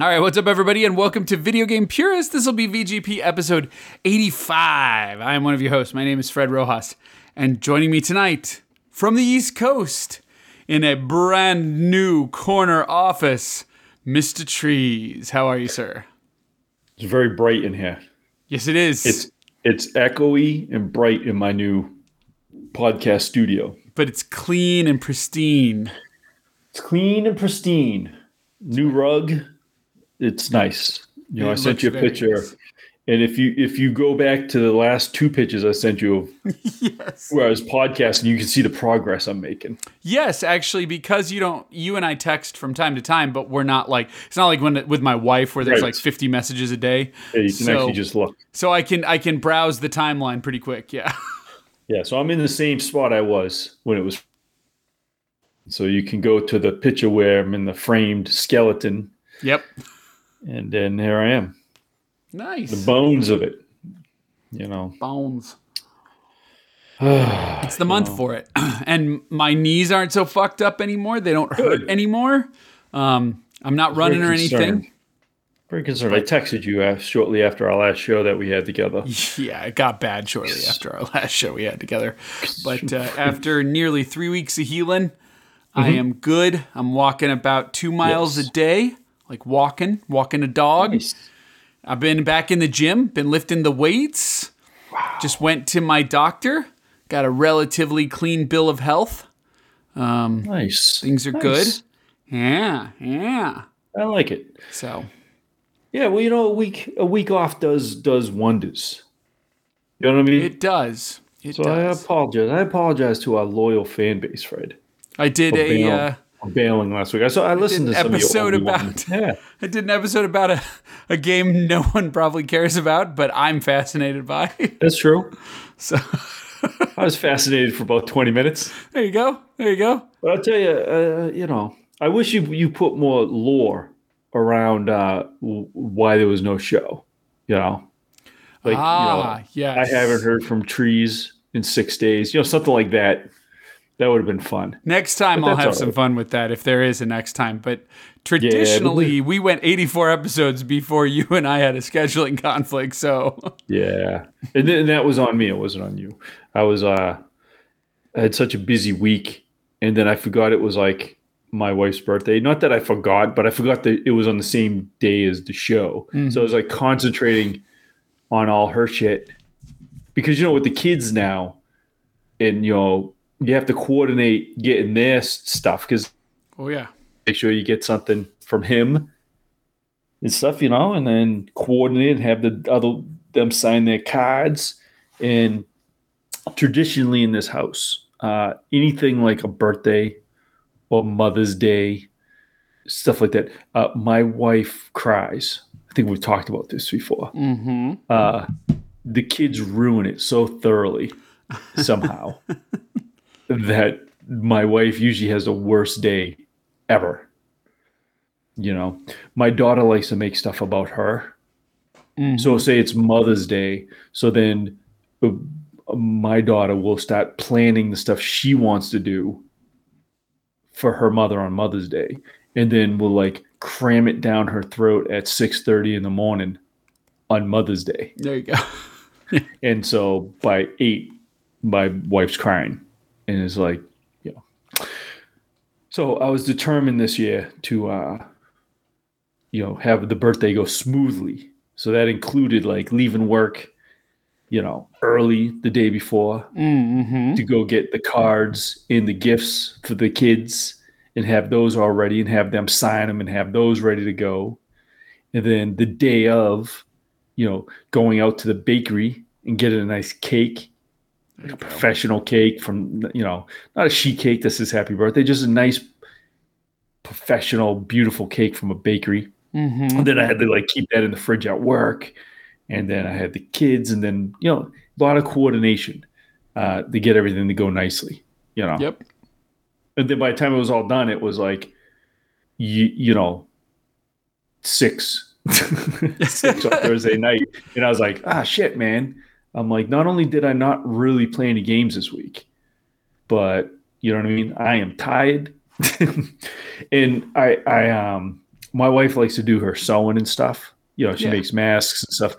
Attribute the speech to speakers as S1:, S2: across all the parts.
S1: All right, what's up, everybody, and welcome to Video Game Purist. This will be VGP episode 85. I am one of your hosts. My name is Fred Rojas, and joining me tonight from the East Coast in a brand new corner office, Mr. Trees. How are you, sir?
S2: It's very bright in here.
S1: Yes, it is.
S2: It's it's echoey and bright in my new podcast studio.
S1: but it's clean and pristine.
S2: It's clean and pristine. New rug. It's nice. You know,
S1: It
S2: I sent you a picture,
S1: nice.
S2: and if you if you go back to the last two pitches I sent you of
S1: Yes.
S2: where I was podcasting, you can see the progress I'm making.
S1: Yes, actually, because you don't, you and I text from time to time, but we're not like it's not like when with my wife where there's
S2: Right.
S1: like 50 messages a day.
S2: Yeah, you can
S1: So-
S2: actually just look.
S1: So I can I can browse the timeline pretty quick. Yeah.
S2: Yeah, so I'm in the same spot I was when it was. So you can go to the picture where I'm in the framed skeleton,
S1: yep.
S2: And then here I am,
S1: Nice.
S2: the bones of it. You know,
S1: Bones. It's the month for it, and my knees aren't so fucked up anymore. They don't hurt
S2: Good.
S1: anymore. Um, I'm not running or
S2: concerned.
S1: anything.
S2: Very concerned. I texted you uh, shortly after our last show that we had together.
S1: Yeah, it got bad shortly after our last show we had together. But uh, after nearly three weeks of healing, I am good. I'm walking about two miles
S2: Yes.
S1: a day, like walking, walking a dog.
S2: Nice.
S1: I've been back in the gym, been lifting the weights. Just went to my doctor, got a relatively clean bill of health.
S2: Nice.
S1: Things are
S2: Nice.
S1: good. Yeah, yeah.
S2: I like it.
S1: So,
S2: Yeah, well, you know, a week a week off does does wonders. You know what I mean?
S1: it does. It
S2: so I apologize. I apologize to our loyal fan base, Fred.
S1: I did a. Uh,
S2: bailing last week. I saw. I listened
S1: an
S2: to some
S1: episode about-
S2: Yeah,
S1: I did an episode about a, a game no one probably cares about, but I'm fascinated by.
S2: that's true.
S1: so
S2: I was fascinated for about twenty minutes.
S1: there you go. There you go.
S2: But I'll tell you, uh, you know, I wish you you put more lore around uh, why there was no show. You know, like
S1: ah,
S2: you know,
S1: yes.
S2: I haven't heard from trees in six days. You know, something like that. That would have been fun.
S1: Next time I'll have
S2: all
S1: some
S2: right.
S1: fun with that if there is a next time. But traditionally, we went 84 episodes before you and I had a scheduling conflict. So
S2: Yeah, and, then, and that was on me. It wasn't on you. I was uh, I had such a busy week, and then I forgot it was like my wife's birthday. Not that I forgot, but I forgot that it was on the same day as the show. So I was like concentrating on all her shit because you know with the kids now, and you know you have to coordinate getting their stuff because
S1: oh yeah,
S2: make sure you get something from him and stuff, you know, and then coordinate and have the other them sign their cards. And traditionally in this house, uh, anything like a birthday or Mother's Day, stuff like that, uh, my wife cries. I think we've talked about this before.
S1: mm-hmm.
S2: Uh, the kids ruin it so thoroughly somehow that my wife usually has the worst day ever. You know, my daughter likes to make stuff about her. So say it's Mother's Day, so then uh, my daughter will start planning the stuff she wants to do for her mother on Mother's Day, and then we'll like cram it down her throat at six thirty in the morning on Mother's Day.
S1: there you go.
S2: And so by eight, my wife's crying and is like, you know. So I was determined this year to, uh, you know, have the birthday go smoothly. So that included like leaving work, you know, early the day before
S1: Mm-hmm.
S2: to go get the cards and the gifts for the kids and have those all ready and have them sign them and have those ready to go. And then the day of, you know, going out to the bakery and getting a nice cake, professional cake from, you know, not a sheet cake that says happy birthday, just a nice, professional, beautiful cake from a bakery.
S1: Mm-hmm.
S2: And then I had to like keep that in the fridge at work. And then I had the kids, and then, you know, a lot of coordination uh, to get everything to go nicely, you know.
S1: Yep.
S2: And then by the time it was all done, it was like, you, you know, six, six on Thursday night. And I was like, ah, shit, man. I'm like, not only did I not really play any games this week, but you know what I mean? I am tired. and I, I, um, my wife likes to do her sewing and stuff. You know, she
S1: Yeah.
S2: makes masks and stuff.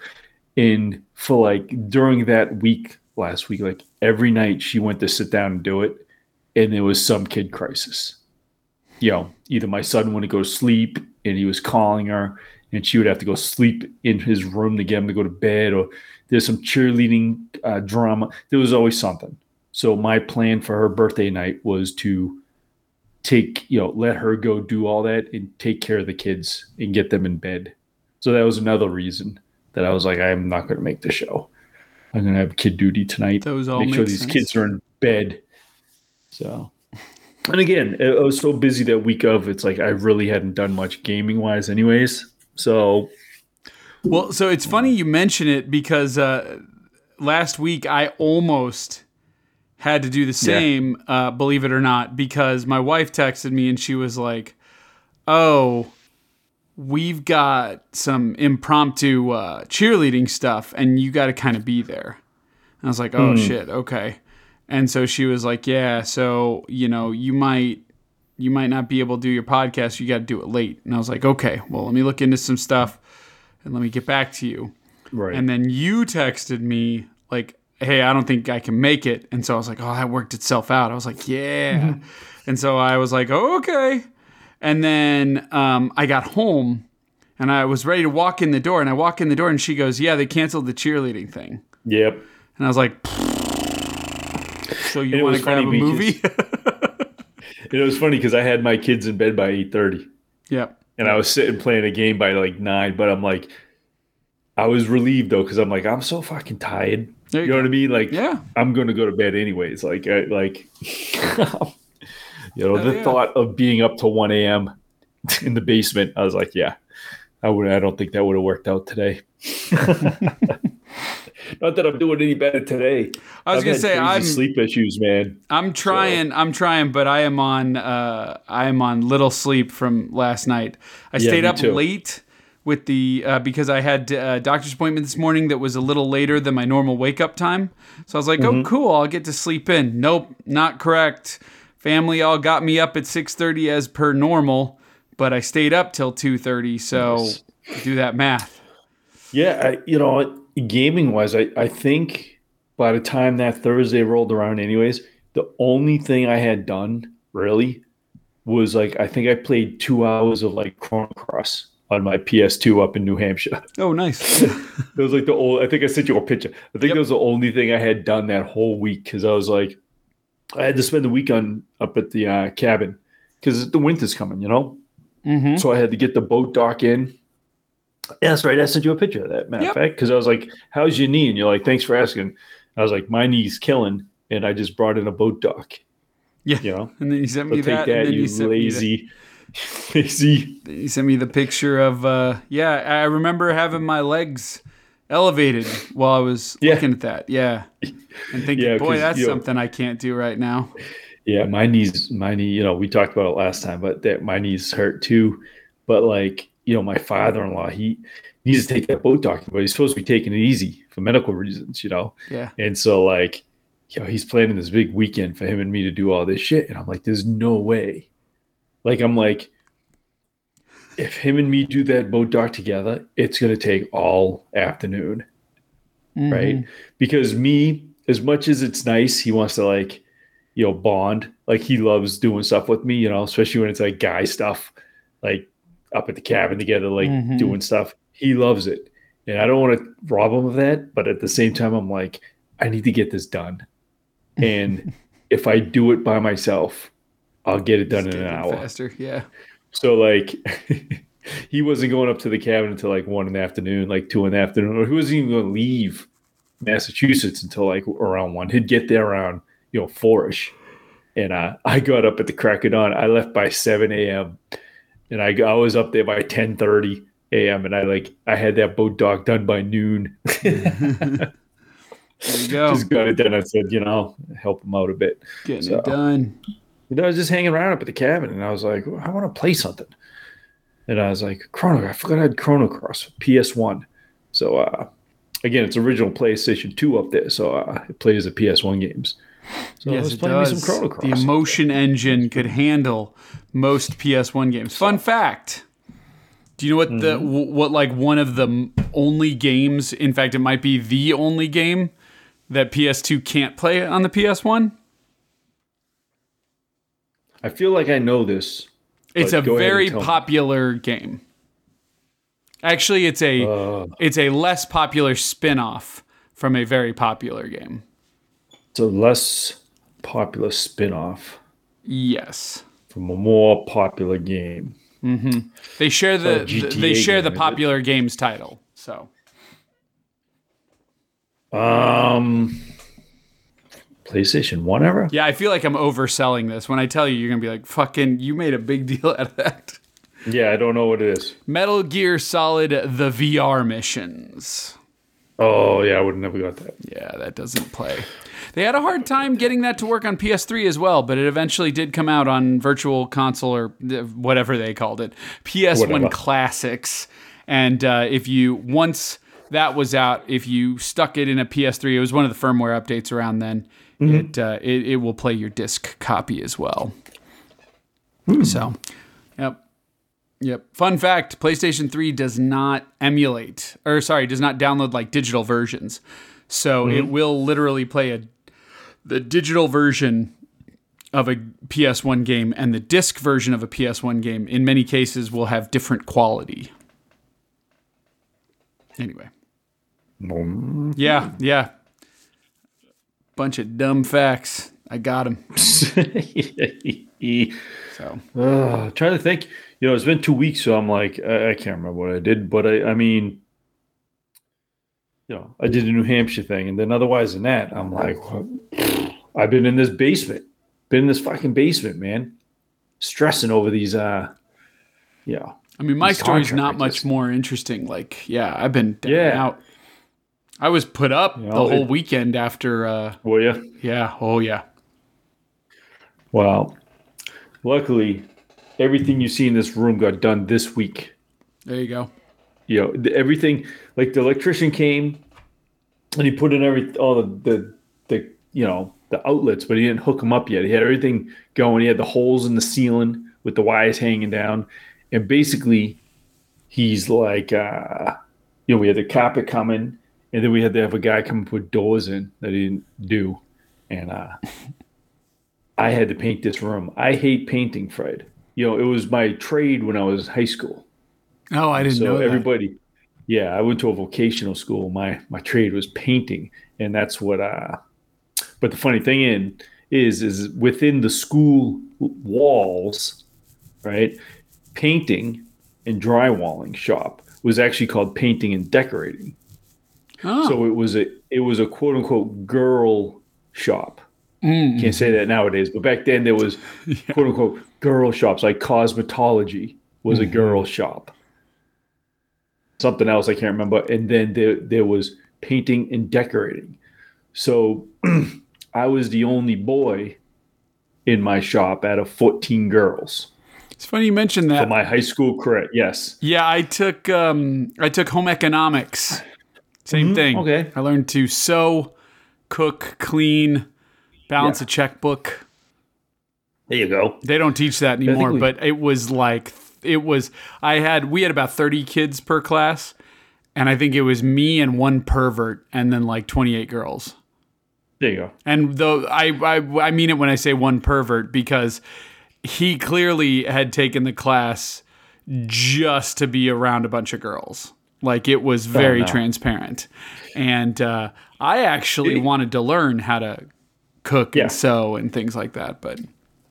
S2: And for like during that week last week, like every night she went to sit down and do it, and there was some kid crisis. You know, either my son wanted to go to sleep and he was calling her, and she would have to go sleep in his room to get him to go to bed, or there's some cheerleading uh, drama. There was always something. So my plan for her birthday night was to take you know let her go do all that and take care of the kids and get them in bed so that was another reason that i was like i'm not going to make the show i'm going to have kid duty tonight
S1: Those all
S2: make sure these
S1: sense.
S2: kids are in bed so and again i I was so busy that week of it's like i really hadn't done much gaming wise anyways so
S1: Well, so it's funny you mention it because uh, last week I almost had to do the same, uh, believe it or not, because my wife texted me and she was like, "Oh, we've got some impromptu uh, cheerleading stuff, and you got to kind of be there." And I was like, "Oh shit, okay." And so she was like, "Yeah, so you know, you might." You might not be able to do your podcast. You got to do it late. And I was like, okay, well, let me look into some stuff and let me get back to you.
S2: right
S1: And then you texted me like, "Hey, I don't think I can make it." And so I was like, "Oh, that worked itself out." I was like, "Yeah." and so I was like, oh, "Okay." And then um, I got home, and I was ready to walk in the door, and I walk in the door, and she goes, "Yeah, they canceled the cheerleading thing."
S2: yep
S1: And I was like, "So you want to grab a movie?"
S2: And it was funny because i had my kids in bed by 8.30
S1: yep.
S2: And I was sitting playing a game by like nine, but I'm like, I was relieved though because I'm like, I'm so fucking tired. You,
S1: you
S2: know
S1: go.
S2: what I mean? Like,
S1: Yeah.
S2: I'm gonna go to bed anyways. Like, I, like, you know, the
S1: yeah.
S2: thought of being up till 1 a.m. in the basement, I was like, yeah, I would. I don't think that would have worked out today. Not that I'm doing any better today.
S1: I was
S2: I've
S1: gonna say I'm
S2: sleep issues, man.
S1: I'm trying. I'm trying, but I am on. Uh, I am on little sleep from last night. I
S2: Yeah,
S1: stayed up
S2: too.
S1: late with the uh, because I had a doctor's appointment this morning that was a little later than my normal wake up time. So I was like,
S2: Mm-hmm.
S1: "Oh, cool! I'll get to sleep in." Nope, not correct. Family all got me up at 6:30 as per normal, but I stayed up till 2:30. So
S2: Nice.
S1: do that math.
S2: Yeah, I, you know, gaming wise, I, I think by the time that Thursday rolled around, anyways, the only thing I had done really was like I think I played two hours of like Chrono Cross on my PS2 up in New Hampshire.
S1: Oh, nice.
S2: It was like the old. I think I sent you a picture. I think
S1: Yep.
S2: that was the only thing I had done that whole week because I was like, I had to spend the week on up at the uh, cabin because the winter's coming, you know.
S1: hmm
S2: So I had to get the boat dock in. Yeah, that's right. I sent you a picture of that, matter
S1: Yep.
S2: of fact, because I was like, "How's your knee?" And you're like, "Thanks for asking." I was like, "My knee's killing," and I just brought in a boat dock.
S1: Yeah.
S2: You know,
S1: And then you sent
S2: so
S1: me
S2: take
S1: that, and
S2: that, you
S1: you me the-
S2: lazy, lazy.
S1: You sent me the picture of uh yeah, I remember having my legs elevated while I was
S2: Yeah.
S1: looking at that. Yeah. And thinking,
S2: Yeah,
S1: boy, that's
S2: you know-
S1: something I can't do right now.
S2: Yeah, my knees, my knee. You know, we talked about it last time, but that my knees hurt too. But like, you know, my father-in-law, he needs to take that boat dock, but he's supposed to be taking it easy for medical reasons. You know,
S1: Yeah.
S2: And so like, you know, he's planning this big weekend for him and me to do all this shit. And I'm like, there's no way. Like, I'm like, if him and me do that boat dock together, it's gonna take all afternoon. Right.
S1: Mhm.
S2: Because me, as much as it's nice, he wants to like, you know, bond. Like he loves doing stuff with me, you know, especially when it's like guy stuff, like up at the cabin together, like
S1: Mhm.
S2: doing stuff. He loves it. And I don't want to rob him of that. But at the same time, I'm like, I need to get this done. And if I do it by myself, I'll get it done
S1: Just
S2: in an hour.
S1: Faster. Yeah.
S2: So like he wasn't going up to the cabin until like one in the afternoon, like two in the afternoon, or he wasn't even going to leave Massachusetts until like around one. He'd get there around you know fourish, and uh, I got up at the crack of dawn. I left by seven a.m. and I, I was up there by ten thirty a.m. and I like I had that boat dock done by noon.
S1: There you go.
S2: just got it done. I said, you know, help him out a bit.
S1: Getting
S2: so-
S1: it done.
S2: You know, I was just hanging around up at the cabin, and I was like, I want to play something. And I was like, Chrono, I forgot I had Chrono Cross PS1. So uh, again, it's original PlayStation 2 up there, so uh, it plays the PS1 games. So
S1: yes, it
S2: playing me
S1: does.
S2: some Chrono Cross.
S1: The emotion engine could handle most PS1 games. Fun fact. Do you know what the w- what like one of the only games? In fact, it might be the only game that PS2 can't play on the PS1.
S2: I feel like I know this.
S1: It's a
S2: go ahead and
S1: very
S2: tell me.
S1: popular game. Actually, it's a
S2: Uh,
S1: it's a less popular spin-off from a very popular game.
S2: It's a less popular spin-off
S1: Yes.
S2: from a more popular game. Mm-hmm.
S1: They share the,
S2: GTA
S1: they share
S2: game,
S1: the
S2: it?
S1: popular games title. So
S2: Um, PlayStation One era.
S1: yeah, I feel like I'm overselling this. When I tell you, you're gonna be like, "Fucking, you made a big deal out of that."
S2: Yeah, I don't know what it is.
S1: Metal Gear Solid: The VR missions.
S2: Oh yeah, I would have never got that.
S1: Yeah, that doesn't play. They had a hard time getting that to work on PS3 as well, but it eventually did come out on Virtual Console or uh, whatever they called it, PS1
S2: Whatever.
S1: Classics. And uh, if you once that was out, if you stuck it in a PS3, it was one of the firmware updates around then. It, uh, it it will play your disc copy as well. So, yep. Yep. Fun fact PlayStation 3 does not emulate, or sorry, does not download like digital versions. So it will literally play a the digital version of a PS1 game and the disc version of a PS1 game in many cases will have different quality. Anyway.
S2: Mm.
S1: Yeah, yeah. Bunch of dumb facts. I got them. So,
S2: Uh, trying to think. You know, it's been two weeks, so I'm like, I, I can't remember what I did, but I, I mean, you know, I did a New Hampshire thing, and then otherwise than that, I'm like, I've been in this basement, been in this fucking basement, man, stressing over these, uh, yeah,
S1: I mean, my story's not much more interesting. Like, yeah, I've been down
S2: Yeah.
S1: out. I was put up
S2: You
S1: the whole
S2: it-
S1: weekend after, uh,
S2: will you?
S1: yeah, oh yeah.
S2: Well, luckily, everything you see in this room got done this week.
S1: There you go.
S2: You know everything like the electrician came and he put in every all the, the the you know the outlets but he didn't hook them up yet. He had everything going. He had the holes in the ceiling with the wires hanging down. And basically he's like uh you know we had the carpet coming and then we had to have a guy come and put doors in that he didn't do. And uh i had to paint this room. I hate painting fred. You know it was my trade when i was in high school
S1: Oh, I didn't
S2: so
S1: know that.
S2: everybody yeah i went to a vocational school my my trade was painting and that's what I, but the funny thing in is is within the school walls right painting and drywalling shop was actually called painting and decorating
S1: Oh,
S2: so it was a it was a quote unquote girl shop
S1: mm.
S2: can't say that nowadays, but back then there was quote unquote girl shops, like cosmetology was a girl shop. Something else I can't remember. And then there there was painting and decorating. So I was the only boy in my shop out of 14 girls
S1: it's funny you mentioned that.
S2: for my high school credit. Yes.
S1: yeah, I took um, I took home economics. Same thing.
S2: Mm-hmm. okay.
S1: I learned to sew, cook, clean, balance
S2: Yeah.
S1: a checkbook.
S2: There you go.
S1: They don't teach that anymore,
S2: we-
S1: but it was like it was I had we had about 30 kids per class and I think it was me and one pervert and then like 28 girls.
S2: There you go.
S1: And though I, I I mean it when I say one pervert because he clearly had taken the class just to be around a bunch of girls. Like it was very
S2: no.
S1: transparent. And uh, I actually
S2: It-
S1: wanted to learn how to cook
S2: Yeah.
S1: and sew and things like that, but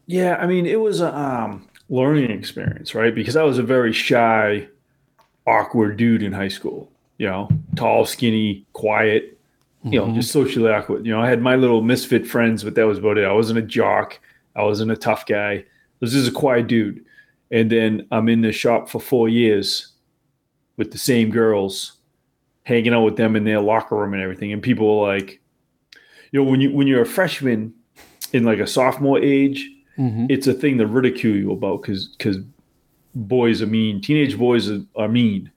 S2: Yeah, I mean, it was a um, learning experience, right? Because I was a very shy, awkward dude in high school. You know, tall, skinny, quiet. You know, just mm-hmm. socially awkward. You know, I had my little misfit friends, but that was about it. I wasn't a jock. I wasn't a tough guy. I was just a quiet dude. And then I'm in the shop for four years with the same girls, hanging out with them in their locker room and everything. And people were like, you know, when you when you're a freshman in like a sophomore age, it's a thing to ridicule you about because because boys are mean. Teenage boys are, are mean.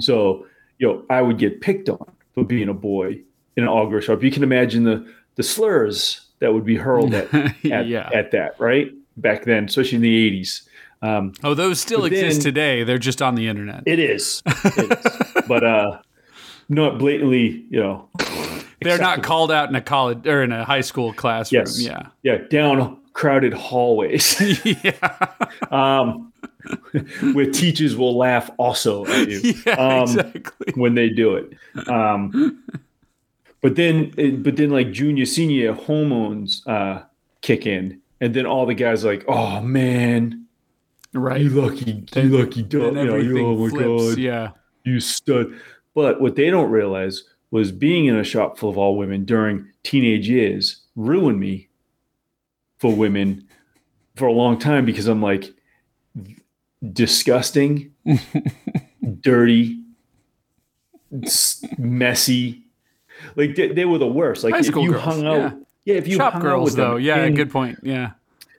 S2: So you know, I would get picked on for being a boy in an all girl shop. You can imagine the the slurs that would be hurled at at,
S1: Yeah.
S2: at that right back then, especially in the eighties. Um,
S1: Oh, those still exist
S2: then-
S1: today. They're just on the internet.
S2: it is, it is. but uh, not blatantly, you know.
S1: They're not called out in a college or in a high school classroom.
S2: Yes.
S1: Yeah.
S2: Yeah, down crowded hallways.
S1: yeah.
S2: um, where teachers will laugh also at you.
S1: Yeah.
S2: Um,
S1: exactly.
S2: when they do it. Um, but then, but then, like junior, senior hormones uh, kick in, and then all the guys like, "Oh man,
S1: Right.
S2: you lucky, you lucky dog, you know, you- oh my
S1: flips.
S2: god,
S1: Yeah.
S2: you stud." But what they don't realize was being in a shop full of all women during teenage years ruined me for women for a long time because I'm like disgusting, dirty, messy. Like they, they were the worst. Like
S1: High
S2: if you
S1: girls,
S2: hung out,
S1: yeah.
S2: yeah, if you
S1: Shop
S2: hung out
S1: girls,
S2: with them
S1: though. Yeah. good point. Yeah.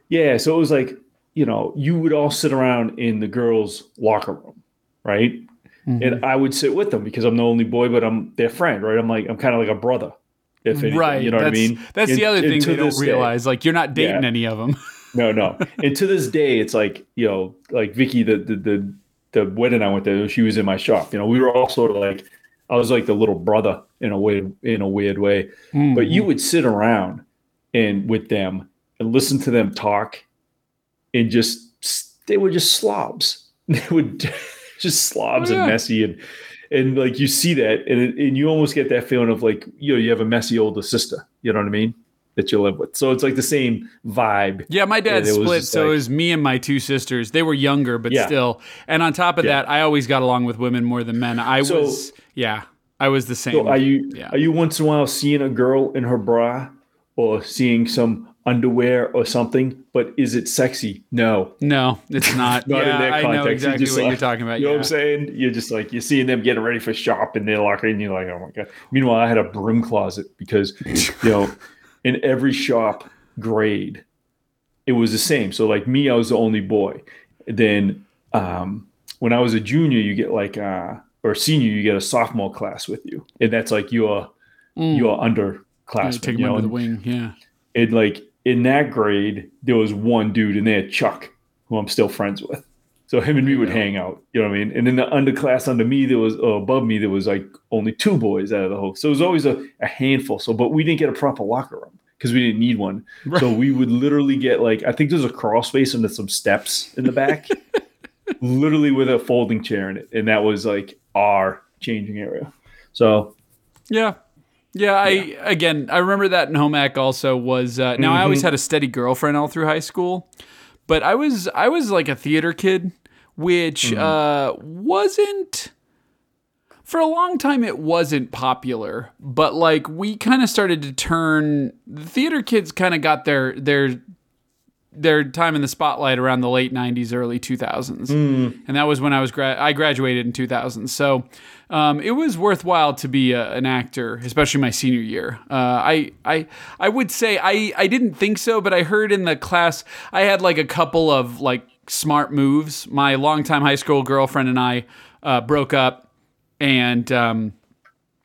S2: yeah. So it was like you know you would all sit around in the girls' locker room, right?
S1: Mm-hmm.
S2: And I would sit with them because I'm the only boy, but I'm their friend, right? I'm like I'm kind of like a brother, if anything,
S1: Right.
S2: You know
S1: that's,
S2: what I mean?
S1: That's
S2: And-
S1: the other thing they don't
S2: this day-
S1: realize. Like you're not dating
S2: Yeah.
S1: any of them.
S2: No, no. and to this day, it's like you know, like Vicky, the the the, the wedding I went to, she was in my shop. You know, we were all sort of like, I was like the little brother in a way, in a weird way. But you mm-hmm. would sit around and with them and listen to them talk, and just they were just slobs. They would just slobs
S1: Oh, yeah.
S2: and messy and. And like you see that, and it, and you almost get that feeling of like you know you have a messy older sister, you know what I mean, that you live with. So it's like the same vibe.
S1: Yeah, my dad
S2: And it was
S1: split, so it was me and my two sisters. They were younger, but
S2: Yeah.
S1: still. And on top of
S2: Yeah.
S1: that, I always got along with women more than men. I
S2: So-
S1: was, yeah, I was the same.
S2: So are you
S1: Yeah.
S2: are you once in a while seeing a girl in her bra or seeing some underwear or something? But is it sexy? No.
S1: no, it's not.
S2: Not in
S1: yeah,
S2: that
S1: I know
S2: context. You're
S1: exactly
S2: just
S1: what you're talking about.
S2: You know
S1: yeah.
S2: what I'm saying? You're just like you're seeing them getting ready for shop in their locker, and you're like, oh my god. Meanwhile, I had a broom closet because you know, in every shop grade, it was the same. So like me, I was the only boy. Then um, when I was a junior, you get like uh, or senior, you get a sophomore class with you, and that's like your
S1: Mm.
S2: your
S1: Yeah,
S2: underclassmen.
S1: take
S2: you know,
S1: under the wing. Yeah.
S2: and like in that grade, there was one dude in there, Chuck, who I'm still friends with. So him and me would hang out. You know what I mean? And in the underclass under me, there was uh, above me, there was like only two boys out of the whole. So it was always a, a handful. So, but we didn't get a proper locker room because we didn't need one. So we would literally get like I think there's a crawl space and there's some steps in the back, literally with a folding chair in it, and that was like our changing area. So
S1: Yeah. Yeah, I again, I remember that in home ec also was uh, now I always
S2: Mm-hmm.
S1: had a steady girlfriend all through high school, but I was I was like a theater kid, which
S2: Mm-hmm.
S1: uh, wasn't for a long time it wasn't popular, but like we kind of started to turn the theater kids kind of got their their their time in the spotlight around the late 90s early 2000s and that was when i was gra- i graduated in 2000 so um, it was worthwhile to be a, an actor especially my senior year uh, I, I i would say i i didn't think so but i heard in the class i had like a couple of like smart moves my longtime high school girlfriend and i uh, broke up and um,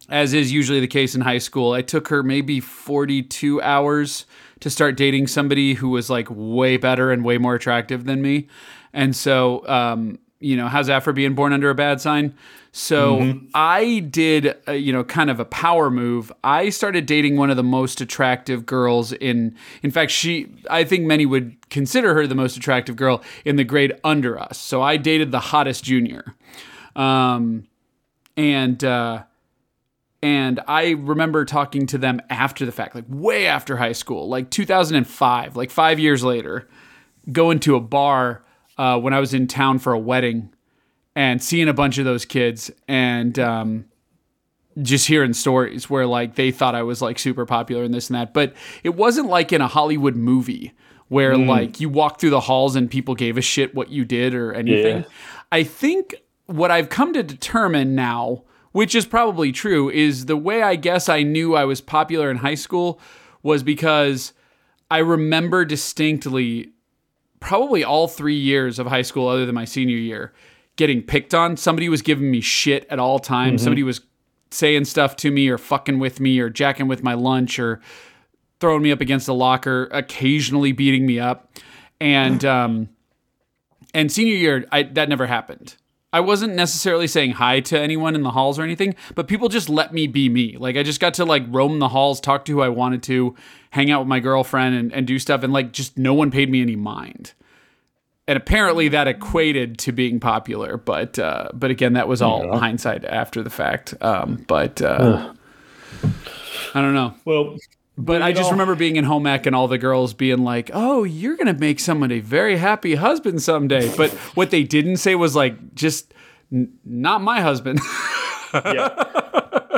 S1: as is usually the case in high school, I took her maybe 42 hours to start dating somebody who was like way better and way more attractive than me. And so, um, you know, how's that for being born under a bad sign? So I did, uh, you know, kind of a power move. I started dating one of the most attractive girls in, in fact, she, I think many would consider her the most attractive girl in the grade under us. So I dated the hottest junior. Um, and, uh, and I remember talking to them after the fact, like way after high school, like 2005, like five years later, going to a bar uh, when I was in town for a wedding and seeing a bunch of those kids and um, just hearing stories where like they thought I was like super popular and this and that. But it wasn't like in a Hollywood movie where like you walk through the halls and people gave a shit what you did or anything.
S2: Yeah.
S1: I think what I've come to determine now, which is probably true, is the way I guess I knew I was popular in high school was because I remember distinctly probably all three years of high school, other than my senior year, getting picked on. Somebody was giving me shit at all times. Somebody was saying stuff to me or fucking with me or jacking with my lunch or throwing me up against a locker, occasionally beating me up. And um, and senior year, I, that never happened. I wasn't necessarily saying hi to anyone in the halls or anything, but people just let me be me. Like I just got to like roam the halls, talk to who I wanted to, hang out with my girlfriend and, and do stuff and like just no one paid me any mind. And apparently that equated to being popular, but uh, but again, that was all
S2: Yeah.
S1: hindsight after the fact. Um, but uh, I don't know.
S2: Well,
S1: But I just
S2: know-
S1: remember being in home ec and all the girls being like, "Oh, you're gonna make someone a very happy husband someday." But what they didn't say was like, "Just n- not my husband."
S2: yeah.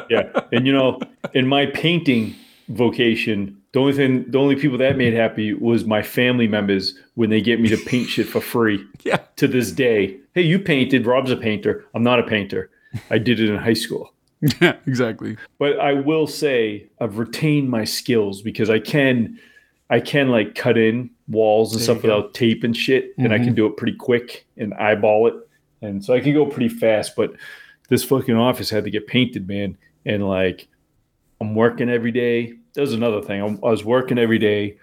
S2: yeah. And you know, in my painting vocation, the only thing, the only people that made happy was my family members when they get me to paint shit for free.
S1: yeah,
S2: To this day, hey, you painted. Rob's a painter. I'm not a painter. I did it in high school.
S1: Yeah, exactly.
S2: But I will say I've retained my skills because I can, I can like cut in walls and
S1: There
S2: stuff without tape and shit, and I can mm-hmm. do it pretty quick and eyeball it, and so I can go pretty fast. But this fucking office had to get painted, man, and like I'm working every day. There's another thing. I'm, I was working every day.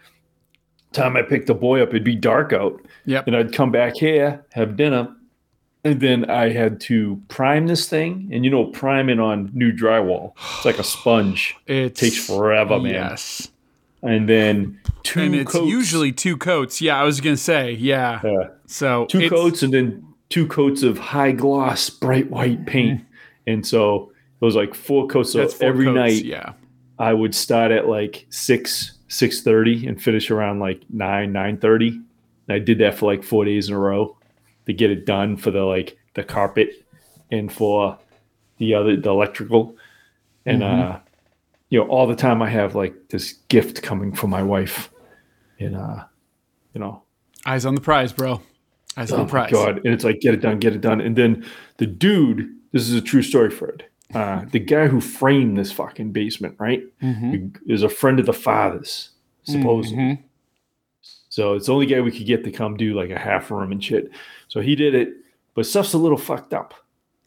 S2: Time I picked the boy up, it'd be dark out,
S1: Yep.
S2: and I'd come back here, have dinner, and then I had to prime this thing. And you know, priming on new drywall, it's like a sponge.
S1: It
S2: takes forever, man.
S1: Yes,
S2: And then two
S1: and it's
S2: coats.
S1: usually two coats. Yeah, I was gonna say. Yeah.
S2: Yeah.
S1: So
S2: two coats and then two coats of high gloss bright white paint. Mm. And so it was like four coats. So.
S1: Four
S2: every
S1: coats,
S2: night
S1: Yeah.
S2: I would start at like six, six thirty and finish around like nine, nine thirty. I did that for like four days in a row to get it done for the like the carpet and for the other the electrical. And
S1: Mm-hmm.
S2: uh you know, all the time I have like this gift coming from my wife. And uh, you know,
S1: Eyes on the prize, bro. Eyes on
S2: Oh
S1: the prize.
S2: god! And it's like get it done, get it done. And then the dude, this is a true story, Fred. Uh, the guy who framed this fucking basement, right,
S1: Mhm.
S2: is a friend of the father's, supposedly.
S1: Mhm.
S2: So it's the only guy we could get to come do like a half room and shit. So he did it, but stuff's a little fucked up,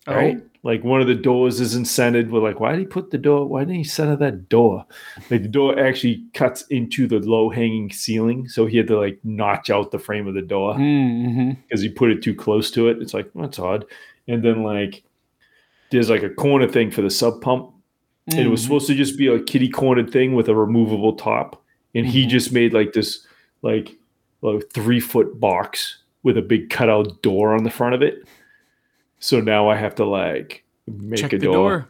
S1: Oh.
S2: right? Like one of the doors isn't centered. We're like, why did he put the door? Why didn't he center that door? Like the door actually cuts into the low hanging ceiling, so he had to like notch out the frame of the door because he put it too close to it. It's like well, that's odd. And then like there's like a corner thing for the sub pump, and it was
S1: Mhm.
S2: supposed to just be a kitty cornered thing with a removable top, and he
S1: Mhm.
S2: just made like this like like three foot box with a big cutout door on the front of it. So now I have to like make
S1: Check
S2: a door.
S1: door.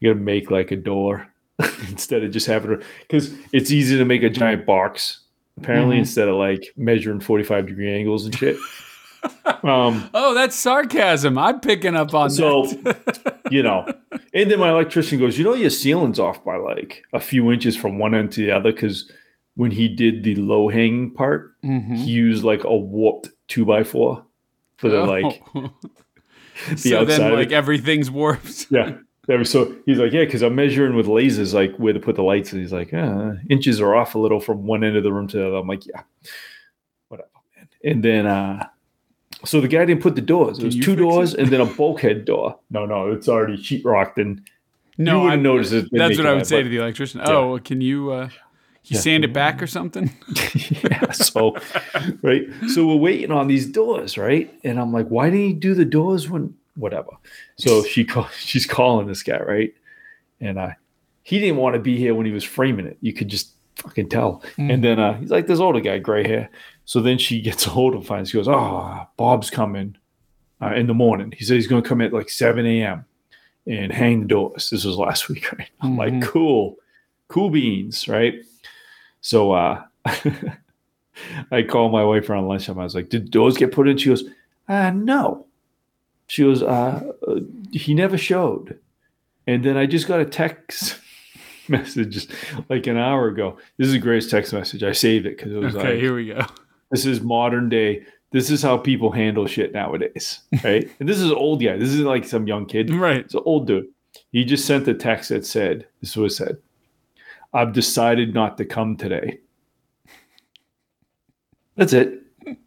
S2: You gotta make like a door instead of just having because it's easy to make a giant box apparently
S1: Mhm.
S2: instead of like measuring 45 degree angles and shit. um,
S1: Oh, that's sarcasm. I'm picking up on
S2: So-
S1: that.
S2: you know, and then my electrician goes, you know, your ceiling's off by like a few inches from one end to the other because when he did the low hanging part,
S1: Mhm.
S2: he used like a warped two by four for the like
S1: Oh.
S2: the
S1: so
S2: outside
S1: then, like everything's warped.
S2: Yeah. So he's like, yeah, because I'm measuring with lasers, like where to put the lights. And he's like, uh, inches are off a little from one end of the room to the other. I'm like, yeah, whatever, man. And then, uh, so the guy didn't put the doors. It was two doors
S1: it?
S2: and then a bulkhead door. No, no, it's already sheetrocked. And you
S1: No, I,
S2: notice it.
S1: that's what I would
S2: naked
S1: say
S2: eye,
S1: to the electrician. Oh, can you uh, you
S2: Yeah.
S1: sand it back or something?
S2: yeah. So, right. So we're waiting on these doors, right? And I'm like, why didn't he do the doors when, whatever? So she call, she's calling this guy, right? And uh, he didn't want to be here when he was framing it. You could just fucking tell. And then uh, he's like this older guy, gray hair. So then she gets a hold of him. She goes, "Oh, Bob's coming uh, in the morning." He said he's going to come at like seven a.m. and hang the doors. This was last week, right? I'm like,
S1: Mhm.
S2: cool, cool beans, right? So uh, I called my wife around lunchtime. I was like, "Did those get put in?" She goes, uh, "No." She goes, uh, uh, "He never showed." And then I just got a text message like an hour ago. This is the greatest text message. I saved it because it was
S1: Okay,
S2: like,
S1: here we go.
S2: this is modern day. This is how people handle shit nowadays, right? and this is old guy. This isn't like some young kid.
S1: Right.
S2: It's an old dude. He just sent a text that said, "This is what it said: I've decided not to come today." That's it.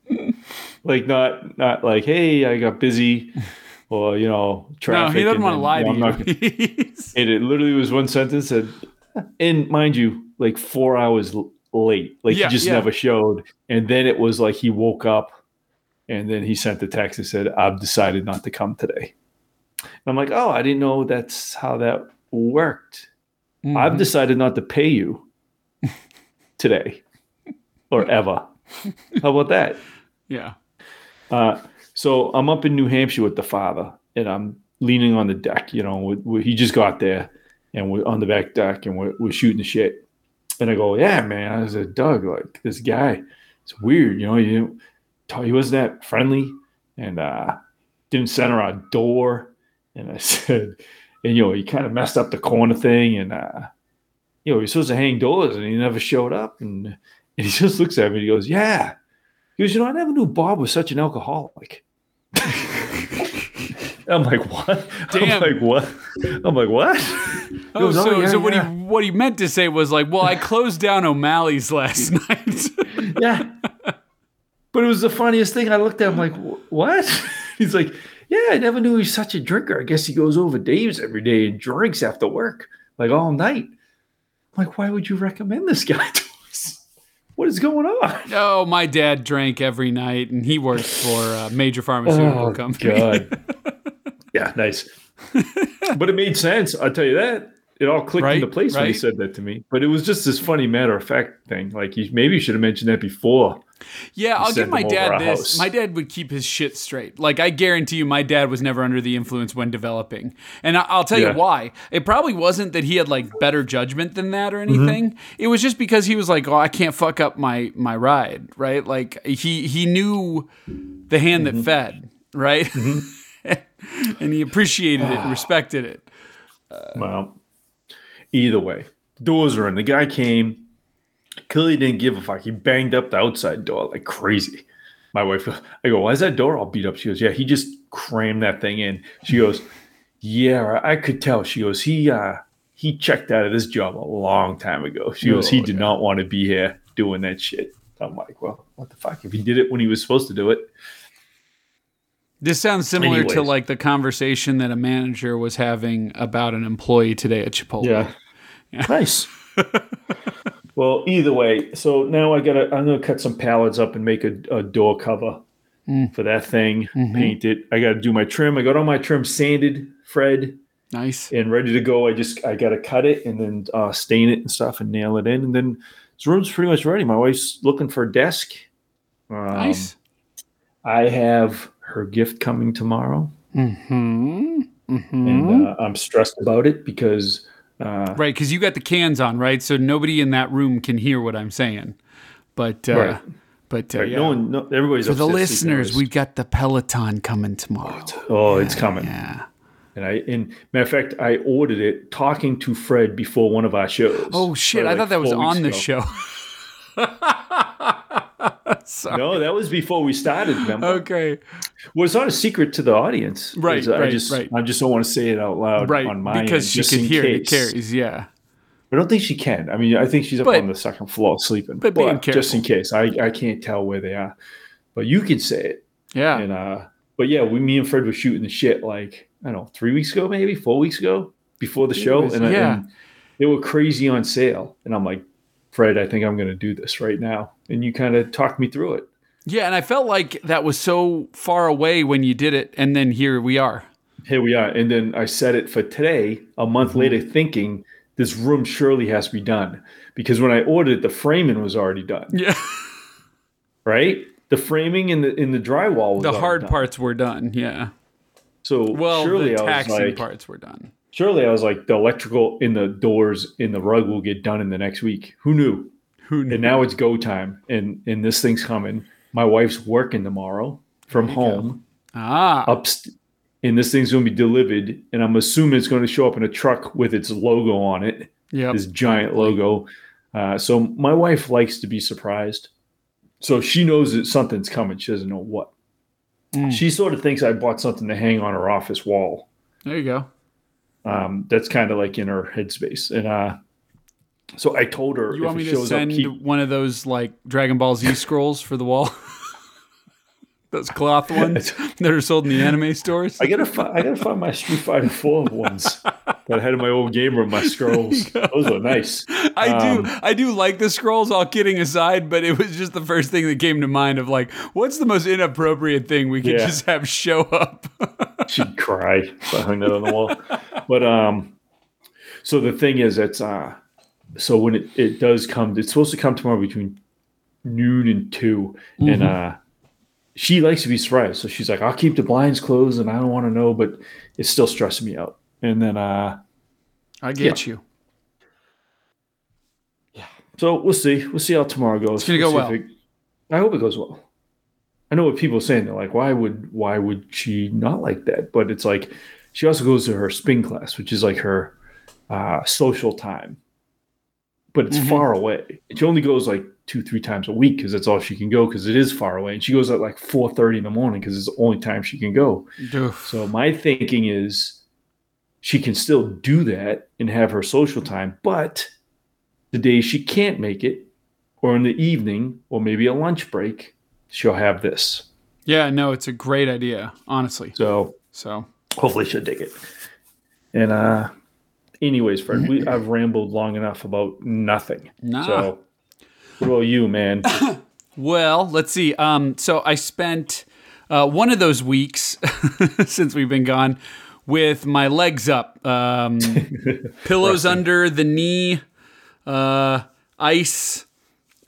S2: like not not like, hey, I got busy, or you know, traffic.
S1: No, he doesn't want to lie
S2: you know,
S1: to you.
S2: and it literally was one sentence that, and mind you, like four hours late. Like
S1: Yeah,
S2: he just
S1: yeah.
S2: never showed. And then it was like he woke up And then he sent the text and said, I've decided not to come today. And I'm like, oh, I didn't know that's how that worked.
S1: Mm-hmm.
S2: I've decided not to pay you today or ever. How about that?
S1: Yeah.
S2: Uh, so I'm up in New Hampshire with the father, and I'm leaning on the deck. You know, we, we, he just got there, and we're on the back deck, and we're, we're shooting the shit. And I go, "Yeah, man." I said, "Doug, like this guy, it's weird. You know, he he wasn't that friendly, and uh, didn't center our door." And I said, "And you know, he kind of messed up the corner thing, and uh, you know, he's supposed to hang doors, and he never showed up." And, and he just looks at me, and he goes, "Yeah." He goes, "You know, I never knew Bob was such an alcoholic." I'm like, what?
S1: Damn.
S2: I'm like, what? I'm like, what?
S1: Oh,
S2: goes,
S1: so,
S2: yeah,
S1: so what he what he meant to say was like, well, I closed down O'Malley's last night.
S2: yeah. But it was the funniest thing. I looked at him like, what? He's like, yeah, I never knew he was such a drinker. I guess he goes over Dave's every day and drinks after work, like all night. I'm like, why would you recommend this guy to us? What is going on?
S1: oh, my dad drank every night, and he works for a major pharmaceutical
S2: Oh,
S1: company.
S2: God. yeah, nice. but it made sense. I'll tell you that. It all clicked
S1: Right,
S2: into place when he said that to me. But it was just this funny matter of fact thing. Like, you, maybe you should have mentioned that before.
S1: Yeah, I'll give my dad this.
S2: house.
S1: My dad would keep his shit straight. Like I guarantee you, my dad was never under the influence when developing, and I- I'll tell
S2: Yeah.
S1: you why. It probably wasn't that he had like better judgment than that or
S2: Mm-hmm.
S1: anything. It was just because he was like, "Oh, I can't fuck up my my ride," right? Like he he knew the hand
S2: Mm-hmm.
S1: that fed, right? and he appreciated it and respected it.
S2: Well, either way, doors are in. The guy came. Clearly didn't give a fuck. He banged up the outside door like crazy. My wife, I go, why is that door all beat up? She goes, yeah, he just crammed that thing in. She goes, yeah, I could tell. She goes, he uh he checked out of this job a long time ago. She goes, he
S1: Oh,
S2: did not want to be here doing that shit. I'm like, well, what the fuck? If he did it when he was supposed to do it,
S1: This sounds similar to like the conversation that a manager was having about an employee today at Chipotle.
S2: Yeah. Nice. well, either way, so now I gotta I'm gonna cut some pallets up and make a, a door cover for that thing, paint it. I gotta do my trim. I got all my trim sanded, Fred,
S1: Nice.
S2: and ready to go. I just I gotta cut it and then uh, stain it and stuff and nail it in, and then this room's pretty much ready. My wife's looking for a desk. Um,
S1: Nice.
S2: I have her gift coming tomorrow,
S1: Hmm.
S2: and uh, I'm stressed about it because uh,
S1: Right, because you got the cans on, right? So nobody in that room can hear what I'm saying. But uh,
S2: Right.
S1: but uh,
S2: right,
S1: yeah.
S2: no one, no, everybody's
S1: for the listeners, we've got the Peloton coming tomorrow.
S2: Oh, it's coming.
S1: Yeah.
S2: And I, in matter of fact, I ordered it talking to Fred before one of our shows.
S1: Oh shit!
S2: Or
S1: I thought that was
S2: four weeks
S1: on the
S2: ago.
S1: show.
S2: No, that was before we started. Remember?
S1: Okay.
S2: Well, it's not a secret to the audience.
S1: Right,
S2: It's- I
S1: right,
S2: just,
S1: right.
S2: I just don't want to say it out loud
S1: Right.
S2: on my
S1: because
S2: end,
S1: she can hear it. It carries. Yeah.
S2: I don't think she can. I mean, I think she's up
S1: But-
S2: on the second floor sleeping.
S1: but being
S2: just in case, I, I can't tell where they are. But you can say it.
S1: Yeah.
S2: And uh, but yeah, we, me and Fred were shooting the shit like I don't know, three weeks ago, maybe four weeks ago, before the show,
S1: was-
S2: and, I-
S1: yeah.
S2: and they were crazy on sale. And I'm like, Fred, I think I'm going to do this right now. And you kind of talked me through it.
S1: Yeah, and I felt like that was so far away when you did it, and then here we are.
S2: Here we are. And then I set it for today, a month
S1: Mm-hmm.
S2: later, thinking this room surely has to be done because when I ordered it, the framing was already done.
S1: Yeah.
S2: Right, the framing in the in the drywall was
S1: The hard
S2: done.
S1: parts were done. Yeah.
S2: So
S1: Well,
S2: surely
S1: the taxing
S2: like,
S1: parts were done.
S2: surely I was like, the electrical in the doors in the rug will get done in the next week. Who knew?
S1: Who knew?
S2: And now it's go time, and and this thing's coming. My wife's working tomorrow from
S1: you go.
S2: home.
S1: Ah.
S2: Up, and this thing's going to be delivered, and I'm assuming it's going to show up in a truck with its logo on it,
S1: Yeah,
S2: this giant logo. Uh, so my wife likes to be surprised, so she knows that something's coming. She doesn't know what.
S1: Mm.
S2: She sort of thinks I bought something to hang on her office wall.
S1: There you go.
S2: Um, that's kind of like in her headspace, and uh, so I told her
S1: You want me to send
S2: up, keep,
S1: one of those like Dragon Ball Z scrolls for the wall? those cloth ones that are sold in the anime stores?
S2: I gotta fi- I gotta find my Street Fighter Four ones. that I had in my old game room, my scrolls. Those are nice.
S1: I
S2: Um,
S1: do I do like the scrolls all kidding aside, but it was just the first thing that came to mind of like, what's the most inappropriate thing we could
S2: Yeah.
S1: just have show up?
S2: She'd cry if I hung that on the wall. But um, so the thing is, it's uh, so when it, it does come, it's supposed to come tomorrow between noon and 2 and uh, she likes to be surprised. So she's like, I'll keep the blinds closed, and I don't want to know, but it's still stressing me out. And then uh,
S1: I get you. Yeah.
S2: So we'll see, we'll see how tomorrow goes.
S1: It's gonna go
S2: We'll see
S1: well.
S2: it- I hope it goes well. I know what people are saying. They're like, why would why would she not like that? But it's like she also goes to her spin class, which is like her uh, social time. But it's
S1: Mhm.
S2: far away. She only goes like two, three times a week because that's all she can go because it is far away. And she goes at like four thirty in the morning because it's the only time she can go.
S1: Oof.
S2: So my thinking is she can still do that and have her social time, but the days she can't make it, or in the evening, or maybe a lunch break, she'll have this.
S1: Yeah, no, it's a great idea, honestly.
S2: So
S1: So
S2: hopefully she'll dig it. And uh anyways, Fred, we I've rambled long enough about nothing.
S1: Nah.
S2: So what about you, man?
S1: Well, let's see. Um, so I spent uh, one of those weeks since we've been gone with my legs up, um, pillows under the knee, uh, ice,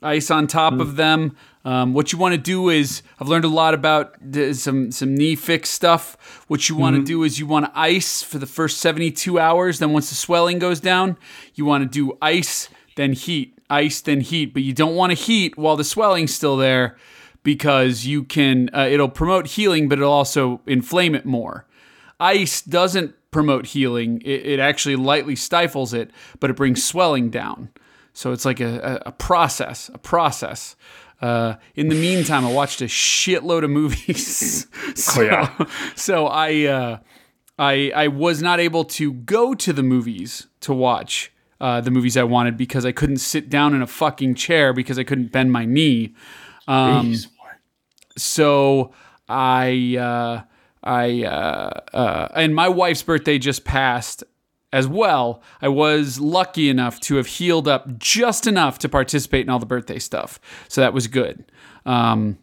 S1: ice on top of them. Um, what you want to do is, I've learned a lot about the, some some knee fix stuff. What you want to do is you want to ice for the first 72 hours. Then once the swelling goes down, you want to do ice, then heat, ice, then heat. But you don't want to heat while the swelling's still there because you can. Uh, it'll promote healing, but it'll also inflame it more. Ice doesn't promote healing. It, it actually lightly stifles it, but it brings swelling down. So it's like a, a, a process, a process. Uh, in the meantime, I watched a shitload of movies. so,
S2: yeah.
S1: so I, uh, I, I was not able to go to the movies to watch uh, the movies I wanted because I couldn't sit down in a fucking chair because I couldn't bend my knee. Um,
S2: Jeez.
S1: so I, uh, I, uh, uh, and my wife's birthday just passed as well. I was lucky enough to have healed up just enough to participate in all the birthday stuff. So that was good. Um,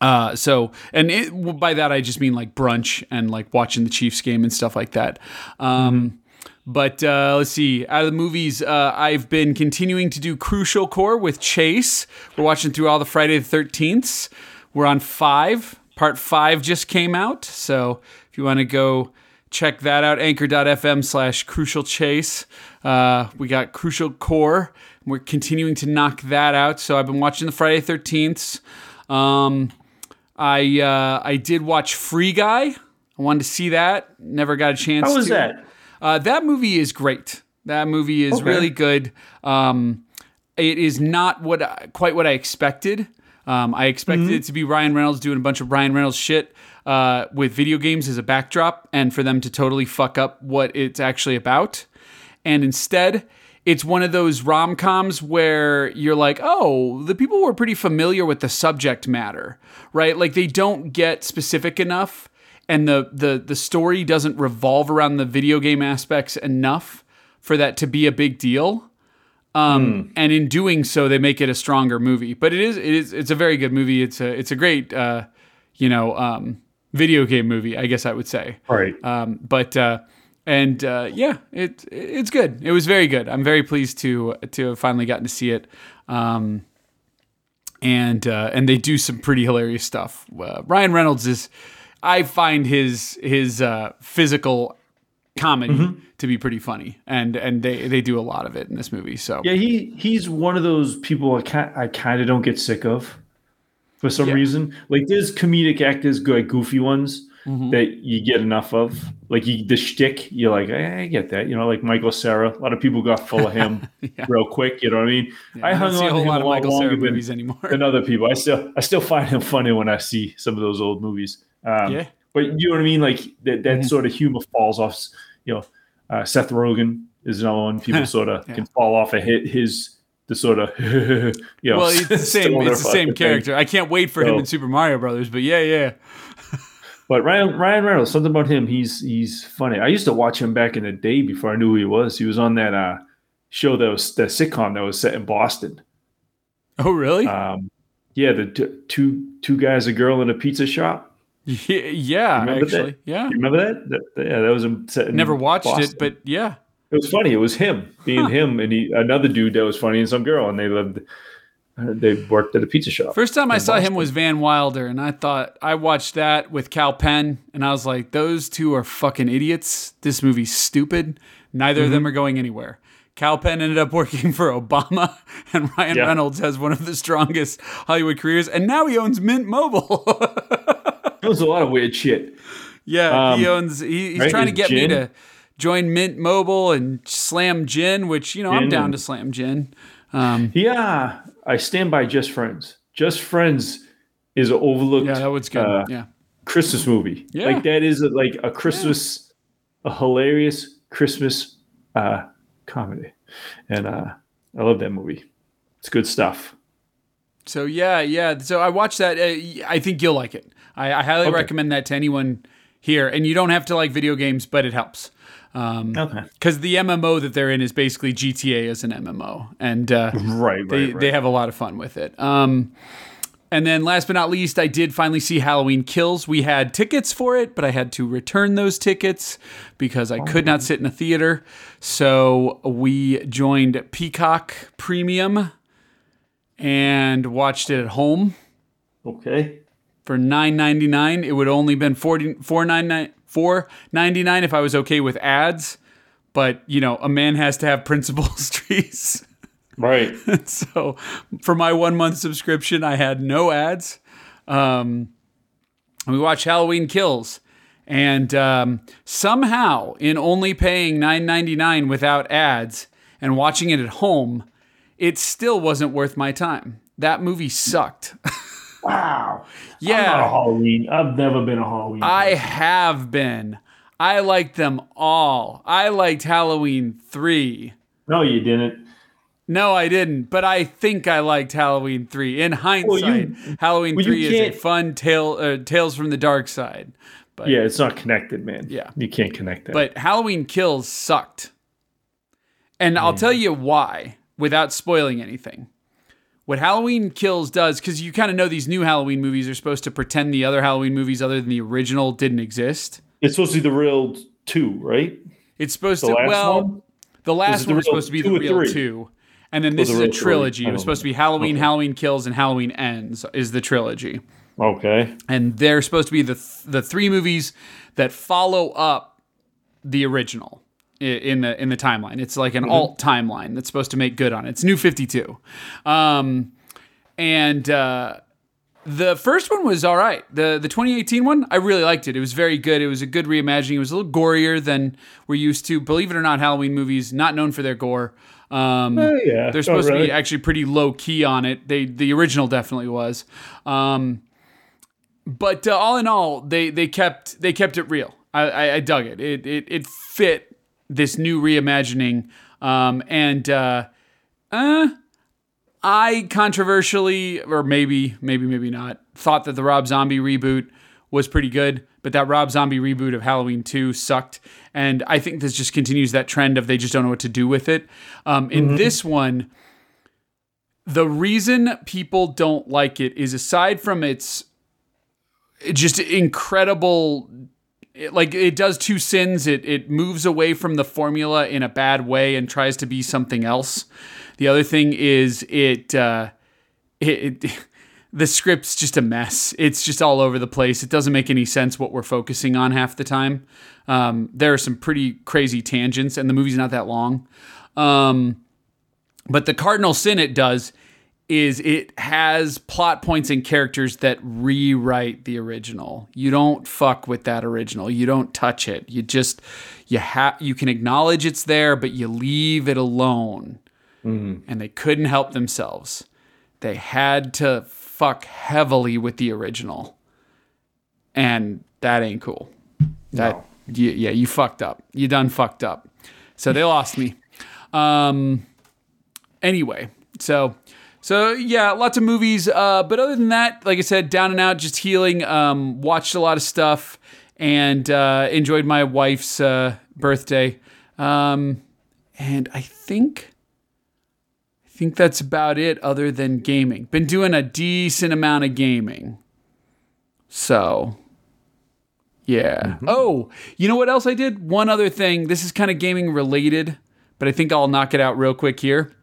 S1: uh, so, and it, by that I just mean like brunch and like watching the Chiefs game and stuff like that. Um, But uh, let's see. Out of the movies, uh, I've been continuing to do Crucial Core with Chase. We're watching through all the Friday the 13th. We're on five. Part five just came out. So if you want to go check that out, anchor.fm slash crucial chase. Uh, we got Crucial Core. We're continuing to knock that out. So I've been watching the Friday 13th. Um, I uh, I did watch Free Guy. I wanted to see that. Never got a chance.
S2: How was
S1: to.
S2: that?
S1: Uh, that movie is great. That movie is
S2: Okay.
S1: really good. Um, it is not what I- quite what I expected. Um, I expected it to be Ryan Reynolds doing a bunch of Ryan Reynolds shit uh, with video games as a backdrop, and for them to totally fuck up what it's actually about. And instead, it's one of those rom coms where you're like, oh, the people were pretty familiar with the subject matter, right? Like they don't get specific enough, and the the the story doesn't revolve around the video game aspects enough for that to be a big deal. Um, and in doing so, they make it a stronger movie. But it is it is it's a very good movie. It's a it's a great uh, you know um, video game movie. I guess I would say.
S2: Right.
S1: Um, but uh, and uh, yeah, it it's good. It was very good. I'm very pleased to to have finally gotten to see it. Um, and uh, and they do some pretty hilarious stuff. Uh, Ryan Reynolds is, I find his his uh, physical comedy to be pretty funny, and and they they do a lot of it in this movie. So
S2: Yeah, he he's one of those people I kind I kind of don't get sick of for some
S1: Yeah.
S2: reason. Like there's comedic actors, good goofy ones
S1: Mm-hmm.
S2: that you get enough of. Like you, the shtick, you're like, eh, I get that. You know, like Michael Cera. A lot of people got full of him
S1: Yeah.
S2: real quick. You know what I mean? I
S1: I
S2: hung on
S1: a whole lot of Michael
S2: longer
S1: Cera
S2: than,
S1: movies anymore.
S2: than other people. I still I still find him funny when I see some of those old movies. Um,
S1: Yeah.
S2: But you know what I mean? Like that, that
S1: Mhm.
S2: sort of humor falls off. You know, uh, Seth Rogen is another one. People sort of
S1: Yeah.
S2: can fall off a hit his the sort of you know.
S1: well, it's the same. It's the same
S2: thing.
S1: character. I can't wait for him in Super Mario Brothers. But yeah, yeah.
S2: But Ryan Ryan Reynolds, something about him, he's he's funny. I used to watch him back in the day before I knew who he was. He was on that uh, show that was the sitcom that was set in Boston.
S1: Oh, really?
S2: Um, yeah, the t- two two guys, a girl in a pizza shop.
S1: yeah, yeah
S2: remember
S1: actually,
S2: that?
S1: yeah.
S2: You remember that? that yeah, that was set in
S1: Never watched
S2: Boston.
S1: it, but yeah.
S2: It was funny. It was him being
S1: Huh.
S2: him and he, another dude that was funny and some girl, and they lived. uh, They worked at a pizza shop.
S1: First time I
S2: in
S1: saw him was Van Wilder, and I thought I watched that with Kal Penn, and I was like, those two are fucking idiots. This movie's stupid. Neither of
S2: Mm-hmm.
S1: them are going anywhere. Kal Penn ended up working for Obama, and Ryan
S2: Yeah.
S1: Reynolds has one of the strongest Hollywood careers, and now he owns Mint Mobile.
S2: There was a lot of weird shit.
S1: yeah, he
S2: Um,
S1: owns. He, he's
S2: right,
S1: trying to
S2: his
S1: get me to join Mint Mobile and slam gin, which you know I'm down to slam gin. Um,
S2: Yeah, I stand by Just Friends. Just Friends is an overlooked
S1: yeah, that was good.
S2: uh,
S1: yeah.
S2: Christmas movie.
S1: Yeah.
S2: Like that is a, like a Christmas, a hilarious Christmas uh, comedy, and uh, I love that movie. It's good stuff.
S1: So yeah, yeah. So I watched that. Uh, I think you'll like it. I, I highly
S2: Okay.
S1: recommend that to anyone here. And you don't have to like video games, but it helps.
S2: Okay.
S1: Because the MMO that they're in is basically GTA as an MMO, and uh,
S2: Right, right,
S1: they
S2: right.
S1: they have a lot of fun with it. Um, and then last but not least, I did finally see Halloween Kills. We had tickets for it, but I had to return those tickets because I could not sit in a theater. So we joined Peacock Premium and watched it at home
S2: okay.
S1: for nine ninety nine. It would only been forty four ninety nine four ninety nine if I was okay with ads. But you know, a man has to have principles, trees.
S2: Right.
S1: so for my one month subscription, I had no ads. Um, we watched Halloween Kills, and um, somehow, in only paying nine ninety nine without ads and watching it at home, it still wasn't worth my time. That movie sucked.
S2: Wow.
S1: yeah.
S2: I'm not a Halloween. I've never been a Halloween.
S1: I have been. I liked them all. I liked Halloween 3.
S2: no, you didn't.
S1: No, I didn't, but I think I liked Halloween 3. In hindsight, Halloween
S2: well,
S1: 3 is a fun tale uh, Tales from the Dark Side. But
S2: Yeah, it's not connected, man.
S1: Yeah.
S2: You can't connect that.
S1: but Halloween Kills sucked. And I'll tell you why without spoiling anything. What Halloween Kills does, because you kind of know these new Halloween movies are supposed to pretend the other Halloween movies, other than the original, didn't exist.
S2: it's supposed to be the real two, right?
S1: It's supposed
S2: The
S1: to,
S2: last
S1: well,
S2: one?
S1: The last one was supposed to be the real
S2: three?
S1: two. And then oh, this
S2: the
S1: is a
S2: three?
S1: trilogy. It was
S2: don't
S1: supposed to be Halloween,
S2: Okay.
S1: Halloween Kills, and Halloween Ends is the trilogy.
S2: Okay.
S1: And they're supposed to be the th- the three movies that follow up the original in the in the timeline. It's like an
S2: Mm-hmm.
S1: alt timeline that's supposed to make good on it. It's New 52. Um, and uh, the first one was all right. The the 2018 one, I really liked it. It was very good. It was a good reimagining. It was a little gorier than we're used to. Believe it or not, Halloween movies not known for their gore. Um,
S2: Oh, yeah.
S1: they're supposed
S2: Oh,
S1: to be actually pretty low key on it. They the original definitely was. Um, but uh, all in all, they they kept they kept it real. I, I, I dug it. It it it fit this new reimagining. Um, and uh, uh, I controversially, or maybe maybe maybe not, thought that the Rob Zombie reboot was pretty good, but that Rob Zombie reboot of Halloween 2 sucked. And I think this just continues that trend of they just don't know what to do with it. Um, in this one, the reason people don't like it is aside from its just incredible it- like it does two sins. It it moves away from the formula in a bad way and tries to be something else. The other thing is it uh it, it the script's just a mess. It's just all over the place. It doesn't make any sense what we're focusing on half the time. Um, there are some pretty crazy tangents and the movie's not that long. Um, but the cardinal sin it does is it has plot points and characters that rewrite the original. You don't fuck with that original. You don't touch it. You just you have you can acknowledge it's there, but you leave it alone. And they couldn't help themselves. They had to fuck heavily with the original, and that ain't cool. That you, yeah, you fucked up. You done fucked up. So they lost me. Um. Anyway, so So yeah, lots of movies. Uh, but other than that, like I said, down and out, just healing. Um, watched a lot of stuff and uh, enjoyed my wife's uh, birthday. Um, and I think I think that's about it. Other than gaming, been doing a decent amount of gaming. So yeah. Oh, you know what else I did? One other thing. This is kind of gaming related, but I think I'll knock it out real quick here.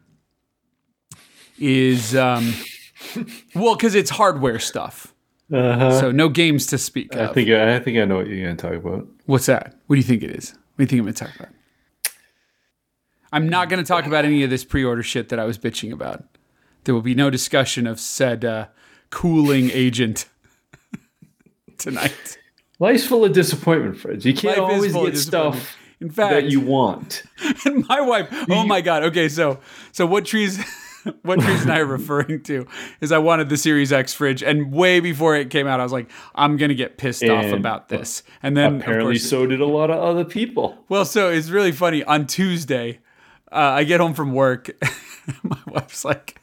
S1: Is um, well, because it's hardware stuff,
S2: Uh-huh.
S1: so no games to speak
S2: I
S1: of.
S2: think I think I know what you're going to talk about.
S1: What's that? What do you think it is? What do you think I'm going to talk about? I'm not going to talk about any of this pre-order shit that I was bitching about. There will be no discussion of said uh, cooling agent tonight.
S2: Life's full of disappointment, Fred. You can't
S1: Life
S2: always get stuff.
S1: In fact,
S2: that you want.
S1: and my wife. Oh my god. Okay, so so what trees? What trees and I are referring to is I wanted the Series X fridge, and way before it came out, I was like, I'm gonna get pissed off about this. And then of
S2: Apparently,
S1: course,
S2: so did a lot of other people.
S1: Well, so it's really funny. On Tuesday, uh, I get home from work. my wife's like,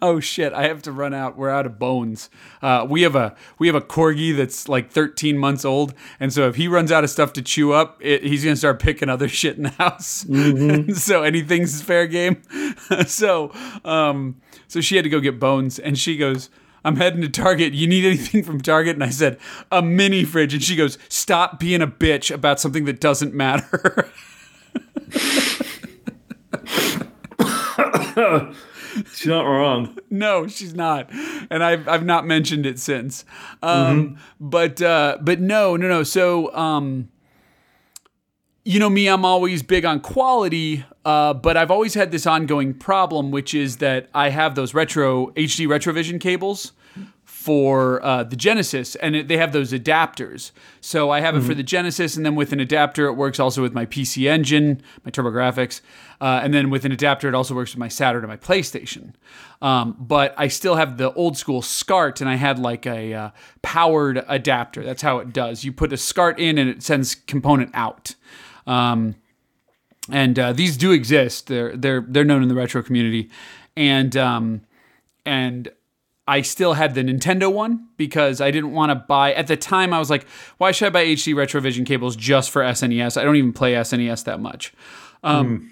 S1: "Oh shit, I have to run out. We're out of bones. Uh, we have a we have a corgi that's like 13 months old, and so if he runs out of stuff to chew up, it, he's gonna start picking other shit in the house. so anything's fair game. so um, so she had to go get bones, and she goes. I'm heading to Target. You need anything from Target? And I said, a mini fridge. And she goes, Stop being a bitch about something that doesn't matter.
S2: She's not wrong.
S1: no, she's not, and I've I've not mentioned it since. Um, But uh, but no, no, no. So um, you know me, I'm always big on quality, uh, but I've always had this ongoing problem, which is that I have those retro HD Retrovision cables for uh, the Genesis, and it, they have those adapters. So I have it for the Genesis, and then with an adapter, it works also with my PC Engine, my TurboGrafx, uh, and then with an adapter, it also works with my Saturn and my PlayStation. Um, but I still have the old school SCART, and I had like a uh, powered adapter. That's how it does. You put a SCART in, and it sends component out. Um, and uh, these do exist. They're they're they're known in the retro community, and um, and I still had the Nintendo one because I didn't want to buy at the time. I was like, why should I buy HD Retrovision cables just for SNES? I don't even play SNES that much. Um,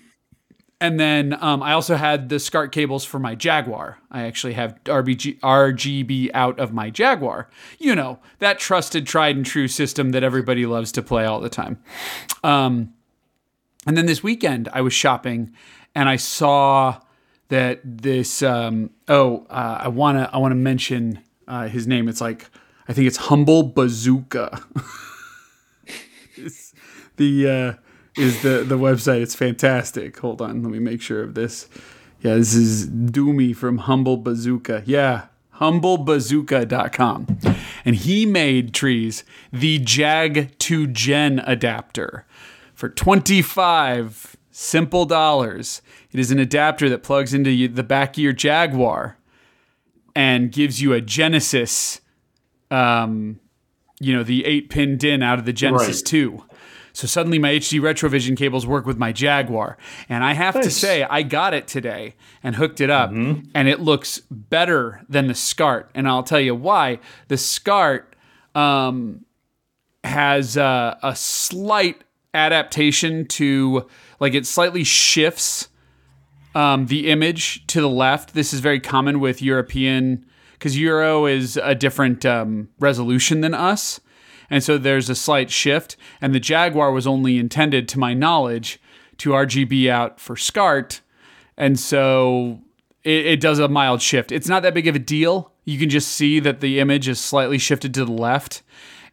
S1: And then um, I also had the SCART cables for my Jaguar. I actually have RBG, RGB out of my Jaguar. You know, that trusted, tried and true system that everybody loves to play all the time. Um, and then this weekend, I was shopping and I saw that this. Um, oh, uh, I wanna I wanna mention uh, his name. It's like I think it's Humble Bazooka. The uh, is the the website. It's fantastic. Hold on, let me make sure of this. Yeah, this is Doomy from Humble Bazooka. Yeah, humblebazooka.com. And he made trees the Jag to Gen adapter for 25 simple dollars. It is an adapter that plugs into the back of your Jaguar and gives you a Genesis um, you know, the eight pin DIN out of the Genesis
S2: Right.
S1: 2. So suddenly my HD Retrovision cables work with my Jaguar. And I have to say, I got it today and hooked it up, and it looks better than the SCART. And I'll tell you why. The SCART um, has uh, a slight adaptation to, like, it slightly shifts um, the image to the left. This is very common with European, because Euro is a different um, resolution than us. And so there's a slight shift. And the Jaguar was only intended, to my knowledge, to RGB out for SCART. And so it, it does a mild shift. It's not that big of a deal. You can just see that the image is slightly shifted to the left.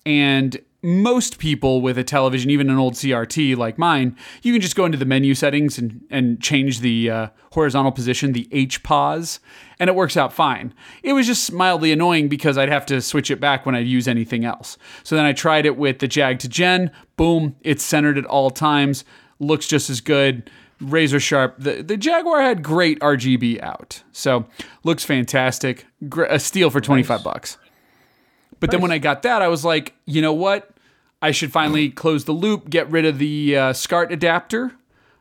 S1: And most people with a television, even an old CRT like mine, you can just go into the menu settings and, and change the uh, horizontal position, the H pause, and it works out fine. It was just mildly annoying because I'd have to switch it back when I'd use anything else. So then I tried it with the Jag to Gen. Boom, it's centered at all times, looks just as good. Razor sharp. The, the Jaguar had great RGB out, so looks fantastic. Gr- a steal for twenty five bucks. But then when I got that, I was like, you know what? I should finally close the loop, get rid of the uh, SCART adapter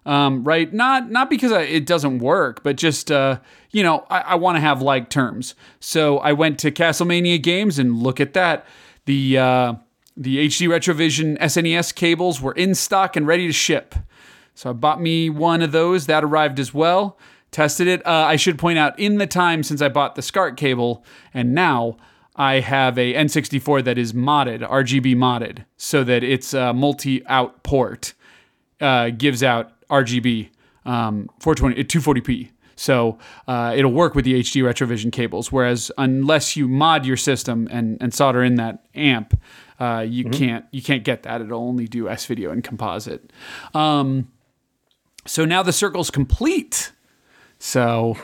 S1: Um, right? Not not because I, it doesn't work, but just uh, you know I, I want to have like terms. So I went to Castlemania Games and look at that. The uh, the HD Retrovision SNES cables were in stock and ready to ship. So I bought me one of those. That arrived as well. Tested it. Uh, I should point out in the time since I bought the SCART cable and now I have a N64 that is modded, RGB modded, so that it's a multi-out port uh, gives out RGB um, 420 240p. So uh, it'll work with the HD Retrovision cables. Whereas unless you mod your system and, and solder in that amp, uh, you mm-hmm. can't you can't get that. It'll only do S video and composite. Um, so now the circle's complete. So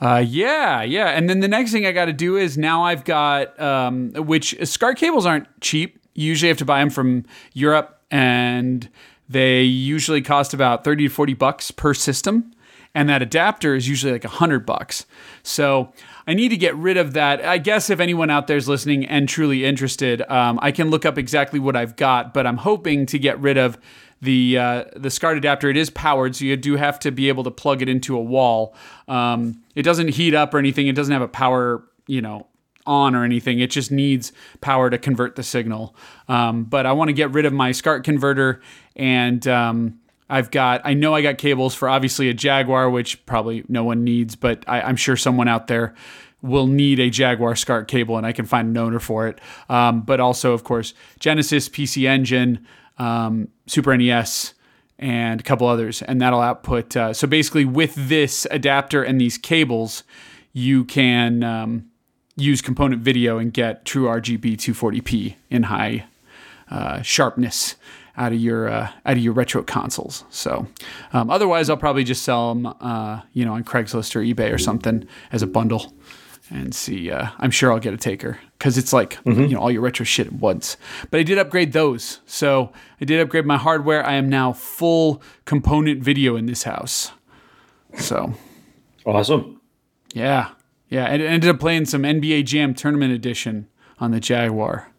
S1: uh, yeah, yeah. And then the next thing I got to do is now I've got, um, which SCART cables aren't cheap. You usually have to buy them from Europe, and they usually cost about 30 to 40 bucks per system. And that adapter is usually like 100 bucks. So I need to get rid of that. I guess if anyone out there is listening and truly interested, um, I can look up exactly what I've got, but I'm hoping to get rid of the uh, the SCART adapter. It is powered, so you do have to be able to plug it into a wall. Um, it doesn't heat up or anything. It doesn't have a power, you know, on or anything. It just needs power to convert the signal. Um, but I want to get rid of my SCART converter, and um, I've got. I know I got cables for obviously a Jaguar, which probably no one needs, but I, I'm sure someone out there will need a Jaguar SCART cable, and I can find an owner for it. Um, but also, of course, Genesis, PC Engine, um, Super NES, and a couple others, and that'll output. Uh, so basically, with this adapter and these cables, you can um, use component video and get true RGB 240p in high uh, sharpness out of your uh, out of your retro consoles. So um, otherwise, I'll probably just sell them, uh, you know, on Craigslist or eBay or something as a bundle and see. Uh, I'm sure I'll get a taker because it's like mm-hmm. you know all your retro shit at once. But I did upgrade those, so I did upgrade my hardware. I am now full component video in this house. So
S2: awesome.
S1: Yeah, yeah, and ended up playing some NBA Jam Tournament Edition on the Jaguar,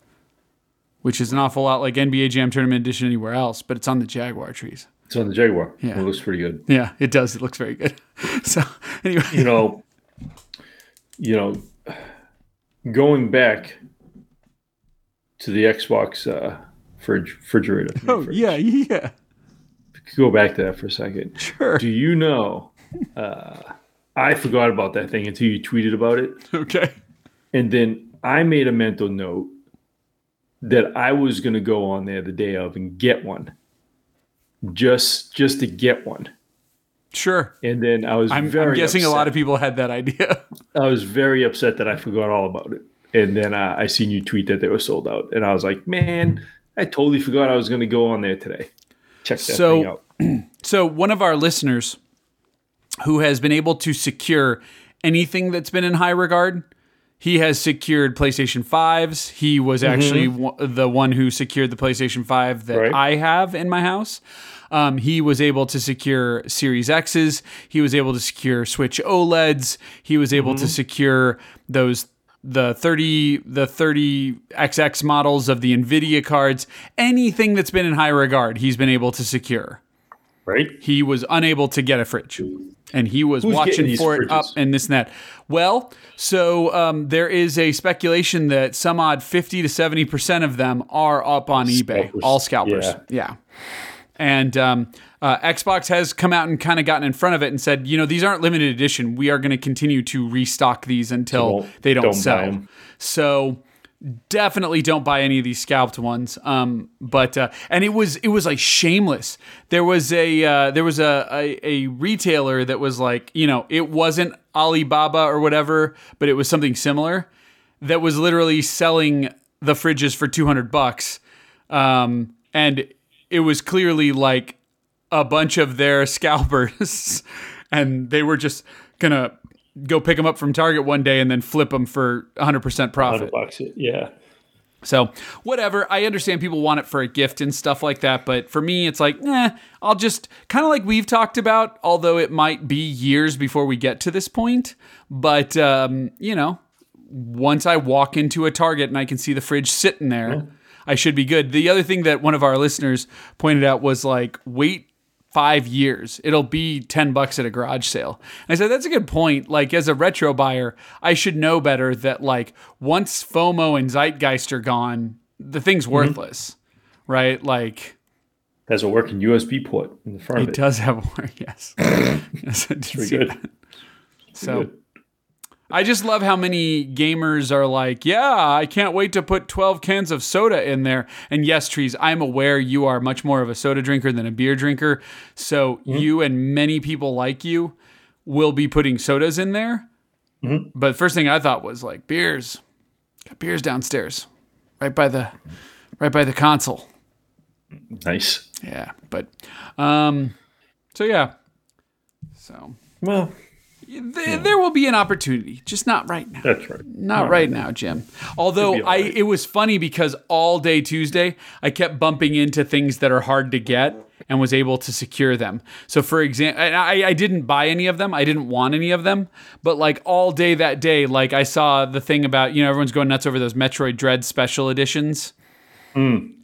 S1: which is an awful lot like NBA Jam Tournament Edition anywhere else, but it's on the Jaguar trees.
S2: It's on the Jaguar. Yeah, it looks pretty good.
S1: Yeah, it does. It looks very good. so anyway,
S2: you know you know, going back to the Xbox uh, fridge, refrigerator.
S1: Oh
S2: fridge.
S1: yeah, yeah.
S2: Go back to that for a second.
S1: Sure.
S2: Do you know? Uh, I forgot about that thing until you tweeted about it.
S1: Okay.
S2: And then I made a mental note that I was going to go on there the day of and get one, just just to get one.
S1: Sure.
S2: And then I was
S1: I'm,
S2: very
S1: I'm guessing
S2: upset.
S1: a lot of people had that idea.
S2: I was very upset that I forgot all about it. And then uh, I seen you tweet that they were sold out. And I was like, man, I totally forgot I was going to go on there today. Check that so, thing out.
S1: so, one of our listeners who has been able to secure anything that's been in high regard, he has secured PlayStation 5s. He was actually mm-hmm. the one who secured the PlayStation 5 that right. I have in my house. Um, he was able to secure Series X's. He was able to secure Switch OLEDs. He was able mm-hmm. to secure those the 30 the 30 XX models of the Nvidia cards. Anything that's been in high regard, he's been able to secure.
S2: Right.
S1: He was unable to get a fridge. And he was Who's watching for it up and this and that. Well, so um, there is a speculation that some odd 50 to 70% of them are up on eBay, all scalpers. Yeah. yeah. And um, uh, Xbox has come out and kind of gotten in front of it and said, you know, these aren't limited edition. We are going to continue to restock these until they don't, don't sell. So definitely don't buy any of these scalped ones. Um, but uh, and it was it was like shameless. There was a uh, there was a, a, a retailer that was like you know it wasn't Alibaba or whatever, but it was something similar that was literally selling the fridges for two hundred bucks. Um, and it was clearly like a bunch of their scalpers and they were just gonna go pick them up from Target one day and then flip them for 100% profit.
S2: Bucks, yeah.
S1: So whatever, I understand people want it for a gift and stuff like that, but for me, it's like, eh, I'll just kind of like we've talked about. Although it might be years before we get to this point, but um, you know, once I walk into a Target and I can see the fridge sitting there, yeah. I should be good. The other thing that one of our listeners pointed out was like wait five years. It'll be 10 bucks at a garage sale. And I said, that's a good point. Like, as a retro buyer, I should know better that, like, once FOMO and Zeitgeist are gone, the thing's
S2: Mm-hmm.
S1: worthless, right? Like,
S2: Has a working USB port in the front
S1: it
S2: of it.
S1: does have a word, yes. yes, I did see
S2: good.
S1: that. So.
S2: Good.
S1: I just love how many gamers are like, yeah, I can't wait to put 12 cans of soda in there. And yes, Trees, I'm aware you are much more of a soda drinker than a beer drinker. So you and many people like you will be putting sodas in there. But first thing I thought was like beers. Got beers downstairs. Right by the right by the console.
S2: Nice.
S1: Yeah. But um so yeah. So
S2: Well,
S1: th- there will be an opportunity, just not right now.
S2: that's right.
S1: Not right now, Jim. Although I,
S2: right.
S1: it was funny because all day Tuesday I kept bumping into things that are hard to get and was able to secure them. So, for example, I, I didn't buy any of them. I didn't want any of them. But like all day that day, like I saw the thing about you know everyone's going nuts over those Metroid Dread special editions.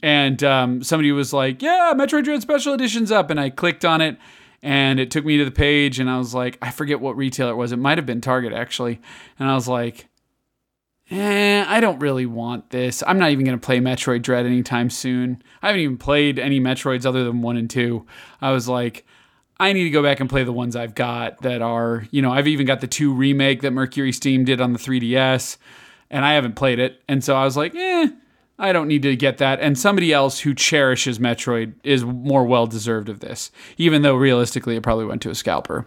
S1: And um, somebody was like, "Yeah, Metroid Dread Special Edition's up," and I clicked on it, and it took me to the page, and I was like, I forget what retailer it was. It might have been Target actually, and I was like, eh, I don't really want this. I'm not even going to play Metroid Dread anytime soon. I haven't even played any Metroids other than one and two. I was like, I need to go back and play the ones I've got that are, you know, I've even got the two remake that Mercury Steam did on the 3DS, and I haven't played it. And so I was like, eh, I don't need to get that. And somebody else who cherishes Metroid is more well deserved of this, even though realistically it probably went to a scalper.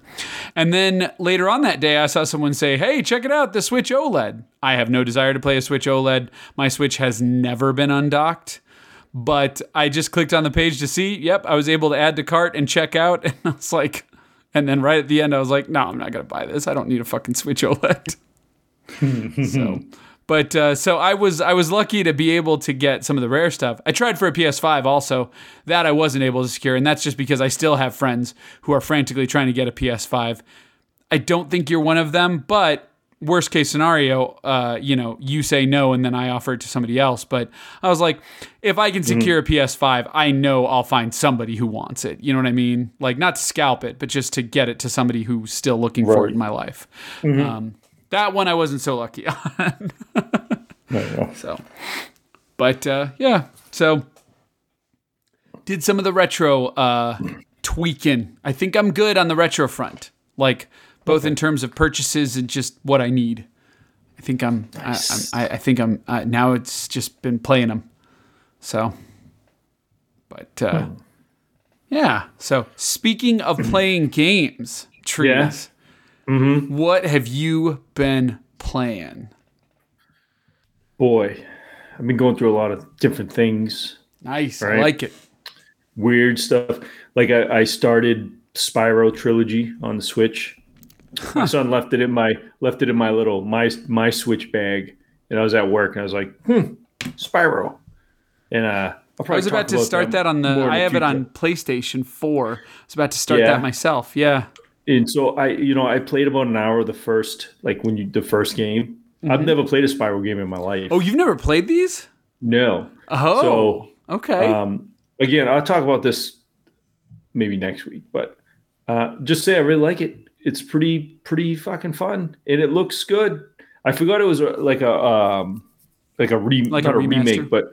S1: And then later on that day, I saw someone say, Hey, check it out, the Switch OLED. I have no desire to play a Switch OLED. My Switch has never been undocked. But I just clicked on the page to see, yep, I was able to add to cart and check out. And I was like, and then right at the end, I was like, no, I'm not going to buy this. I don't need a fucking Switch OLED. so, but uh, so I was I was lucky to be able to get some of the rare stuff. I tried for a PS5 also that I wasn't able to secure, and that's just because I still have friends who are frantically trying to get a PS5. I don't think you're one of them, but worst case scenario, uh, you know, you say no and then I offer it to somebody else. But I was like, if I can secure a PS5, I know I'll find somebody who wants it. You know what I mean? Like not to scalp it, but just to get it to somebody who's still looking for it in my life. Um, that one I wasn't so lucky on.
S2: There you go.
S1: So, but uh, yeah, so did some of the retro uh, tweaking. I think I'm good on the retro front, like both in terms of purchases and just what I need. I think I'm.
S2: Nice.
S1: I, I'm I, I think I'm. Uh, now it's just been playing them. So, but uh, yeah. So speaking of playing games, trees. What have you been playing?
S2: Boy, I've been going through a lot of different things,
S1: Nice. I like it.
S2: weird stuff. Like I, I started Spyro trilogy on the Switch. My son left it in my left it in my little my my Switch bag, and I was at work, and I was like, "Hmm, Spyro." And uh, I'll probably
S1: I was about to start that on the. I have it on PlayStation Four. I was about to start
S2: Yeah.
S1: that myself. Yeah.
S2: And so I, you know, I played about an hour the first, like when you the first game. I've never played a Spyro game in my life.
S1: Mm-hmm. Oh, you've never played these?
S2: no.
S1: Oh.
S2: So
S1: okay.
S2: Um, again, I'll talk about this maybe next week, but uh, just say I really like it. It's pretty, pretty fucking fun, and it looks good. I forgot it was like a, um, like a re,
S1: Like
S2: not
S1: a
S2: a, remake, but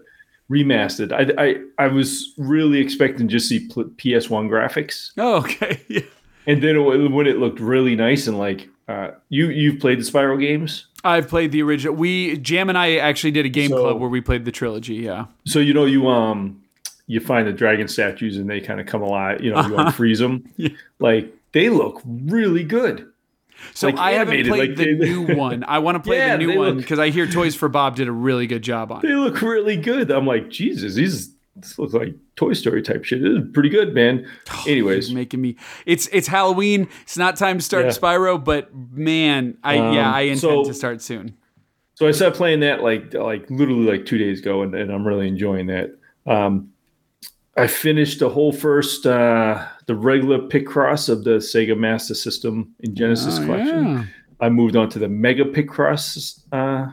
S2: remastered. I, I, I was really expecting to just see PS1 graphics,
S1: oh, okay. Yeah.
S2: And then when it looked really nice and like uh, you, you've played the Spyro games,
S1: I've played the original. We Jam and I actually did a game
S2: So-
S1: club where we played the trilogy. Yeah.
S2: so you know you um you find the dragon statues and they kind of come alive. You know, you unfreeze them.
S1: Yeah.
S2: Like they look really good.
S1: So
S2: Like
S1: I haven't played
S2: like
S1: the
S2: they-
S1: new one. I want to play
S2: Yeah,
S1: the new one because I hear Toys for Bob did a really good job on it.
S2: They look really good. I'm like, Jesus, these this looks like Toy Story type shit. This is pretty good, man. Anyways,
S1: He's making me. It's it's Halloween. It's not time to start
S2: Yeah.
S1: Spyro, but man, I
S2: Um,
S1: yeah, I intend
S2: so-
S1: to start soon.
S2: so I started playing that like like literally like two days ago, and, and I'm really enjoying that. Um, I finished the whole first uh, the regular Picross of the Sega Master System in Genesis
S1: Oh,
S2: collection.
S1: yeah.
S2: I moved on to the Mega Picross uh,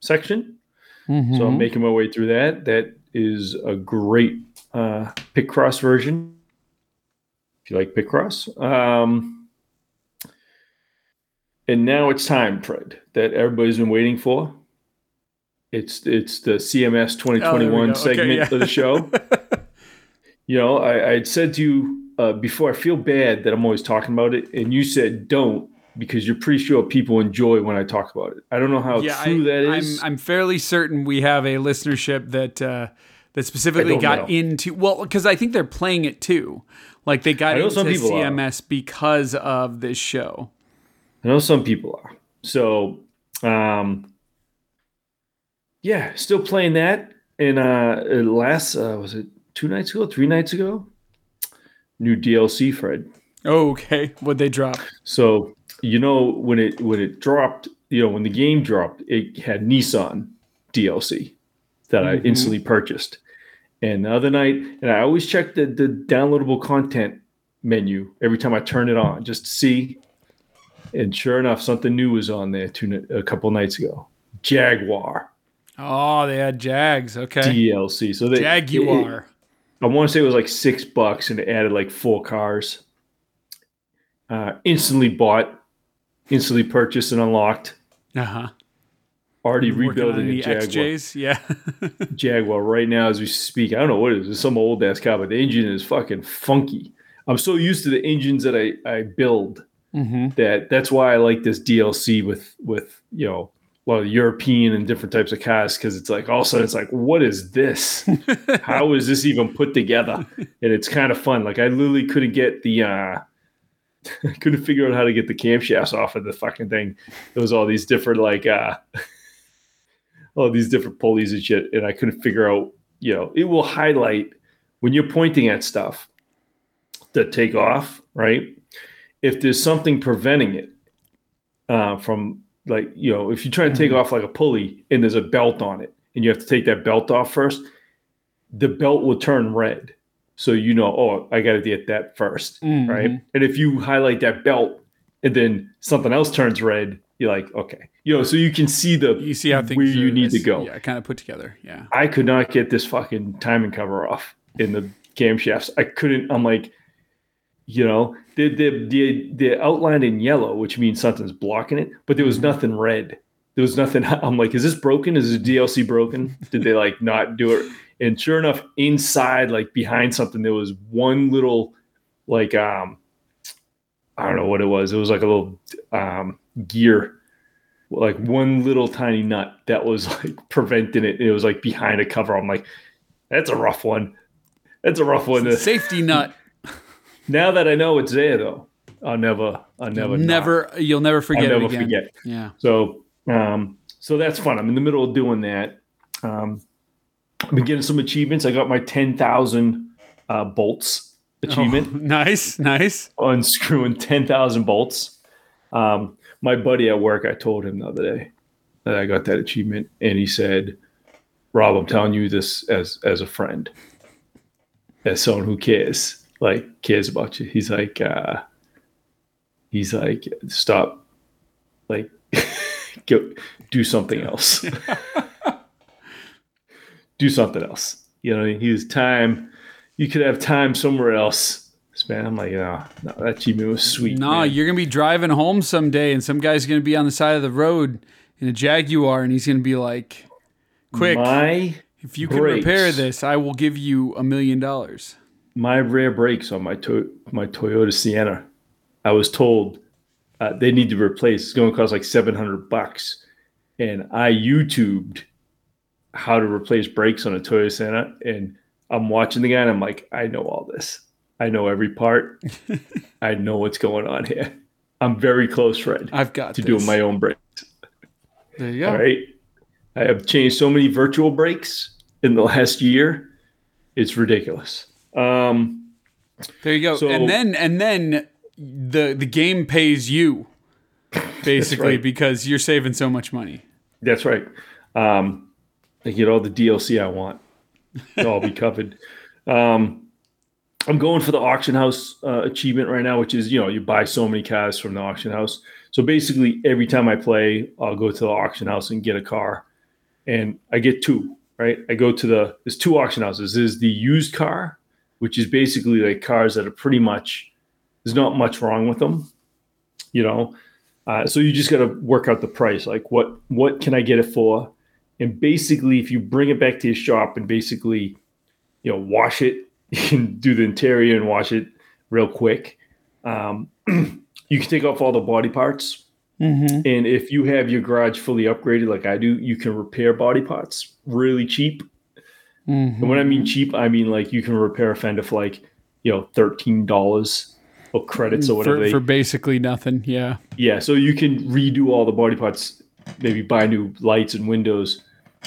S2: section. So I'm making my way through that. That is a great uh, Picross version. if you like Picross. Um, and now it's time, Fred, that everybody's been waiting for. It's it's the CMS 2021
S1: Okay,
S2: segment
S1: yeah.
S2: of the show. you know, I, I had said to you uh, before, I feel bad that I'm always talking about it, and you said don't because you're pretty sure people enjoy when I talk about it. I don't know how
S1: yeah,
S2: true
S1: I,
S2: that is.
S1: I'm, I'm fairly certain we have a listenership that uh, that specifically got
S2: know.
S1: into well, because I think they're playing it too. Like they got into
S2: people are.
S1: CMS because of this show.
S2: I know some people are. So, um, yeah, still playing that. And uh, it last uh, was it two nights ago, three nights ago? New DLC, Fred.
S1: Oh, okay. What they drop?
S2: So you know when it when it dropped, you know when the game dropped, it had Nissan DLC that I
S1: Mhm.
S2: instantly purchased. And the other night, and I always check the the downloadable content menu every time I turn it on just to see. And sure enough, something new was on there two, a couple nights ago. Jaguar
S1: Oh, they had Jags. Okay,
S2: DLC. So they
S1: Jaguar.
S2: I want to say it was like six bucks, and it added like four cars. Uh, instantly bought, instantly purchased and unlocked.
S1: Uh huh.
S2: Already
S1: Working on
S2: rebuilding
S1: the
S2: a Jaguar.
S1: XJs. Yeah.
S2: Jaguar right now as we speak. I don't know what it is. It's some old ass car, but the engine is fucking funky. I'm so used to the engines that I, I build
S1: mm-hmm.
S2: that that's why I like this DLC with with you know a lot of European and different types of cars because it's like all of a sudden it's like what is this? How is this even put together? And it's kind of fun. Like I literally couldn't get the uh I couldn't figure out how to get the camshafts off of the fucking thing. There was all these different like uh all these different pulleys and shit, and I couldn't figure out, you know, it will highlight when you're pointing at stuff that take off, right? If there's something preventing it uh, from like, you know, if you try to take off like a pulley and there's a belt on it and you have to take that belt off first, the belt will turn red. So you know, oh, I got to get that 1st
S1: Mhm.
S2: right? And if you highlight that belt and then something else turns red, you're like, okay, you know, so you can see the
S1: You see how things
S2: where you need to go.
S1: Yeah, kind of put together. Yeah.
S2: I could not get this fucking timing cover off in the camshafts. I couldn't. I'm like, you know, the the the the outline in yellow, which means something's blocking it, but there was nothing red. There was nothing. I'm like, is this broken? Is the DLC broken? Did they like not do it? And sure enough, inside, like behind something, there was one little, like, um, I don't know what it was. It was like a little um, gear, like one little tiny nut that was like preventing it. It was like behind a cover. I'm like, that's a rough one. That's a rough one.
S1: Safety nut.
S2: now that I know it's there, though, I'll never, I'll never, not.
S1: never. You'll never forget
S2: I'll never
S1: it again.
S2: forget.
S1: Yeah.
S2: So, um, so that's fun. I'm in the middle of doing that. Um, I've been getting some achievements. I got my 10,000 uh, bolts achievement.
S1: Oh, nice. Nice.
S2: unscrewing 10,000 bolts. Um, my buddy at work, I told him the other day that I got that achievement, and he said, Rob, I'm telling you this as as a friend, as someone who cares, like cares about you. He's like, uh, he's like, stop, like, go do something else. do something else. You know, was time. You could have time somewhere else. Man, I'm like, oh, no, that achievement was sweet.
S1: No, you're gonna be driving home someday, and some guy's gonna be on the side of the road in a Jaguar, and he's gonna be like, "Quick,
S2: My
S1: if you can repair this, I will give you a million dollars."
S2: my rear brakes on my to- my Toyota Sienna, I was told uh, they need to replace. It's going to cost like seven hundred bucks, and I YouTubed how to replace brakes on a Toyota Sienna, and I'm watching the guy, and I'm like, I know all this. I know every part. I know what's going on here. I'm very close, Fred,
S1: I've got
S2: to
S1: this.
S2: doing my own brakes.
S1: There you go.
S2: All right. I have changed so many virtual brakes in the last year. It's ridiculous. Um,
S1: There you go.
S2: So-
S1: and then and then the the game pays you basically
S2: right.
S1: because you're saving so much money.
S2: that's right. Um, I get all the DLC I want. It'll all be covered. Um, I'm going for the auction house uh, achievement right now, which is you know you buy so many cars from the auction house. So basically, every time I play, I'll go to the auction house and get a car, and I get two. Right, I go to the there's two auction houses. There's the used car, which is basically like cars that are pretty much there's not much wrong with them, you know. Uh, so you just got to work out the price. Like what what can I get it for? And basically, if you bring it back to your shop and basically, you know, wash it, you can do the interior and wash it real quick. Um, you can take off all the body parts.
S1: Mm-hmm.
S2: And if you have your garage fully upgraded, like I do, you can repair body parts really cheap.
S1: Mm-hmm.
S2: And when I mean cheap, I mean like you can repair a fender for like, you know, thirteen dollars or credits or whatever.
S1: For, for basically nothing. Yeah.
S2: yeah, so you can redo all the body parts, maybe buy new lights and windows,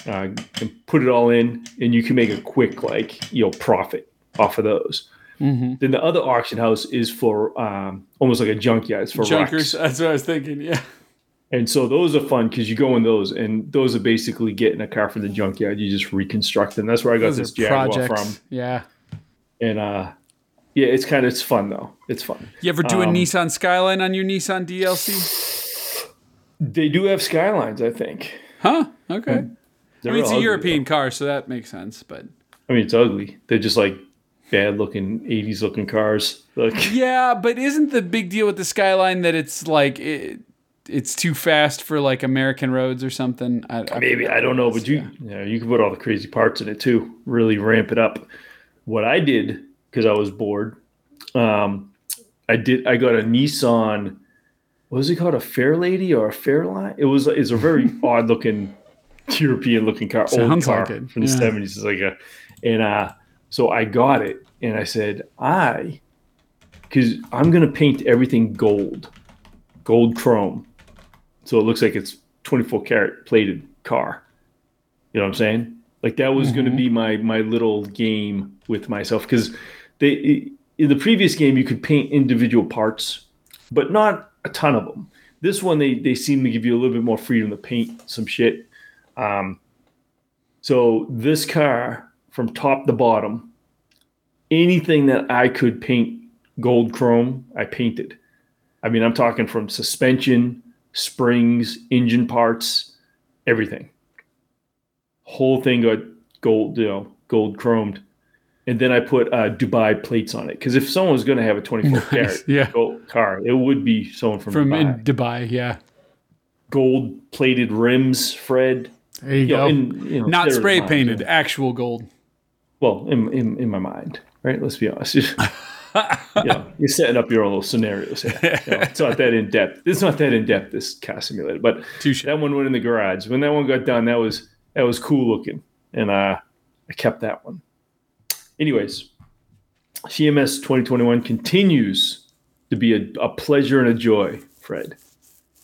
S2: uh, and put it all in, and you can make a quick like you know profit off of those.
S1: Mm-hmm.
S2: Then the other auction house is for um, almost like a junkyard. It's for
S1: Junkers.
S2: wrecks.
S1: That's what I was thinking. Yeah.
S2: And so those are fun because you go in those, and those are basically getting a car from the junkyard. You just reconstruct them. That's where I got
S1: Those
S2: this Jaguar
S1: projects.
S2: from.
S1: Yeah.
S2: And uh, yeah, it's kind of it's fun though. It's fun.
S1: You ever do a
S2: Um,
S1: Nissan Skyline on your Nissan DLC?
S2: They do have skylines, I think.
S1: Huh? Okay. I mean, it's a
S2: ugly,
S1: European car, so that makes sense. But
S2: I mean, it's ugly. They're just like bad looking '80s looking cars. Like,
S1: yeah, but isn't the big deal with the Skyline that it's like it, it's too fast for like American roads or something? I, I
S2: maybe I don't know, but you,
S1: yeah.
S2: you know, you can put all the crazy parts in it too. Really ramp it up. What I did because I was bored, um, I did. I got a Nissan. What was it called? A Fair Lady or a Fairline? It was. It's a very odd looking European looking car. old car
S1: like
S2: from the
S1: yeah.
S2: seventies. It's like a, and uh, so I got it, and I said I, because I'm gonna paint everything gold, gold chrome, so it looks like it's 24 karat plated car. You know what I'm saying? Like that was going to be my my little game with myself because they in the previous game you could paint individual parts, but not a ton of them. This one they they seem to give you a little bit more freedom to paint some shit. Um, so this car from top to bottom, anything that I could paint gold chrome, I painted. I mean, I'm talking from suspension, springs, engine parts, everything. Whole thing got gold, you know, gold chromed. And then I put uh, Dubai plates on it because if someone was going to have a 24
S1: Nice,
S2: karat
S1: yeah.
S2: gold car, it would be someone from,
S1: from
S2: Dubai.
S1: in Dubai. Yeah.
S2: gold plated rims, Fred.
S1: There you
S2: You know,
S1: go.
S2: in, you know,
S1: Not spray
S2: mind,
S1: painted,
S2: yeah.
S1: actual gold.
S2: Well, in, in in my mind, right? Let's be honest. you know, you're setting up your own little scenarios here. You know, it's not that in depth. It's not that in depth. This car simulator, but
S1: Touche.
S2: that one went in the garage. When that one got done, that was that was cool looking, and uh, I kept that one. Anyways, CMS 2021 continues to be a, a pleasure and a joy, Fred.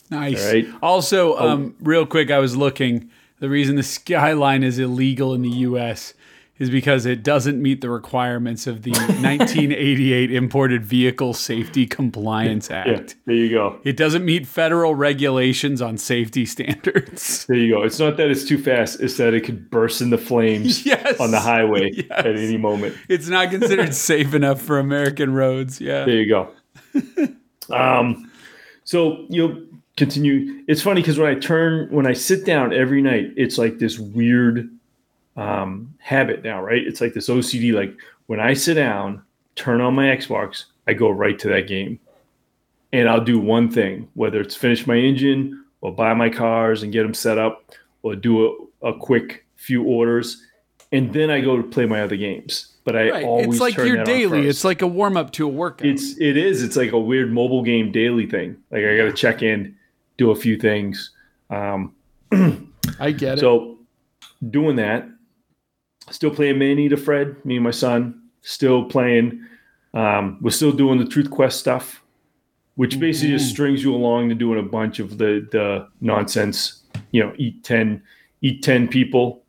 S1: Nice.
S2: All right. Oh.
S1: Also, um, real quick, I was looking. The reason the Skyline is illegal in the U.S. is because it doesn't meet the requirements of the 1988 Imported Vehicle Safety Compliance Act.
S2: Yeah, there you go.
S1: It doesn't meet federal regulations on safety standards.
S2: There you go. It's not that it's too fast; it's that it could burst into flames
S1: Yes.
S2: on the highway
S1: Yes.
S2: at any moment.
S1: It's not considered safe enough for American roads. Yeah.
S2: There you go. um, so you'll continue. It's funny because when I turn, when I sit down every night, it's like this weird um, habit now, right? It's like this OCD. Like when I sit down, turn on my Xbox, I go right to that game, and I'll do one thing, whether it's finish my engine or buy my cars and get them set up, or do a, a quick few orders, and then I go to play my other games. But I
S1: Right.
S2: always
S1: It's like your daily. It's like a warm up to a workout.
S2: It's it is. It's like a weird mobile game daily thing. Like I got to check in, do a few things. Um,
S1: I get it.
S2: so doing that, still playing Maneater Fred. Me and my son still playing. Um, we're still doing the Truth Quest stuff, which basically just strings you along to doing a bunch of the the nonsense. You know, eat ten, eat ten people,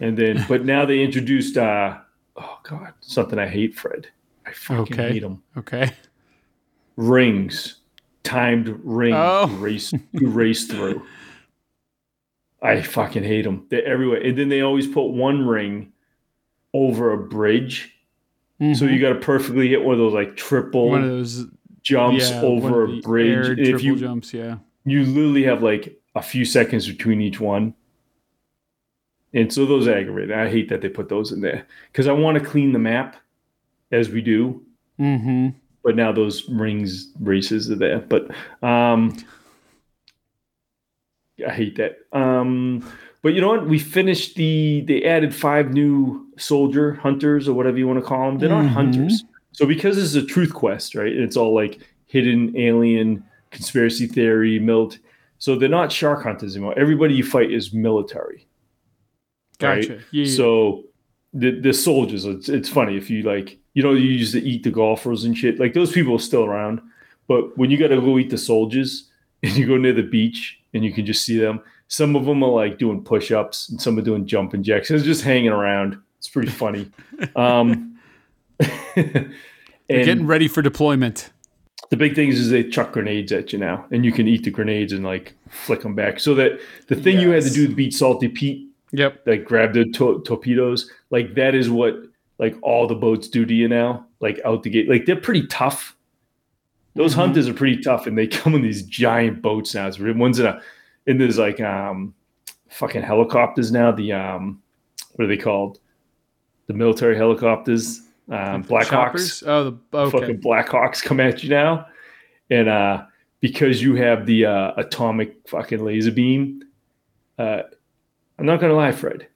S2: and then. but now they introduced. uh Oh God, something I hate, Fred. I fucking
S1: Okay.
S2: hate them
S1: okay.
S2: rings, timed ring
S1: Oh.
S2: to race to race through. I fucking hate them. They're everywhere, and then they always put one ring over a bridge, so you got to perfectly hit one of those like triple
S1: Mm-hmm. one of those
S2: jumps
S1: yeah,
S2: over a bridge. if you
S1: jumps, yeah.
S2: you literally have like a few seconds between each one. And so those aggravate. I hate that they put those in there because I want to clean the map as we do.
S1: Mm-hmm.
S2: But now those rings races are there. But um, I hate that. Um, but you know what? We finished the. They added five new soldier hunters or whatever you want to call them. They're not
S1: Mhm.
S2: hunters. So because this is a truth quest, right? And it's all like hidden alien conspiracy theory, milt. So they're not shark hunters anymore. Everybody you fight is military. right?
S1: Gotcha. Yeah.
S2: So the the soldiers, it's, it's funny if you like, you know, you used to eat the golfers and shit. Like those people are still around, but when you got to go eat the soldiers and you go near the beach and you can just see them. Some of them are like doing push ups and some are doing jumping jacks. It's just hanging around. It's pretty funny. Um,
S1: They're
S2: and
S1: getting ready for deployment.
S2: the big thing is, is they chuck grenades at you now, and you can eat the grenades and like flick them back. So that the thing you had to do to beat Scaly Pete
S1: Yep.
S2: like grab the to- torpedoes like that is what like all the boats do to you now like out the gate. Like they're pretty tough. Those
S1: Mhm.
S2: hunters are pretty tough and they come in these giant boats now. It's one's in a and there's like um fucking helicopters now the um what are they called? The military helicopters um blackhawks.
S1: Choppers? Oh, the okay.
S2: fucking Blackhawks come at you now, and uh, because you have the uh, atomic fucking laser beam, uh, I'm not gonna lie, Fred,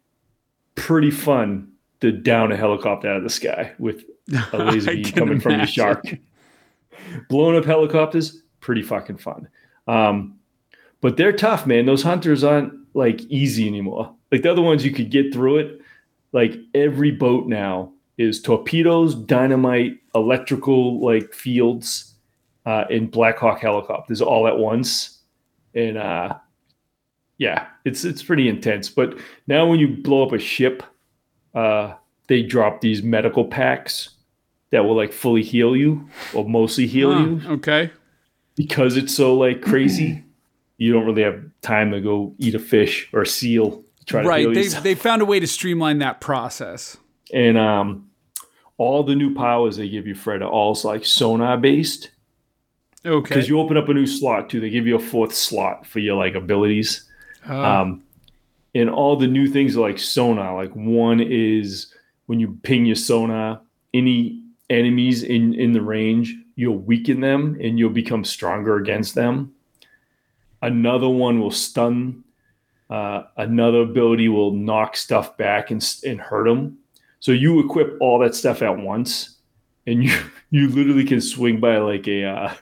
S2: pretty fun to down a helicopter out of the sky with a laser beam coming from
S1: the
S2: shark. Blowing up helicopters, pretty fucking fun. Um, but they're tough, man. Those hunters aren't like easy anymore. Like the other ones, you could get through it. Like every boat now is torpedoes, dynamite, electrical like fields, uh, and Black Hawk helicopters all at once. And uh, yeah, it's it's pretty intense. But now when you blow up a ship, uh, they drop these medical packs that will like fully heal you or mostly heal
S1: Huh,
S2: you
S1: Okay.
S2: because it's so like crazy. you don't really have time to go eat a fish or a seal. Try to
S1: Right. They they found a way to streamline that process.
S2: and um, all the new powers they give you, Fred, are all like sonar based.
S1: Okay.
S2: Because you open up a new slot too. They give you a fourth slot for your like abilities.
S1: Uh,
S2: Um, and all the new things are like sonar. Like one is when you ping your sonar, any enemies in in the range, you'll weaken them and you'll become stronger against them. Another one will stun. Uh, another ability will knock stuff back and and hurt them. So you equip all that stuff at once, and you you literally can swing by like a uh,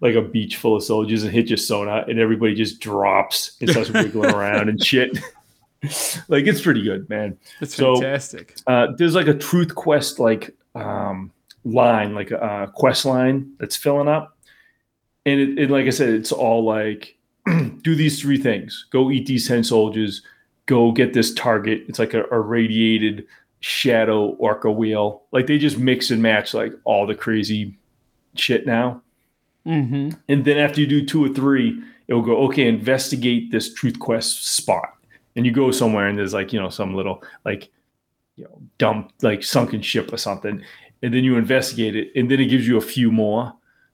S2: like a beach full of soldiers and hit your sonar, and everybody just drops and starts wiggling around and shit. like it's pretty good, man.
S1: that's
S2: so-
S1: fantastic.
S2: Uh, there's like a truth quest like um, line, like a uh, quest line that's filling up, and it, it, like I said, it's all like do these three things: go eat these ten soldiers, go get this target. It's like a, a radiated shadow orca wheel. Like they just mix and match like all the crazy shit now.
S1: Mm-hmm.
S2: And then after you do two or three, it will go, okay, investigate this truth quest spot. And you go somewhere and there's like, you know, some little like, you know, dump, like sunken ship or something. And then you investigate it. And then it gives you a few more.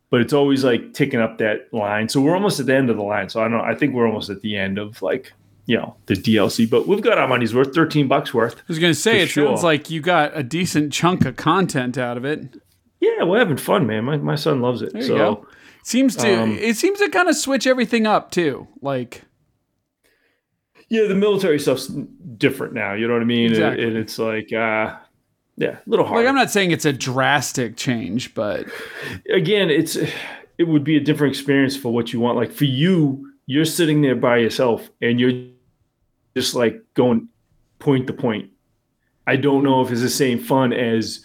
S2: But it's always like ticking up that line. So we're almost at the end of the line. So I don't know. I think we're almost at the end of like, you know, the DLC. But we've got our money's worth, 13 bucks worth.
S1: I was going to say, it sounds like you got a decent chunk of content out of it.
S2: Yeah, we're having fun, man. My, my son loves it.
S1: There
S2: so.
S1: Seems to
S2: Um,
S1: it seems to kind of switch everything up too. Like
S2: yeah, the military stuff's different now. You know what I mean? And- And, it's like, uh, yeah, a little hard.
S1: like I'm not saying it's a drastic change, but
S2: Again, it's it would be a different experience for what you want. Like for you, you're sitting there by yourself and you're just like going point to point. I don't know if it's the same fun as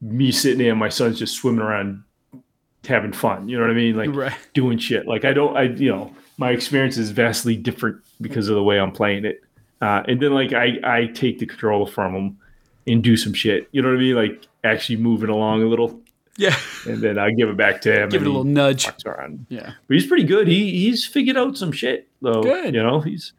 S2: me sitting there and my son's just swimming around having fun. You know what I mean? Like
S1: right.
S2: doing shit. Like I don't, I you know, my experience is vastly different because of the way I'm playing it. Uh, and then like I I take the controller from him and do some shit. You know what I mean? Like actually move it along a little,
S1: Yeah.
S2: and then I give it back to him.
S1: Give it a little nudge.
S2: around.
S1: Yeah.
S2: But he's pretty good. He he's figured out some shit though.
S1: Good.
S2: You know he's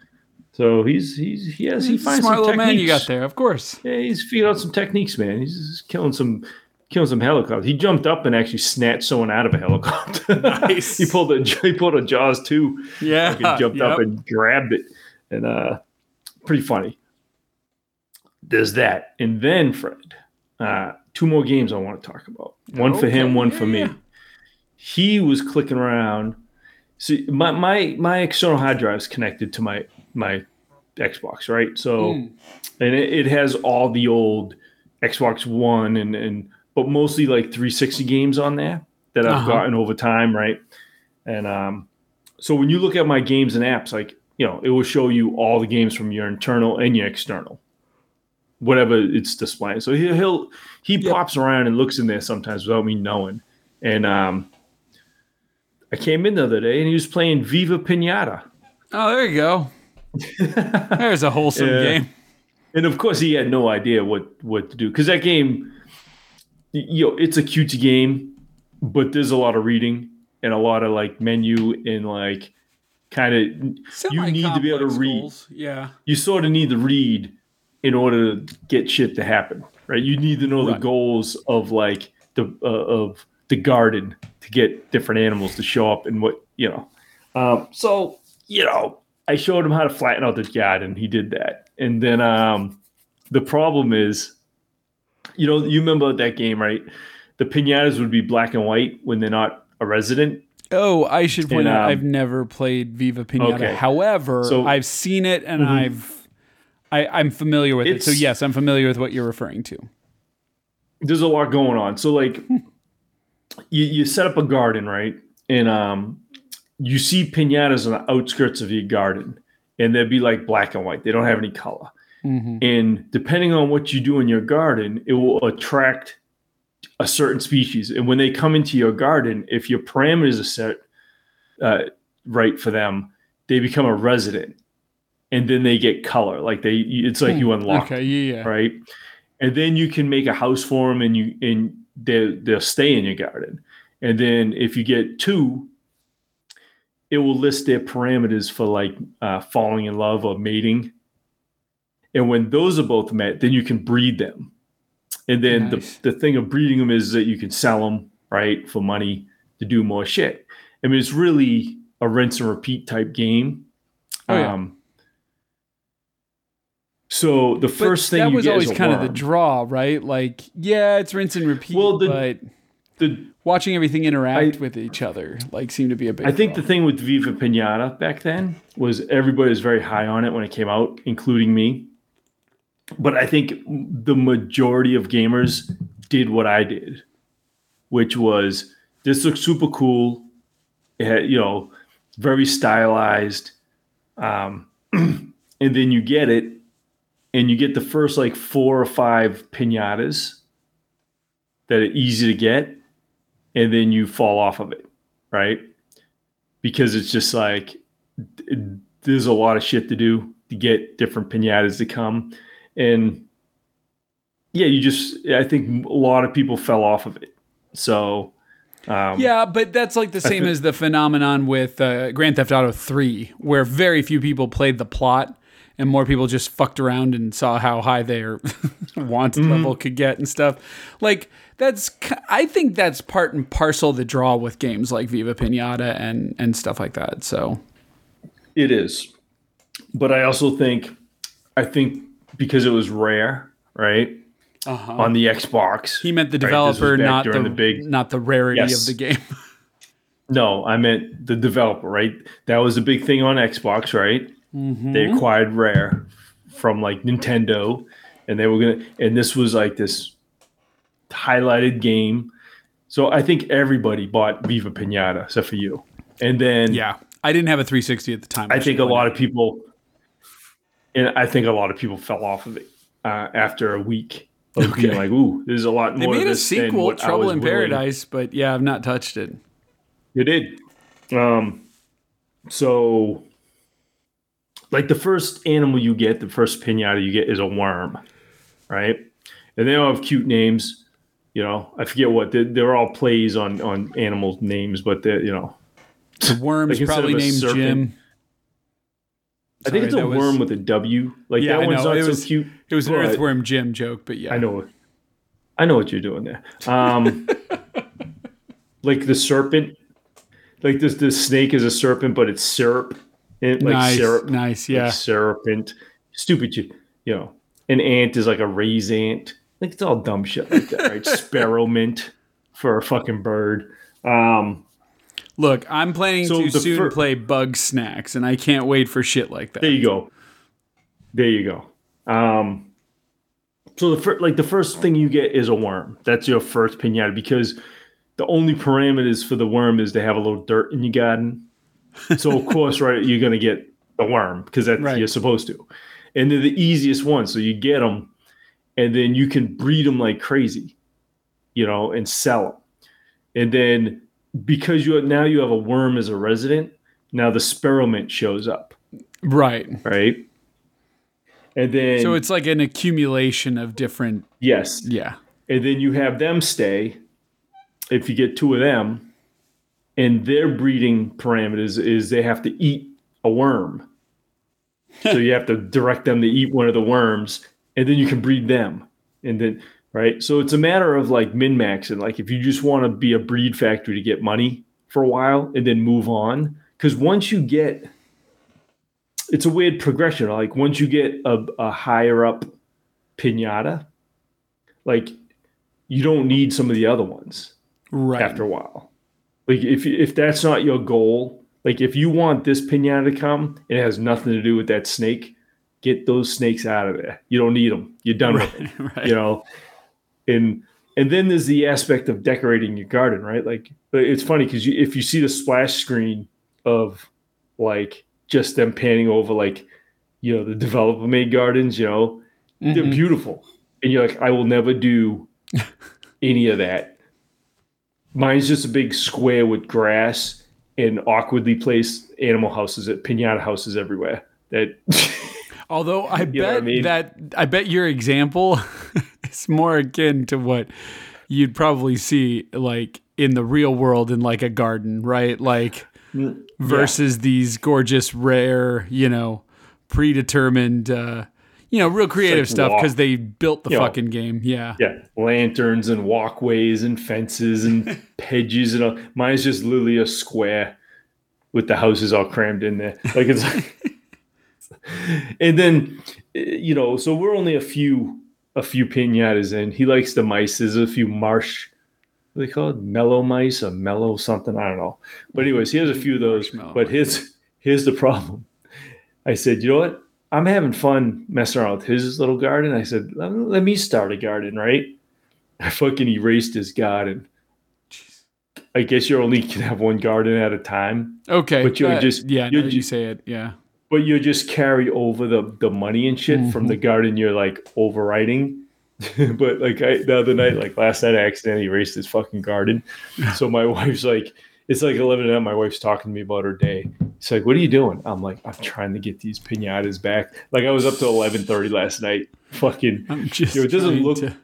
S2: so he's he's he has he
S1: He's a
S2: finds
S1: smart
S2: some
S1: little man you got there, of course.
S2: Yeah, he's figured out some techniques, man. He's killing some killing some helicopters. He jumped up and actually snatched someone out of a helicopter.
S1: Nice.
S2: he pulled a he pulled a Jaws too.
S1: Yeah.
S2: He jumped up and grabbed it, and uh, pretty funny. There's that, and then Fred, uh, two more games I want to talk about. One for him, one
S1: yeah,
S2: for me. He was clicking around. See, my my my external hard drive is connected to my my Xbox, right? So,
S1: Hmm.
S2: and it, it has all the old Xbox One and and but mostly like 360 games on there that I've
S1: Uh-huh.
S2: gotten over time, right? And um, so when you look at my games and apps, like you know, it will show you all the games from your internal and your external, whatever it's displaying. So he, he'll he
S1: Yep.
S2: pops around and looks in there sometimes without me knowing. And um, I came in the other day and he was playing Viva Pinata.
S1: Oh, there you go. There's a wholesome
S2: Yeah.
S1: game.
S2: and of course he had no idea what what to do because that game you know it's a cutesy game but there's a lot of reading and a lot of like menu and like kind of you need to be able to read.
S1: goals. Yeah.
S2: you sort of need to read in order to get shit to happen right? You need to know the goals of like the uh, of the garden to get different animals to show up and what you know. Um, so you know i showed him how to flatten out the garden. He did that. And then um, the problem is you know you remember that game right the pinatas would be black and white when they're not a resident
S1: Oh, I should point
S2: And,
S1: out
S2: um,
S1: I've never played Viva Pinata.
S2: Okay.
S1: However,
S2: So-
S1: I've seen it and
S2: Mhm.
S1: I've I, I'm familiar with it. So yes, I'm familiar with what you're referring to.
S2: there's a lot going on. So like you, you set up a garden, right? And um you see pinatas on the outskirts of your garden, and they'd be like black and white. They don't have any color.
S1: Hmm
S2: And depending on what you do in your garden, it will attract a certain species. And when they come into your garden, if your parameters are set uh, right for them, they become a resident, and then they get color. Like they, it's like you unlock
S1: Okay, yeah, yeah.
S2: right? And then you can make a house for them, and you and they they'll stay in your garden. And then if you get two, it will list their parameters for like uh, falling in love or mating. And when those are both met, then you can breed them. And then
S1: Nice.
S2: the the thing of breeding them is that you can sell them right for money to do more shit. I mean, it's really a rinse and repeat type game.
S1: Oh, yeah.
S2: Um, so the
S1: But
S2: first thing
S1: that
S2: you
S1: was
S2: get
S1: always kind of the draw, right? Like, yeah, it's rinse and repeat,
S2: Well, the-
S1: but
S2: the
S1: watching everything interact
S2: I-
S1: with each other like seemed to be a big.
S2: I think the thing with Viva Pinata back then was everybody was very high on it when it came out, including me. But I think the majority of gamers did what I did, which was this looks super cool. Had, you know, very stylized. Um, and then you get it, and you get the first like four or five pinatas that are easy to get, and then you fall off of it, right? Because it's just like th- there's a lot of shit to do to get different pinatas to come, and yeah, you just I think a lot of people fell off of it. So um,
S1: Yeah, but that's like the same as the phenomenon with uh, Grand Theft Auto 3, where very few people played the plot and more people just fucked around and saw how high their wanted
S2: Mm-hmm.
S1: level could get and stuff. Like, that's, I think that's part and parcel of the draw with games like Viva Pinata and, and stuff like that. So,
S2: It is. But I also think I think because it was rare, right? On the Xbox.
S1: he meant the
S2: Right,
S1: developer,
S2: back
S1: not the,
S2: the big-
S1: not the rarity
S2: Yes.
S1: of the game.
S2: No, I meant the developer, right? That was a big thing on Xbox, right?
S1: Mm-hmm.
S2: They acquired Rare from like Nintendo, and they were gonna, and this was like this highlighted game. So I think everybody bought Viva Pinata, except for you. And then
S1: yeah. I didn't have a 360 at the time.
S2: I think a lot of people, and I think a lot of people fell off of it uh, after a week of being like, "Ooh, there's a lot more." to
S1: made a
S2: this than
S1: sequel,
S2: what
S1: Trouble
S2: was
S1: in
S2: willing-
S1: Paradise, but yeah, I've not touched it.
S2: They did. Um, so, like the first animal you get, the first pinata you get is a worm, right? And they all have cute names. You know, I forget what they're, they're all plays on on animal names, but they're you know,
S1: The worm's
S2: Like, instead
S1: probably named
S2: serpent-
S1: Jim.
S2: I think it's a
S1: that was-
S2: worm with a W. Like
S1: Yeah,
S2: that one's not
S1: It
S2: so
S1: was-
S2: cute.
S1: It was an earthworm Jim joke, but yeah.
S2: I know. I know what you're doing there. Um, like the serpent, like this the snake is a serpent, but it's syrup. It, like
S1: nice,
S2: syrup.
S1: nice,
S2: like
S1: yeah.
S2: serpent. Stupid, you, you know. An ant is like a raised ant. Like it's all dumb shit like that, right? Sparrow mint for a fucking bird. Um,
S1: Look, I'm planning
S2: So
S1: to soon
S2: fir-
S1: play Bugsnax, and I can't wait for shit like that.
S2: There you go. There you go. Um, so the fir- like the first thing you get is a worm. That's your first pinata because the only parameters for the worm is to have a little dirt in your garden. So of course, right, you're gonna get the worm because that's
S1: Right.
S2: you're supposed to, and they're the easiest ones. So you get them, and then you can breed them like crazy, you know, and sell them, and then because you now you have a worm as a resident, now the spearmint shows up
S1: Right.
S2: right? And then
S1: So it's like an accumulation of different.
S2: yes,
S1: Yeah.
S2: and then you have them stay. If you get two of them, and their breeding parameters is they have to eat a worm. so you have to direct them to eat one of the worms, and then you can breed them, and then right. So it's a matter of like min maxing. Like if you just want to be a breed factory to get money for a while and then move on, because once you get it's a weird progression. Like once you get a, a higher up pinata, like you don't need some of the other ones
S1: Right.
S2: after a while. Like if if that's not your goal, like if you want this pinata to come, it has nothing to do with that snake. Get those snakes out of there. You don't need them. You're done with it.
S1: right.
S2: You know, and and then there's the aspect of decorating your garden, right? Like, but it's funny because you, if you see the splash screen of like just them panning over like you know the developer made gardens, you know, they're
S1: Mhm.
S2: beautiful, and you're like, I will never do any of that. Mine's just a big square with grass and awkwardly placed animal houses, at pinata houses everywhere. That
S1: Although I
S2: what I
S1: bet
S2: mean?
S1: that I bet your example is more akin to what you'd probably see like in the real world in like a garden, right? Like versus these gorgeous, rare, you know, predetermined, uh, you know, real creative
S2: like
S1: stuff because they built the
S2: you know,
S1: fucking game. Yeah.
S2: yeah, lanterns and walkways and fences and hedges and all. Mine's just literally a square with the houses all crammed in there. Like it's, like, and then eh, you know, so we're only a few a few pinatas in. He likes the mice. There's a few marsh. What they call it? Mellow mice or mellow something? I don't know. But anyways, he has a few of those. But here's here's the problem. I said, you know what? I'm having fun messing around with his little garden. I said, let, me start a garden, right? I fucking erased his garden. I guess you only can have one garden at a time,
S1: Okay.
S2: But you're
S1: that- uh,
S2: just-
S1: yeah.
S2: you're
S1: now you say it. Yeah.
S2: But you just carry over the, the money and shit from the mm-hmm. garden you're like overriding. but like I, the other night, like last night, I accidentally erased his fucking garden. So my wife's like, it's like 11 a.m. My wife's talking to me about her day. She's like, "What are you doing?" I'm like, "I'm trying to get these pinatas back." Like I was up to 11:30 last night. Fucking
S1: I'm just.
S2: Yo, it doesn't look-
S1: to-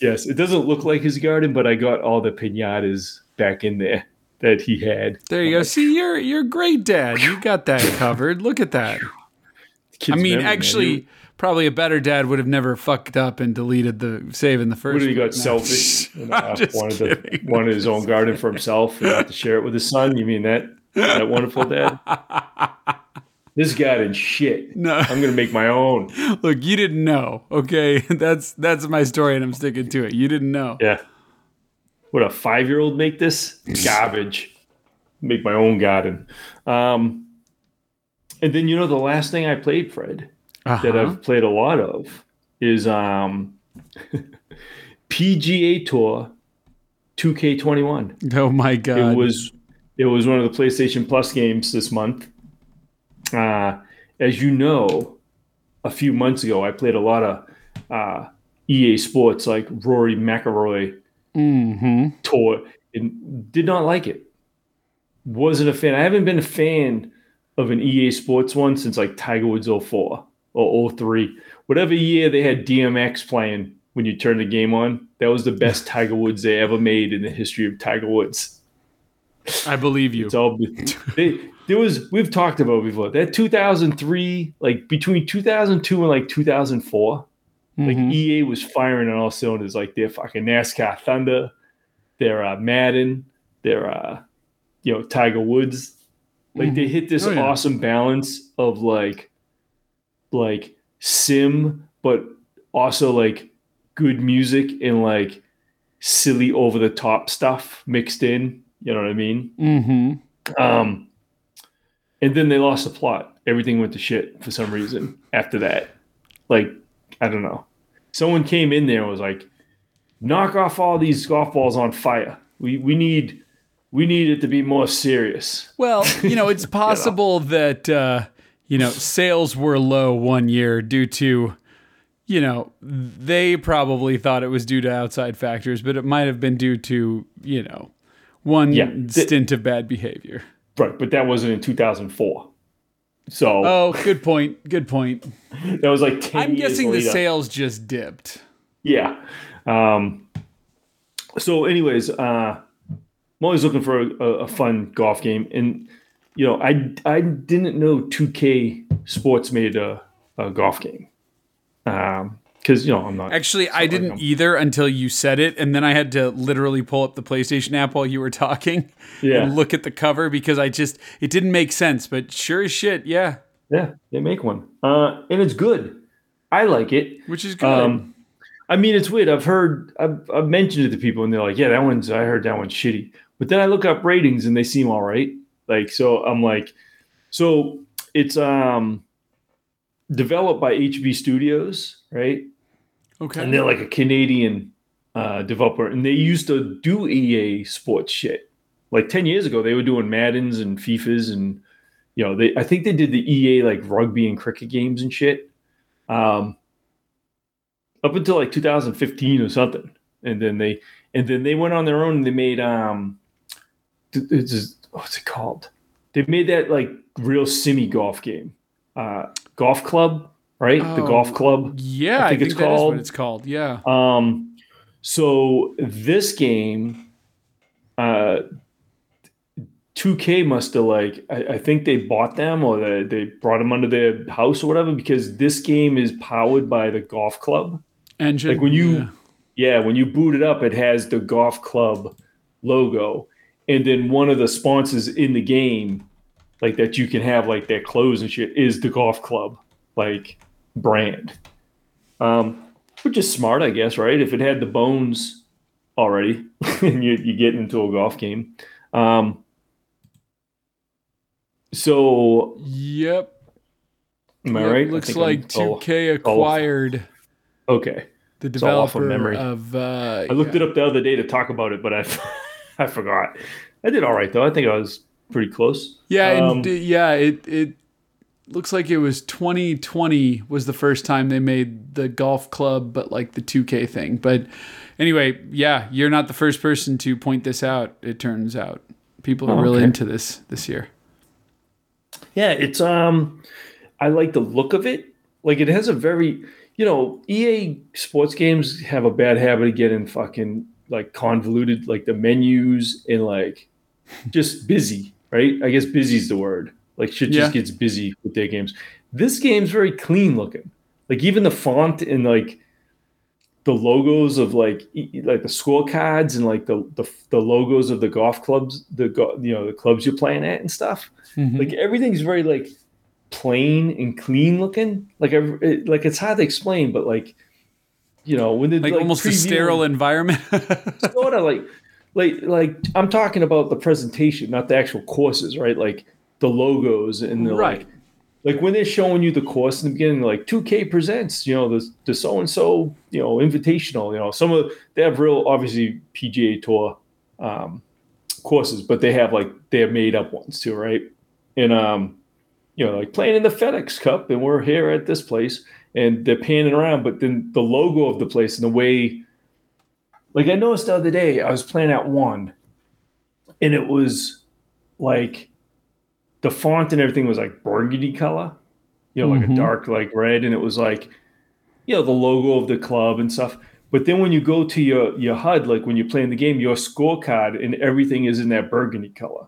S2: yes, it doesn't look like his garden, but I got all the pinatas back in there that he had.
S1: There you go. See, you're you're great, Dad. You got that covered. Look at that. I mean,
S2: memory,
S1: actually, probably a better dad would have never fucked up and deleted the save in the first.
S2: He got
S1: place.
S2: selfish and uh, wanted,
S1: kidding.
S2: wanted his own garden for himself and not to share it with his son? You mean that that wonderful dad? This garden shit.
S1: No.
S2: I'm gonna make my own.
S1: Look, you didn't know. Okay, that's that's my story, and I'm sticking to it. You didn't know.
S2: Yeah. Would a five year old make this? Garbage. Make my own garden. Um, and then you know the last thing I played, Fred, that
S1: Uh-huh.
S2: I've played a lot of is um PGA Tour 2K21.
S1: Oh my god!
S2: It was it was one of the PlayStation Plus games this month. Uh, as you know, a few months ago, I played a lot of uh, EA Sports, like Rory McIlroy
S1: hmm
S2: tour, and did not like it. Wasn't a fan. I haven't been a fan of an EA Sports one since like Tiger Woods 04 or 03. Whatever year they had DMX playing when you turn the game on, that was the best Tiger Woods they ever made in the history of Tiger Woods.
S1: I believe you.
S2: It's all they, there was we've talked about before that 2003 like between 2002 and like 2004 like
S1: Mhm.
S2: EA was firing on all cylinders like their fucking NASCAR Thunder their uh, Madden their uh you know Tiger Woods like they hit this
S1: Oh, yeah.
S2: awesome balance of like like sim but also like good music and like silly over the top stuff mixed in. You know what I mean?
S1: Mm-hmm.
S2: Um, and then they lost the plot. Everything went to shit for some reason after that. Like, I don't know. Someone came in there and was like, knock off all these golf balls on fire. We we need we need it to be more serious.
S1: Well, you know, it's possible that uh, you know sales were low one year due to you know they probably thought it was due to outside factors, but it might have been due to you know one
S2: Yeah, th-
S1: stint of bad behavior.
S2: Right, but that wasn't in 2004. So
S1: Oh, good point. Good point.
S2: that was like 10
S1: I'm guessing the sales just dipped.
S2: Yeah. Um, so, anyways, uh, I'm always looking for a, a, fun golf game, and you know, I I didn't know 2K Sports made a, a golf game, because you know I'm not
S1: Actually, I didn't
S2: them.
S1: either until you said it, and then I had to literally pull up the PlayStation app while you were talking
S2: Yeah.
S1: and look at the cover because I just it didn't make sense. But sure as shit, yeah,
S2: yeah they make one, uh, and it's good. I like it.
S1: which is good.
S2: Um, I mean, it's weird. I've heard, I've, I've mentioned it to people, and they're like, "Yeah, that one's." I heard that one's shitty. But then I look up ratings, and they seem all right. Like, so I'm like, so it's um developed by HB Studios, right?
S1: Okay,
S2: And they're like a Canadian uh, developer, and they used to do EA sports shit. Like ten years ago, they were doing Maddens and FIFAs, and you know, they I think they did the EA like rugby and cricket games and shit. Um, up until like 2015 or something, and then they and then they went on their own and they made um, it's just, what's it called? They made that like real simmy golf game, uh, golf club, right? the
S1: Oh,
S2: golf club.
S1: yeah,
S2: I
S1: I
S2: think
S1: think,
S2: it's called-
S1: what it's called. Yeah,
S2: Um, so this game, uh, 2K must have like I, I think they bought them or they, they brought them under their house or whatever because this game is powered by the golf club.
S1: engine.
S2: Like when you,
S1: yeah.
S2: yeah, when you boot it up, it has the golf club logo, and then one of the sponsors in the game, like that you can have like their clothes and shit, is the golf club like brand. Um, which is smart, I guess, right? If it had the bones already, and you you get into a golf game. Um, so
S1: Yep.
S2: am I
S1: Yep,
S2: right? I
S1: Looks
S2: I'm-
S1: like
S2: oh,
S1: 2K acquired
S2: okay.
S1: the developer
S2: memory.
S1: of. Uh,
S2: I looked
S1: yeah.
S2: it up the other day to talk about it, but I I forgot. I did all right though. I think I was pretty close.
S1: Yeah,
S2: Um,
S1: and yeah, it it looks like it was 2020 was the first time they made the golf club, but like the 2K thing. But anyway, yeah, you're not the first person to point this out. It turns out people are
S2: Oh,
S1: really into this this year.
S2: Yeah, it's um I like the look of it. Like it has a very you know, EA sports games have a bad habit of getting fucking like convoluted, like the menus and like just busy, right? I guess busy is the word. Like shit just
S1: Yeah.
S2: gets busy with their games. This game's very clean looking. Like even the font and like the logos of like like the scorecards and like the, the the logos of the golf clubs, the go, you know the clubs you're playing at and stuff.
S1: Mhm.
S2: Like everything's very like plain and clean looking. Like I, it, like it's hard to explain, but like you know when they
S1: like, almost a sterile environment.
S2: sort of like like like I'm talking about the presentation, not the actual courses, right? Like the logos and the
S1: Right.
S2: like like when they're showing you the course in the beginning, like 2K presents, you know, the the so and so, you know, invitational, you know, some of they have real obviously PGA tour um courses, but they have like they have made up ones too, right? And um, you know, like playing in the FedEx Cup, and we're here at this place, and they're panning around, but then the logo of the place and the way like I noticed the other day, I was playing at one, and it was like the font and everything was like burgundy color, you know, like
S1: Mhm.
S2: a dark like red, and it was like, you know, the logo of the club and stuff. But then when you go to your your HUD, like when you're playing the game, your scorecard and everything is in that burgundy color.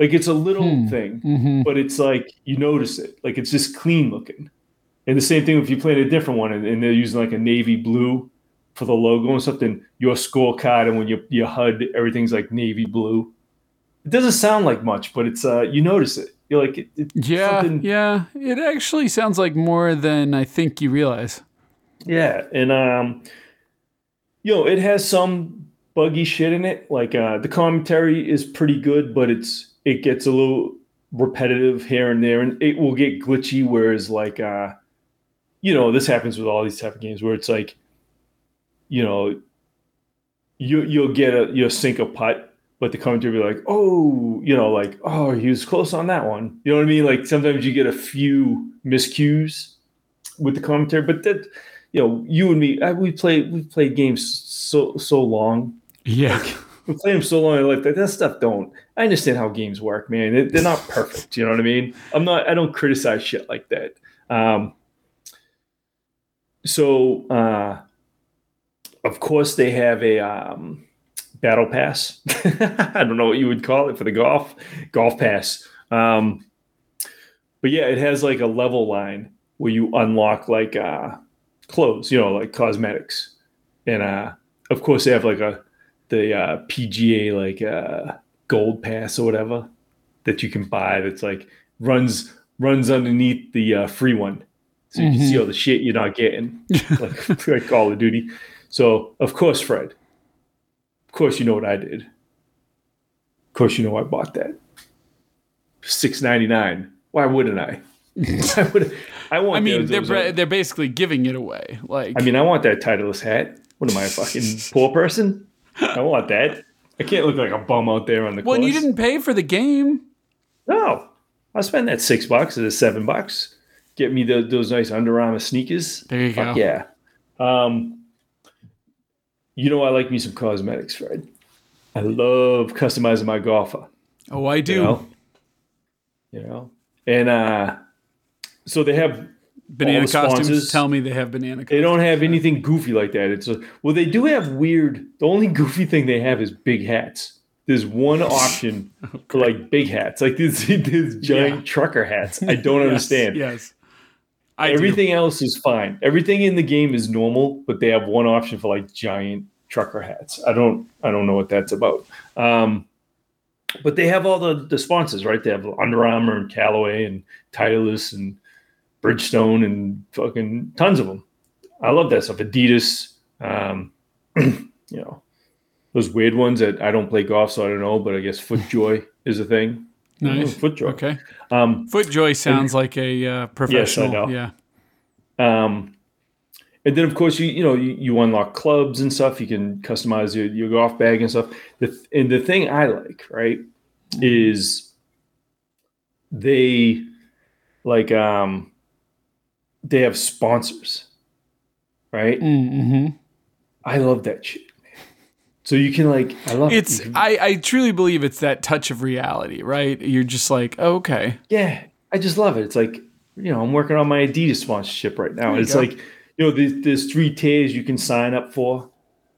S2: Like it's a little
S1: Hmm.
S2: thing,
S1: Mhm.
S2: but it's like you notice it. Like it's just clean looking. And the same thing if you play a different one and, and they're using like a navy blue for the logo and stuff, then your scorecard and when you your HUD, everything's like navy blue. It doesn't sound like much, but it's uh you notice it. You're like it,
S1: Yeah,
S2: something-
S1: yeah. It actually sounds like more than I think you realize.
S2: Yeah, and um, you know, it has some buggy shit in it. Like uh, the commentary is pretty good, but it's it gets a little repetitive here and there, and it will get glitchy. Whereas like uh, you know, this happens with all these type of games where it's like, you know, you you'll get a you'll sink a putt, but the commentary be like, oh, you know, like oh, he was close on that one. You know what I mean? Like sometimes you get a few miscues with the commentary, but that you know, you and me, I, we play we played games so so long.
S1: Yeah.
S2: Like, we play them so long in life that that stuff don't. I understand how games work, man. They, they're not perfect. You know what I mean? I'm not. I don't criticize shit like that. Um, so, uh, of course, they have a um, battle pass. I don't know what you would call it for the golf golf pass. Um, but yeah, it has like a level line where you unlock like uh, clothes, you know, like cosmetics, and uh, of course they have like a the uh, PGA like uh, gold pass or whatever that you can buy. That's like runs runs underneath the uh, free one, so you can see all the shit you're not getting, like, like Call of Duty. So of course, Fred, of course you know what I did. Of course you know I bought that. Six ninety nine. Why wouldn't I? I would. I want.
S1: I mean,
S2: those-
S1: they're
S2: those-
S1: bra- they're basically giving it away. Like,
S2: I mean, I want that Titleist hat. What am I, a fucking poor person? I want that. I can't look like a bum out there on the
S1: well,
S2: course.
S1: you didn't pay for the game.
S2: No, I'll spend that six bucks or the seven bucks. Get me the, those nice Under Armour sneakers.
S1: There you
S2: Fuck
S1: go.
S2: yeah. Um, you know, I like me some cosmetics, Fred. I love customizing my golfer.
S1: Oh, I do.
S2: You know, you know, and uh, so they have
S1: banana
S2: the
S1: costumes. Tell me they have banana.
S2: They don't have anything goofy like that. It's a, well, they do have weird. The only goofy thing they have is big hats. There's one option for like big hats, like these, these giant
S1: Yeah.
S2: trucker hats. I don't
S1: Yes,
S2: understand.
S1: Yes, I do.
S2: Everything else is fine. Everything in the game is normal, but they have one option for like giant trucker hats. I don't. I don't know what that's about. Um, but they have all the the sponsors, right? They have Under Armour and Callaway and Titleist and Bridgestone and fucking tons of them. I love that stuff. Adidas, um, you know, those weird ones that I don't play golf, so I don't know. But I guess FootJoy is a thing.
S1: Nice.
S2: Oh, FootJoy.
S1: Okay.
S2: Um,
S1: Footjoy sounds like a uh, professional.
S2: know.
S1: Yeah.
S2: Um, and then of course you you know you, you unlock clubs and stuff. You can customize your, your golf bag and stuff. The and the thing I like right is they like um they have sponsors, right?
S1: Mm-hmm.
S2: I love that shit. So you can like I love
S1: It's
S2: it.
S1: I, I truly believe it's that touch of reality, right? You're just like, oh, okay.
S2: yeah, I just love it. It's like you know I'm working on my Adidas sponsorship right now. It's
S1: go.
S2: like you know there's, there's three tiers you can sign up for,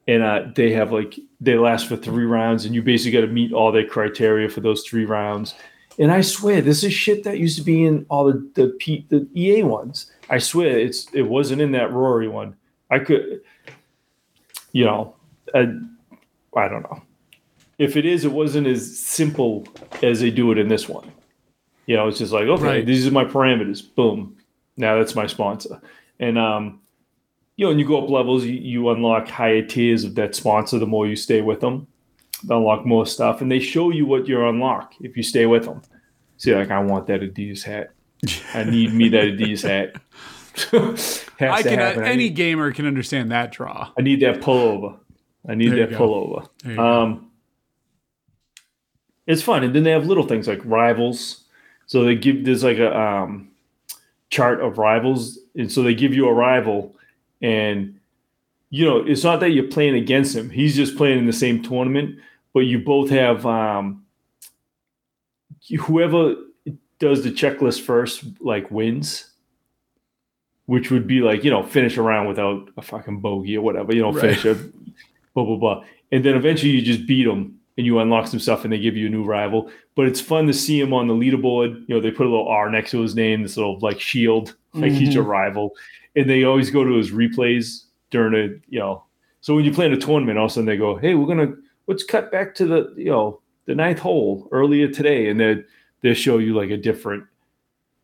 S2: and uh, they have like they last for three rounds, and you basically got to meet all their criteria for those three rounds. And I swear this is shit that used to be in all the the P, the EA ones. I swear it's it wasn't in that Rory one. I could, you know, I, I don't know. If it is, it wasn't as simple as they do it in this one. You know, it's just like, okay,
S1: Right.
S2: these are my parameters. Boom. Now that's my sponsor. And um, you know, when you go up levels, you, you unlock higher tiers of that sponsor the more you stay with them. They unlock more stuff and they show you what you unlock if you stay with them. See, like I want that Adidas hat. I need me that Adidas hat.
S1: I can. Uh,
S2: happen. I
S1: any
S2: need-
S1: gamer can understand that draw.
S2: I need that pullover. I need
S1: There
S2: that pullover.
S1: There you go.
S2: Um, it's fun, and then they have little things like rivals. So they give there's like a um, chart of rivals, and so they give you a rival, and you know it's not that you're playing against him; he's just playing in the same tournament. But you both have um, whoever does the checklist first, like wins. Which would be like you know finish around without a fucking bogey or whatever you know
S1: Right.
S2: finish a blah blah blah, and then eventually you just beat them and you unlock some stuff and they give you a new rival. But it's fun to see him on the leaderboard. You know, they put a little R next to his name, this little like shield, like he's your rival. And they always go to his replays during a, you know. So when you play in a tournament, all of a sudden they go, Hey, we're gonna let's cut back to the, you know, the ninth hole earlier today, and they they show you like a different,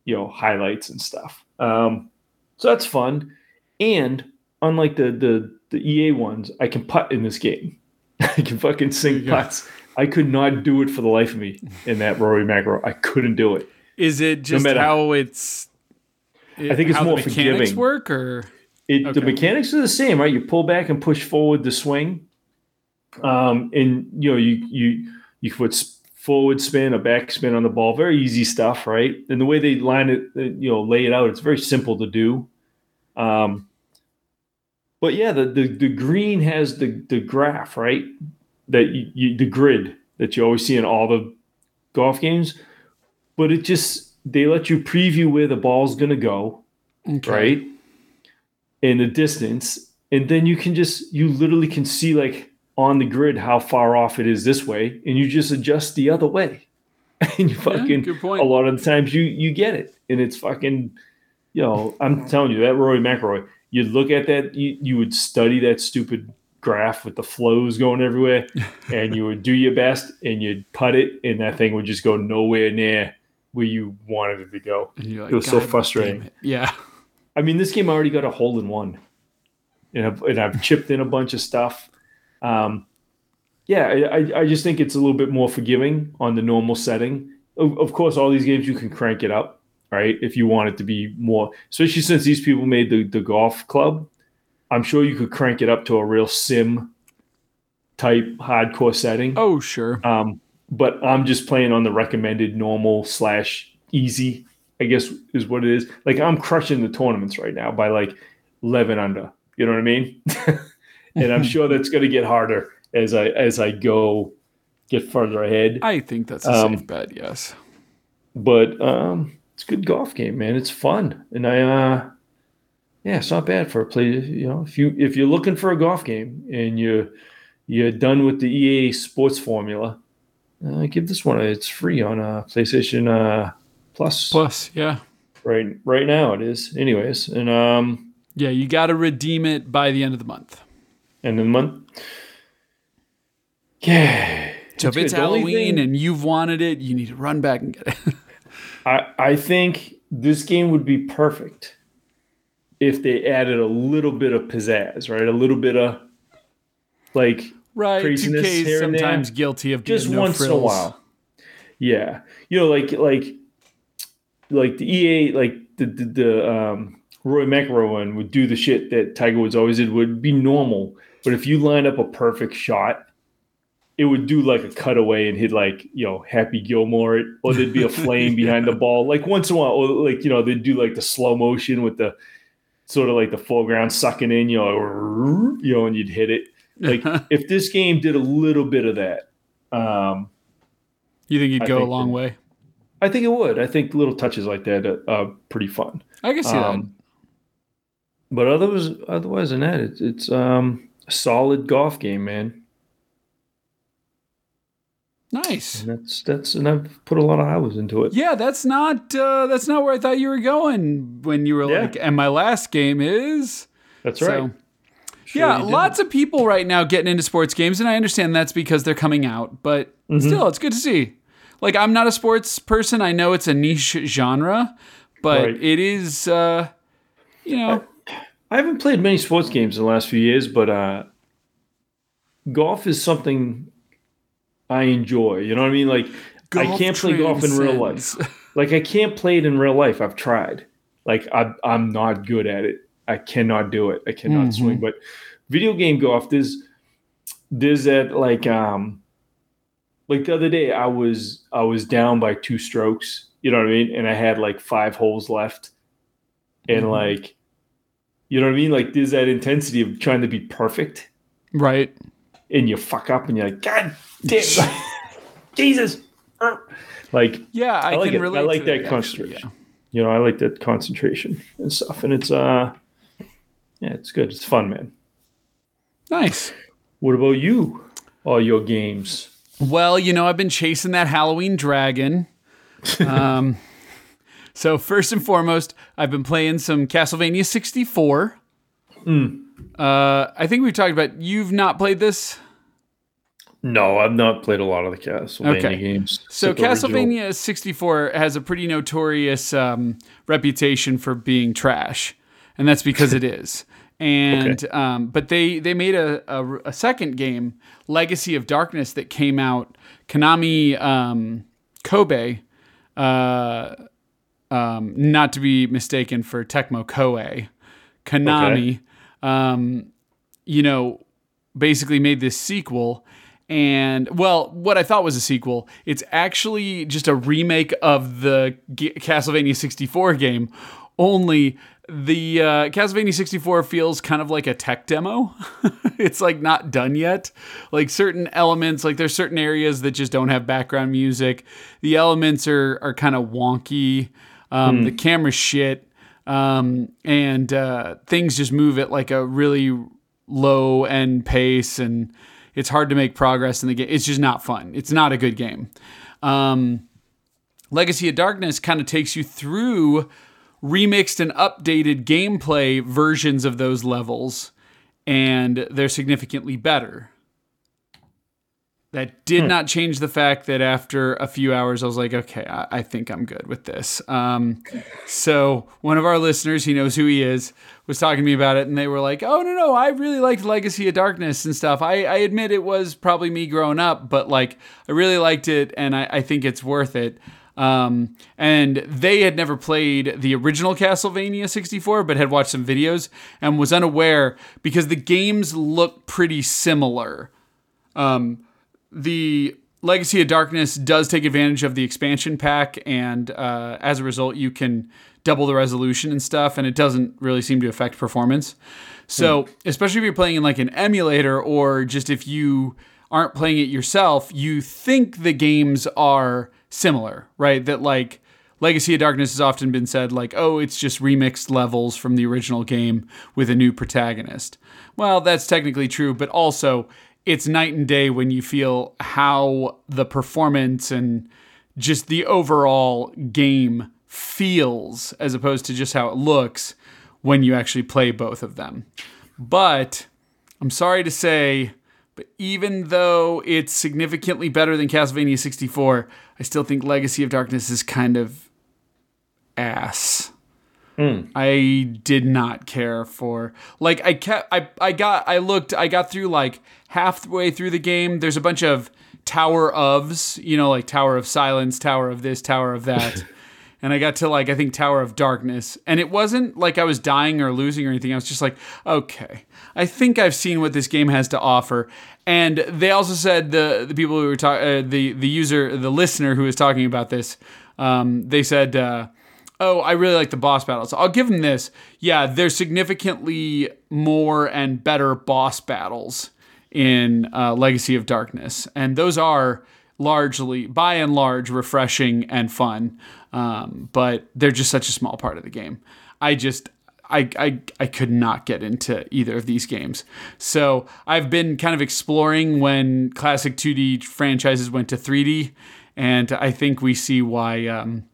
S2: you know, highlights and stuff. Um, so that's fun. And unlike the the the EA ones, I can putt in this game. I can fucking sink
S1: go.
S2: putts. I could not do it for the life of me in that Rory McIlroy. I couldn't do it.
S1: Is it just
S2: matter-
S1: how it's?
S2: I think it's more
S1: the mechanics
S2: forgiving.
S1: work, or
S2: It, The mechanics are the same, right? You pull back and push forward the swing, um, and you know you you you put forward spin, a back spin on the ball. Very easy stuff, right? And the way they line it, you know, lay it out, it's very simple to do. Um, but yeah, the, the the green has the the graph, right? That you, you the grid that you always see in all the golf games, but it just they let you preview where the ball's gonna go
S1: okay.
S2: right? In the distance, and then you can just you literally can see like on the grid how far off it is this way, and you just adjust the other way, and you fucking
S1: point.
S2: a lot of the times you you get it, and it's fucking, you know, I'm telling you that Rory McIlroy, you look at that, you you would study that stupid graph with the flows going everywhere, and you would do your best, and you'd putt it, and that thing would just go nowhere near where you wanted it to go.
S1: Like,
S2: It was so frustrating."
S1: Yeah.
S2: I mean, this game already got a hole in one, and I've, and I've chipped in a bunch of stuff. Um, yeah, I, I- I just think it's a little bit more forgiving on the normal setting. Of, of course, all these games you can crank it up, right? If you want it to be more, especially since these people made the, the golf club, I'm sure you could crank it up to a real sim type hardcore setting.
S1: Oh, sure.
S2: Um, but I'm just playing on the recommended normal slash easy, I guess is what it is. Like I'm crushing the tournaments right now by like 11 under. You know what I mean? and I'm sure that's going to get harder as I as I go get further ahead.
S1: I think that's a
S2: Um,
S1: safe bet. Yes.
S2: But um, it's a good golf game, man. It's fun, and I uh, yeah, it's not bad for a play. You know, if you if you're looking for a golf game and you you're done with the EA Sports formula, uh, give this one. a- It's free on uh, PlayStation uh, Plus
S1: Plus, yeah.
S2: right right now. It is, anyways, and um,
S1: Yeah, you got to redeem it by the end of the month.
S2: end of the month. Yeah.
S1: So if
S2: good.
S1: it's Halloween
S2: thing-
S1: and you've wanted it, you need to run back and get it.
S2: I, I think this game would be perfect if they added a little bit of pizzazz, right? A little bit of like
S1: right.
S2: Craziness
S1: 2K
S2: here and there.
S1: sometimes guilty of
S2: just
S1: no
S2: once in a while. Yeah, you know, like like like the EA, like the the, the um, Roy McIlroy one would do the shit that Tiger Woods always did. Would be normal, but if you line up a perfect shot, it would do like a cutaway and hit like you know Happy Gilmore, it, or there'd be a flame behind the ball. Like once in a while, or like you know they'd do like the slow motion with the sort of like the foreground sucking in, you know, you know, and you'd hit it. Like if this game did a little bit of that, um,
S1: You think you'd
S2: I
S1: go a long
S2: that-
S1: way?
S2: I think it would. I think little touches like that are, are pretty fun.
S1: I can see
S2: Um, but otherwise, otherwise than that, it's it's um, a solid golf game, man.
S1: Nice.
S2: And that's that's and I've put a lot of hours into it.
S1: Yeah, that's not uh, that's not where I thought you were going when you were
S2: Yeah.
S1: like, and my last game is.
S2: That's
S1: So-
S2: right. Sure
S1: yeah, lots of people right now getting into sports games, and I understand that's because they're coming out, but
S2: Mm-hmm.
S1: still, it's good to see. Like, I'm not a sports person. I know it's a niche genre, but
S2: Right.
S1: it is, uh, you know,
S2: I haven't played many sports games in the last few years, but uh, golf is something I enjoy. You know what I mean? Like I can't play golf in real life. Like I can't play it in real life. I've tried. Like I, I'm not good at it. I cannot do it. I cannot
S1: Mhm.
S2: swing. But video game golf, there's there's that like um like the other day I was I was down by two strokes. You know what I mean? And I had like five holes left, and
S1: Mhm.
S2: like you know what I mean? Like there's that intensity of trying to be perfect,
S1: Right.
S2: And you fuck up, and you're like, God damn, Jesus. Like
S1: Yeah, I,
S2: I like it. I like that
S1: actually,
S2: concentration. you know, I like that concentration and stuff. And it's uh yeah, it's good. It's fun, man.
S1: Nice.
S2: What about you? All your games.
S1: Well, you know, I've been chasing that Halloween dragon. Um, so first and foremost, I've been playing some Castlevania 64.
S2: Hmm.
S1: Uh, I think we've talked about. You've not played this,
S2: No, I've not played a lot of the Castlevania
S1: Okay.
S2: games.
S1: so
S2: the original.
S1: Castlevania 64 has a pretty notorious um, reputation for being trash, and that's because it is. and um, but they they made a, a a second game, Legacy of Darkness, that came out. Konami um, Kobe, uh, um, not to be mistaken for Tecmo Koei. Konami, um, you know, basically made this sequel. And well, what I thought was a sequel, it's actually just a remake of the G- Castlevania 64 game. Only the uh, Castlevania 64 feels kind of like a tech demo. it's like not done yet. Like certain elements, like there's certain areas that just don't have background music. The elements are are kind of wonky. Um, The camera shit, um, and uh, things just move at like a really low end pace, and it's hard to make progress in the game. It's just not fun. It's not a good game. Um, Legacy of Darkness kind of takes you through remixed and updated gameplay versions of those levels, and they're significantly better. That did not change the fact that after a few hours, I was like, okay, I, I think I'm good with this. Um, so one of our listeners, he knows who he is, was talking to me about it, and they were like, oh, no, no, I really liked Legacy of Darkness and stuff. I, I admit it was probably me growing up, but like, I really liked it, and I, I think it's worth it. Um, and they had never played the original Castlevania 64, but had watched some videos and was unaware because the games look pretty similar. Um, the Legacy of Darkness does take advantage of the expansion pack, and uh, as a result, you can double the resolution and stuff, and it doesn't really seem to affect performance. So, especially if you're playing in like an emulator, or just if you aren't playing it yourself, you think the games are similar, right? That like Legacy of Darkness has often been said like, oh, it's just remixed levels from the original game with a new protagonist. Well, that's technically true, but also it's night and day when you feel how the performance and just the overall game feels as opposed to just how it looks when you actually play both of them. But I'm sorry to say, but even though it's significantly better than Castlevania 64, I still think Legacy of Darkness is kind of ass. Hmm. I did not care for like I kept I I got I looked I got through like halfway through the game. There's a bunch of tower ofs, you know, like Tower of Silence, Tower of this, Tower of that. and I got to like I think Tower of Darkness, and it wasn't like I was dying or losing or anything. I was just like, okay, I think I've seen what this game has to offer. And they also said the the people who were talking, uh, the the user, the listener who was talking about this, um, they said. Uh, Oh, I really like the boss battles. I'll give them this. Yeah, there's significantly more and better boss battles in uh, Legacy of Darkness, and those are largely, by and large, refreshing and fun. Um, but they're just such a small part of the game. I just. I, I, I could not get into either of these games. So I've been kind of exploring when classic 2D franchises went to 3D, and I think we see why um,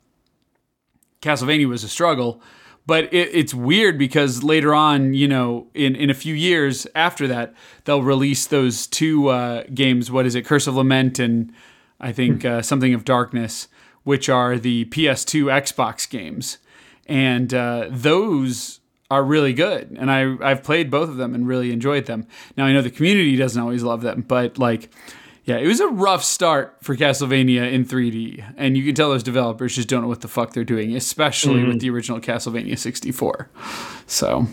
S1: Castlevania was a struggle. But it, it's weird because later on, you know, in, in a few years after that, they'll release those two uh, games. What is it? Curse of Lament and I think uh, something of Darkness, which are the PS2 Xbox games. And uh, those are really good. And I, I've played both of them and really enjoyed them. Now, I know the community doesn't always love them, but like, yeah, it was a rough start for Castlevania in 3D, and you can tell those developers just don't know what the fuck they're doing, especially with the original Castlevania 64. So,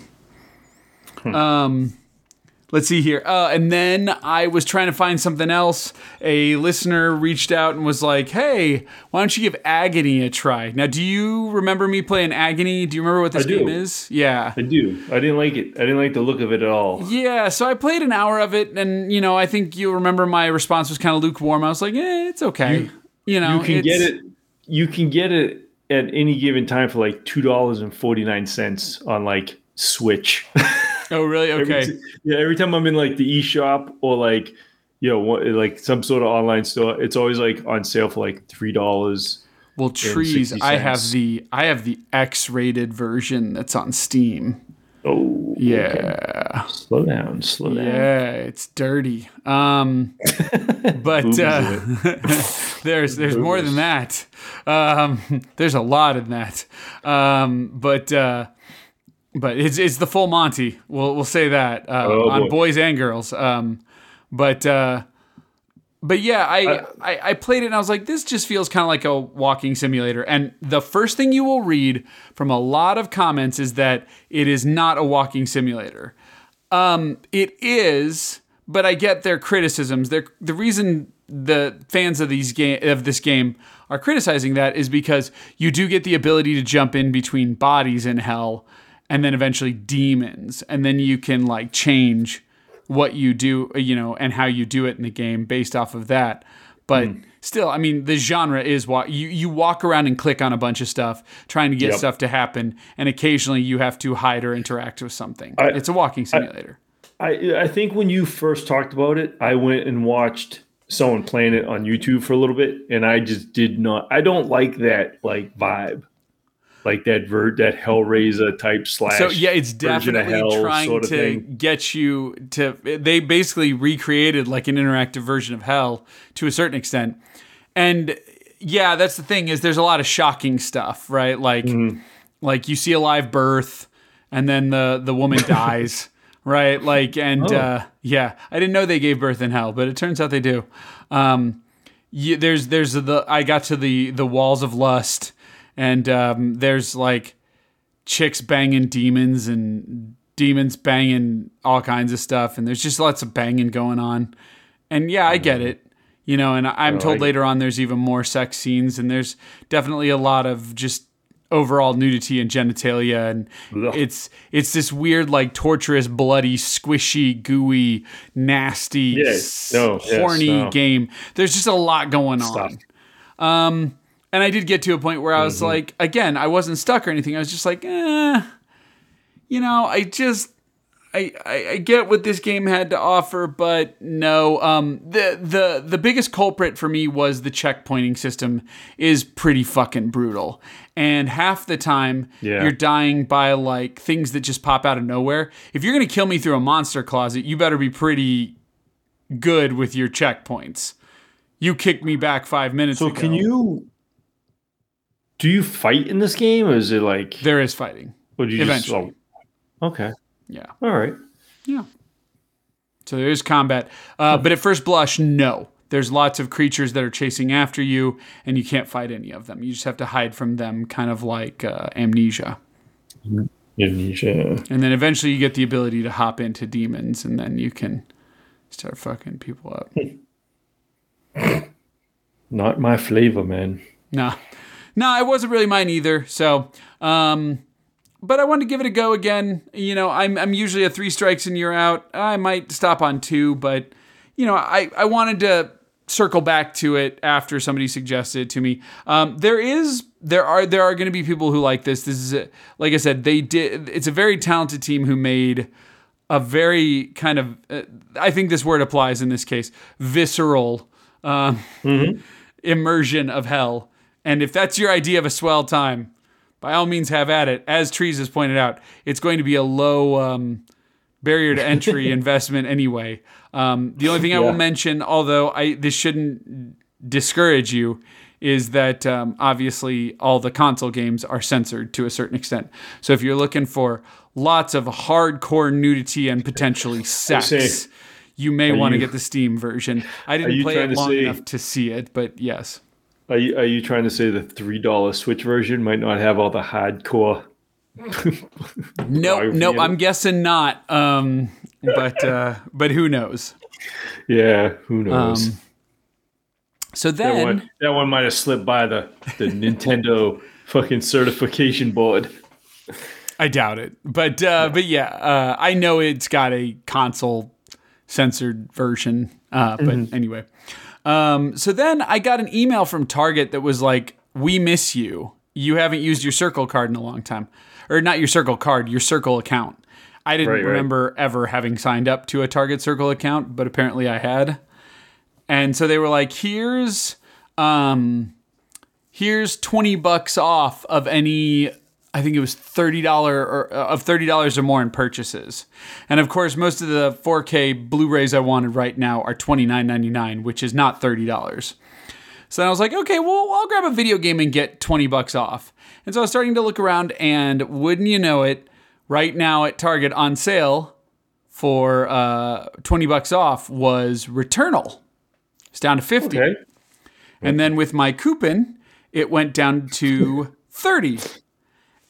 S1: um, let's see here. Uh, and then I was trying to find something else. A listener reached out and was like, "Hey, why don't you give Agony a try?" Now, do you remember me playing Agony? Do you remember what this game is? Yeah.
S2: I do. I didn't like it. I didn't like the look of it at all.
S1: Yeah, so I played an hour of it, and you know, I think you'll remember my response was kind of lukewarm. I was like, "Eh, it's okay." You, know,
S2: You can get it. You can get it at any given time for like two dollars and forty nine cents on like Switch.
S1: Oh, really?
S2: Every
S1: Okay.
S2: t- yeah, every time I'm in like the eShop or like you know what, like some sort of online store, it's always like on sale for like three dollars.
S1: Well, trees. I have the I have the X-rated version that's on Steam.
S2: Oh,
S1: Yeah,
S2: slow down, slow down.
S1: yeah, it's dirty. Um, but uh, there's there's more than that. Um, there's a lot in that. Um, but uh, but it's it's the full Monty. We'll we'll say that uh,
S2: Oh,
S1: on
S2: boy.
S1: boys and girls. Um, but uh, but yeah, I, I I played it and I was like, this just feels kind of like a walking simulator. And the first thing you will read from a lot of comments is that it is not a walking simulator. Um, it is, but I get their criticisms. They're, the reason the fans of these game of this game are criticizing that is because you do get the ability to jump in between bodies in hell and then eventually demons. And then you can like change what you do you know and how you do it in the game based off of that. But hmm. still i mean the genre is what you you walk around and click on a bunch of stuff trying to get
S2: Yep.
S1: stuff to happen and occasionally you have to hide or interact with something.
S2: I-
S1: it's a walking simulator.
S2: I I think when you first talked about it, I went and watched someone playing it on YouTube for a little bit, and I just did not. I don't like that like vibe, like that ver- that Hellraiser type slash.
S1: So yeah, it's definitely
S2: hell
S1: trying
S2: sort of
S1: to
S2: thing.
S1: get you to. They basically recreated like an interactive version of Hell to a certain extent, and yeah, that's the thing is there's a lot of shocking stuff, right? Like
S2: Mm-hmm.
S1: like you see a live birth, and then the the woman dies. Right, like, and
S2: Oh.
S1: uh, yeah, I didn't know they gave birth in hell, but it turns out they do. Um, yeah, there's there's the I got to the the walls of lust, and um, there's like chicks banging demons and demons banging all kinds of stuff and there's just lots of banging going on and yeah i get it you know and i'm told
S2: I-
S1: later on there's even more sex scenes and there's definitely a lot of just overall nudity and genitalia and it's it's this weird like torturous bloody squishy gooey nasty
S2: Yes. No. Yes.
S1: horny
S2: No.
S1: game there's just a lot going on and I did get to a point where I was
S2: Mm-hmm.
S1: like, again, I wasn't stuck or anything. I was just like, eh, you know, I just, I, I, I get what this game had to offer, but no. Um, the the the biggest culprit for me was the checkpointing system is pretty fucking brutal, and half the time
S2: Yeah.
S1: you're dying by like things that just pop out of nowhere. If you're gonna kill me through a monster closet, you better be pretty good with your checkpoints. You kicked me back five minutes
S2: So
S1: ago.
S2: can you? Do you fight in this game, or is it like?
S1: There is fighting.
S2: Or do you
S1: eventually.
S2: Just, oh, okay.
S1: Yeah.
S2: All right.
S1: Yeah. So there is combat. Uh, but at first blush, no. There's lots of creatures that are chasing after you, and you can't fight any of them. You just have to hide from them, kind of like uh, amnesia.
S2: Indonesia.
S1: And then eventually you get the ability to hop into demons, and then you can start fucking people up.
S2: Not my flavor, man.
S1: No, no, it wasn't really mine either. So, um, but I wanted to give it a go again. You know, I'm I'm usually a three strikes and you're out. I might stop on two, but you know, I I wanted to circle back to it after somebody suggested it to me. Um, there is there are there are going to be people who like this. This is a, like I said, they did. It's a very talented team who made a very kind of uh, I think this word applies in this case visceral um, immersion of hell. And if that's your idea of a swell time, by all means have at it. As Trees has pointed out, it's going to be a low um, barrier to entry investment anyway. Um, the only thing I will mention, although I this shouldn't discourage you, is that um, obviously all the console games are censored to a certain extent. So if you're looking for lots of hardcore nudity and potentially sex, you may want to get the Steam version. I didn't play it long
S2: say-
S1: enough to see it, but yes.
S2: Are you, are you trying to say the three dollar Switch version might not have all the hardcore?
S1: No, no, I'm guessing not. Um, but uh, but who knows?
S2: Yeah, who knows?
S1: Um, so
S2: that
S1: then,
S2: one that one might have slipped by the the Nintendo fucking certification board.
S1: I doubt it. But uh, but yeah, uh, I know it's got a console censored version. Uh, but
S2: Mm-hmm.
S1: anyway, um, so then I got an email from Target that was like, "We miss you. You haven't used your Circle card in a long time, or not your Circle card, your Circle account." I didn't
S2: Right, right.
S1: remember ever having signed up to a Target Circle account, but apparently I had. And so they were like, "Here's um here's 20 bucks off of any I think it was $30 or uh, of $30 or more in purchases." And of course, most of the 4K Blu-rays I wanted right now are $29.99, which is not $30. So then I was like, okay, well, I'll grab a video game and get 20 bucks off. And so I was starting to look around, and wouldn't you know it, right now at Target on sale for uh, 20 bucks off was Returnal. It's down to 50.
S2: Okay.
S1: And then with my coupon, it went down to 30.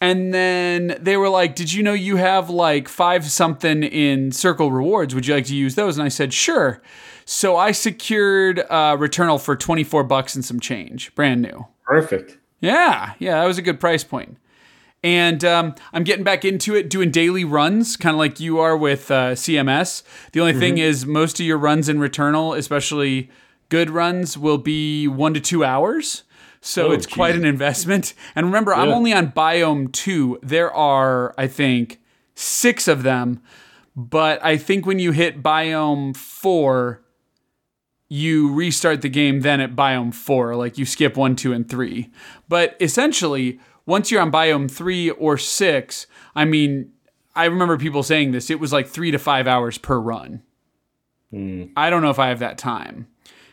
S1: And then they were like, Did you know you have like five something in Circle Rewards? Would you like to use those? And I said, Sure. So I secured uh, Returnal for 24 bucks and some change, brand new.
S2: Perfect.
S1: Yeah, yeah, that was a good price point. And um, I'm getting back into it, doing daily runs, kind of like you are with uh, CMS. The only thing is, most of your runs in Returnal, especially good runs, will be one to two hours. So
S2: Oh,
S1: it's quite an investment. And remember, I'm only on Biome 2. There are, I think, six of them. But I think when you hit Biome 4, you restart the game then at biome 4 like you skip 1 2 and 3 but essentially once you're on biome 3 or 6 i mean i remember people saying this it was like 3 to 5 hours per run. Hmm. I don't know if i have that time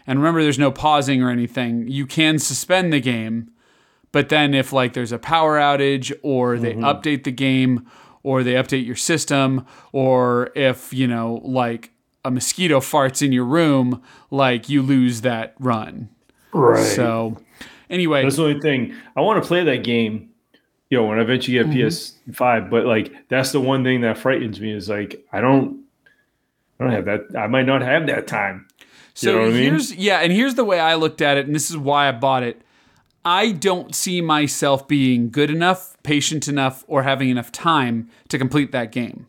S1: and remember there's no pausing or anything you can suspend the game but then if like there's a power outage or they update the game or they update your system or if, you know, like a mosquito farts in your room, like you lose that run.
S2: Right.
S1: So anyway,
S2: That's the only thing. I want to play that game, you know, when I eventually get
S1: Mm-hmm.
S2: PS5. But like, that's the one thing that frightens me is like, I don't, I don't have that. I might not have that time.
S1: So
S2: know what I mean?
S1: here's yeah, and here's the way I looked at it, and this is why I bought it. I don't see myself being good enough, patient enough, or having enough time to complete that game.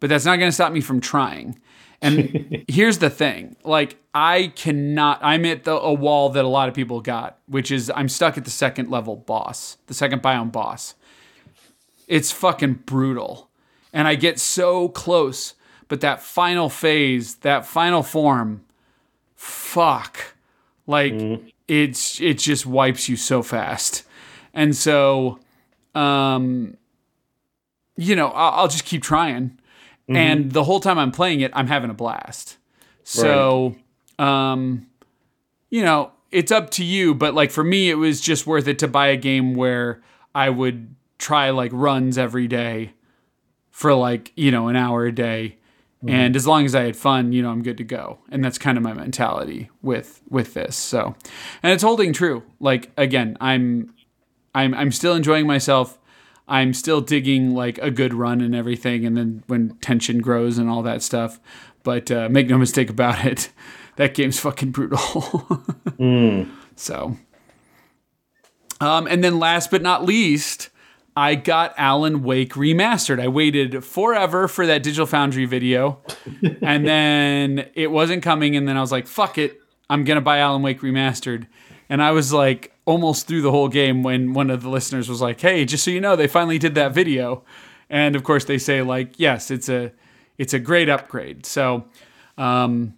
S1: But that's not going to stop me from trying. And here's the thing: like I cannot. I'm at the, a wall that a lot of people got, which is I'm stuck at the second level boss, the second biome boss. It's fucking brutal, and I get so close, but that final phase, that final form, fuck. Like it's it just wipes you so fast. And so um you know i'll, I'll just keep trying. And the whole time i'm playing it i'm having a blast. So um you know it's up to you but like for me it was just worth it to buy a game where i would try like runs every day for like you know an hour a day and as long as i had fun you know i'm good to go. And that's kind of my mentality with with this. So and it's holding true. Like again i'm i'm i'm still enjoying myself. I'm still digging like a good run and everything. And then when tension grows and all that stuff. But uh, make no mistake about it that game's fucking brutal. So um, and then last but not least, I got Alan Wake remastered. I waited forever for that Digital Foundry video, and then it wasn't coming. And then I was like, "Fuck it, I'm gonna buy Alan Wake remastered." And I was like, almost through the whole game when one of the listeners was like, "Hey, just so you know, they finally did that video." And of course, they say like, "Yes, it's a, it's a great upgrade." So, um,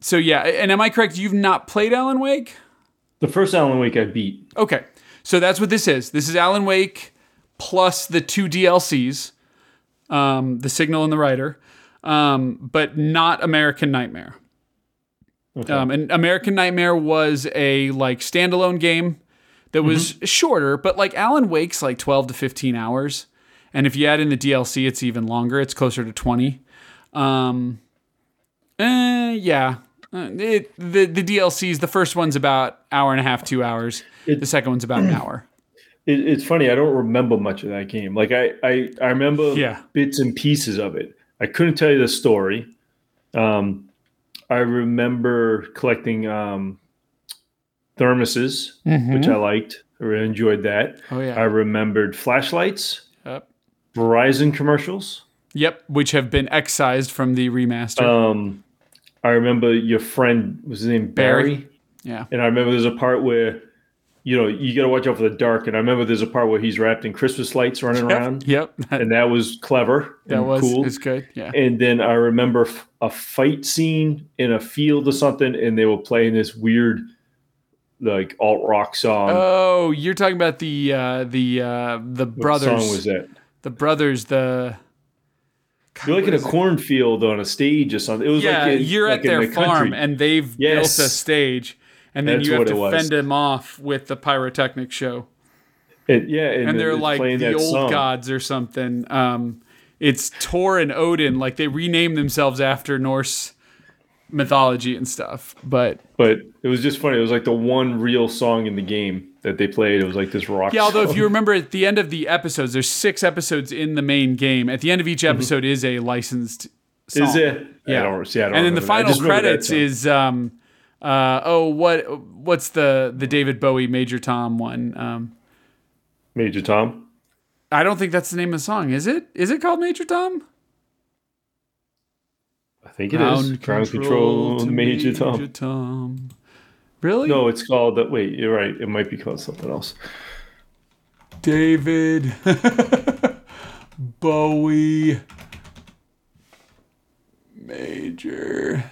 S1: so yeah. And am I correct? You've not played Alan Wake?
S2: The first Alan Wake I beat.
S1: Okay. So that's what this is. This is Alan Wake plus the two DLCs, um, the Signal and the Writer, um, but not American Nightmare. Um, and American Nightmare was a like standalone game that was shorter, but like Alan Wake's like 12 to 15 hours. And if you add in the DLC, it's even longer. It's closer to 20. Um, eh, yeah. Uh, It, the the DLCs, the first one's about hour and a half, two hours.
S2: It-
S1: the second one's about an hour.
S2: It, it's funny. I don't remember much of that game. Like I, I, I remember
S1: Yeah.
S2: bits and pieces of it. I couldn't tell you the story. Um, I remember collecting um, thermoses, which I liked. I really enjoyed that.
S1: Oh yeah.
S2: I remembered flashlights,
S1: Yep.
S2: Verizon commercials.
S1: Yep, which have been excised from the remaster.
S2: Um, I remember your friend was his name
S1: Barry.
S2: Barry,
S1: yeah.
S2: and I remember there's a part where, you know, you got to watch out for the dark. And I remember there's a part where he's wrapped in Christmas lights running around,
S1: Yep.
S2: And that was clever.
S1: that
S2: and
S1: was
S2: cool.
S1: it's good. Yeah.
S2: And then I remember f- a fight scene in a field or something, and they were playing this weird, like alt rock song.
S1: Oh, you're talking about the uh, the uh, the
S2: what
S1: brothers,
S2: song was that?
S1: the brothers, the
S2: You're like in a cornfield on a stage or something. It was
S1: yeah.
S2: like in-
S1: you're
S2: like
S1: at their
S2: the
S1: farm,
S2: country.
S1: and they've
S2: Yes.
S1: built a stage, and then
S2: That's
S1: you have to fend them off with the pyrotechnic show.
S2: It, yeah, and,
S1: and they're
S2: it's
S1: like the old
S2: song.
S1: gods or something. Um, it's Thor and Odin. Like they rename themselves after Norse mythology and stuff. But
S2: But it was just funny. It was like the one real song in the game that they played. It was like this rock.
S1: yeah, although if you remember at the end of the episodes, there's six episodes in the main game. At the end of each episode is a licensed song.
S2: Mm-hmm. is it?
S1: Yeah.
S2: I don't see. I don't
S1: and then the
S2: remember that. I
S1: final
S2: just remember that
S1: credits is um uh oh what what's the the David Bowie Major Tom one um
S2: Major Tom.
S1: I don't think that's the name of the song is it is it called Major Tom
S2: I think it is Ground Control,
S1: to
S2: Major, Tom.
S1: Tom. Really
S2: No, it's called. Uh, wait, you're right. It might be called something else.
S1: David Bowie Major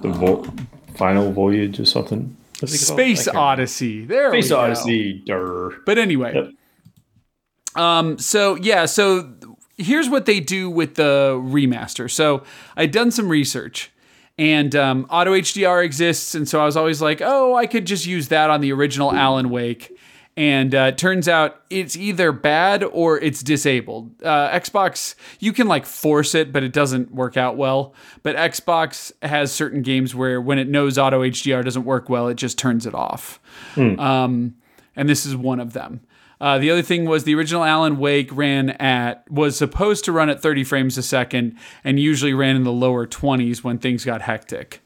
S2: The vo- Final Voyage or something. What's it called?
S1: Space Oddity there we
S2: Space. Oddity. Durr.
S1: But anyway,
S2: Yep.
S1: um, so yeah, so here's what they do with the remaster. So I'd done some research, and um, Auto HDR exists, and so I was always like, oh, I could just use that on the original Alan Wake. And uh, turns out it's either bad or it's disabled. Uh, Xbox, you can like force it, but it doesn't work out well. But Xbox has certain games where when it knows Auto HDR doesn't work well, it just turns it off um, and this is one of them. Uh, the other thing was the original Alan Wake ran at was supposed to run at 30 frames a second and usually ran in the lower 20s when things got hectic.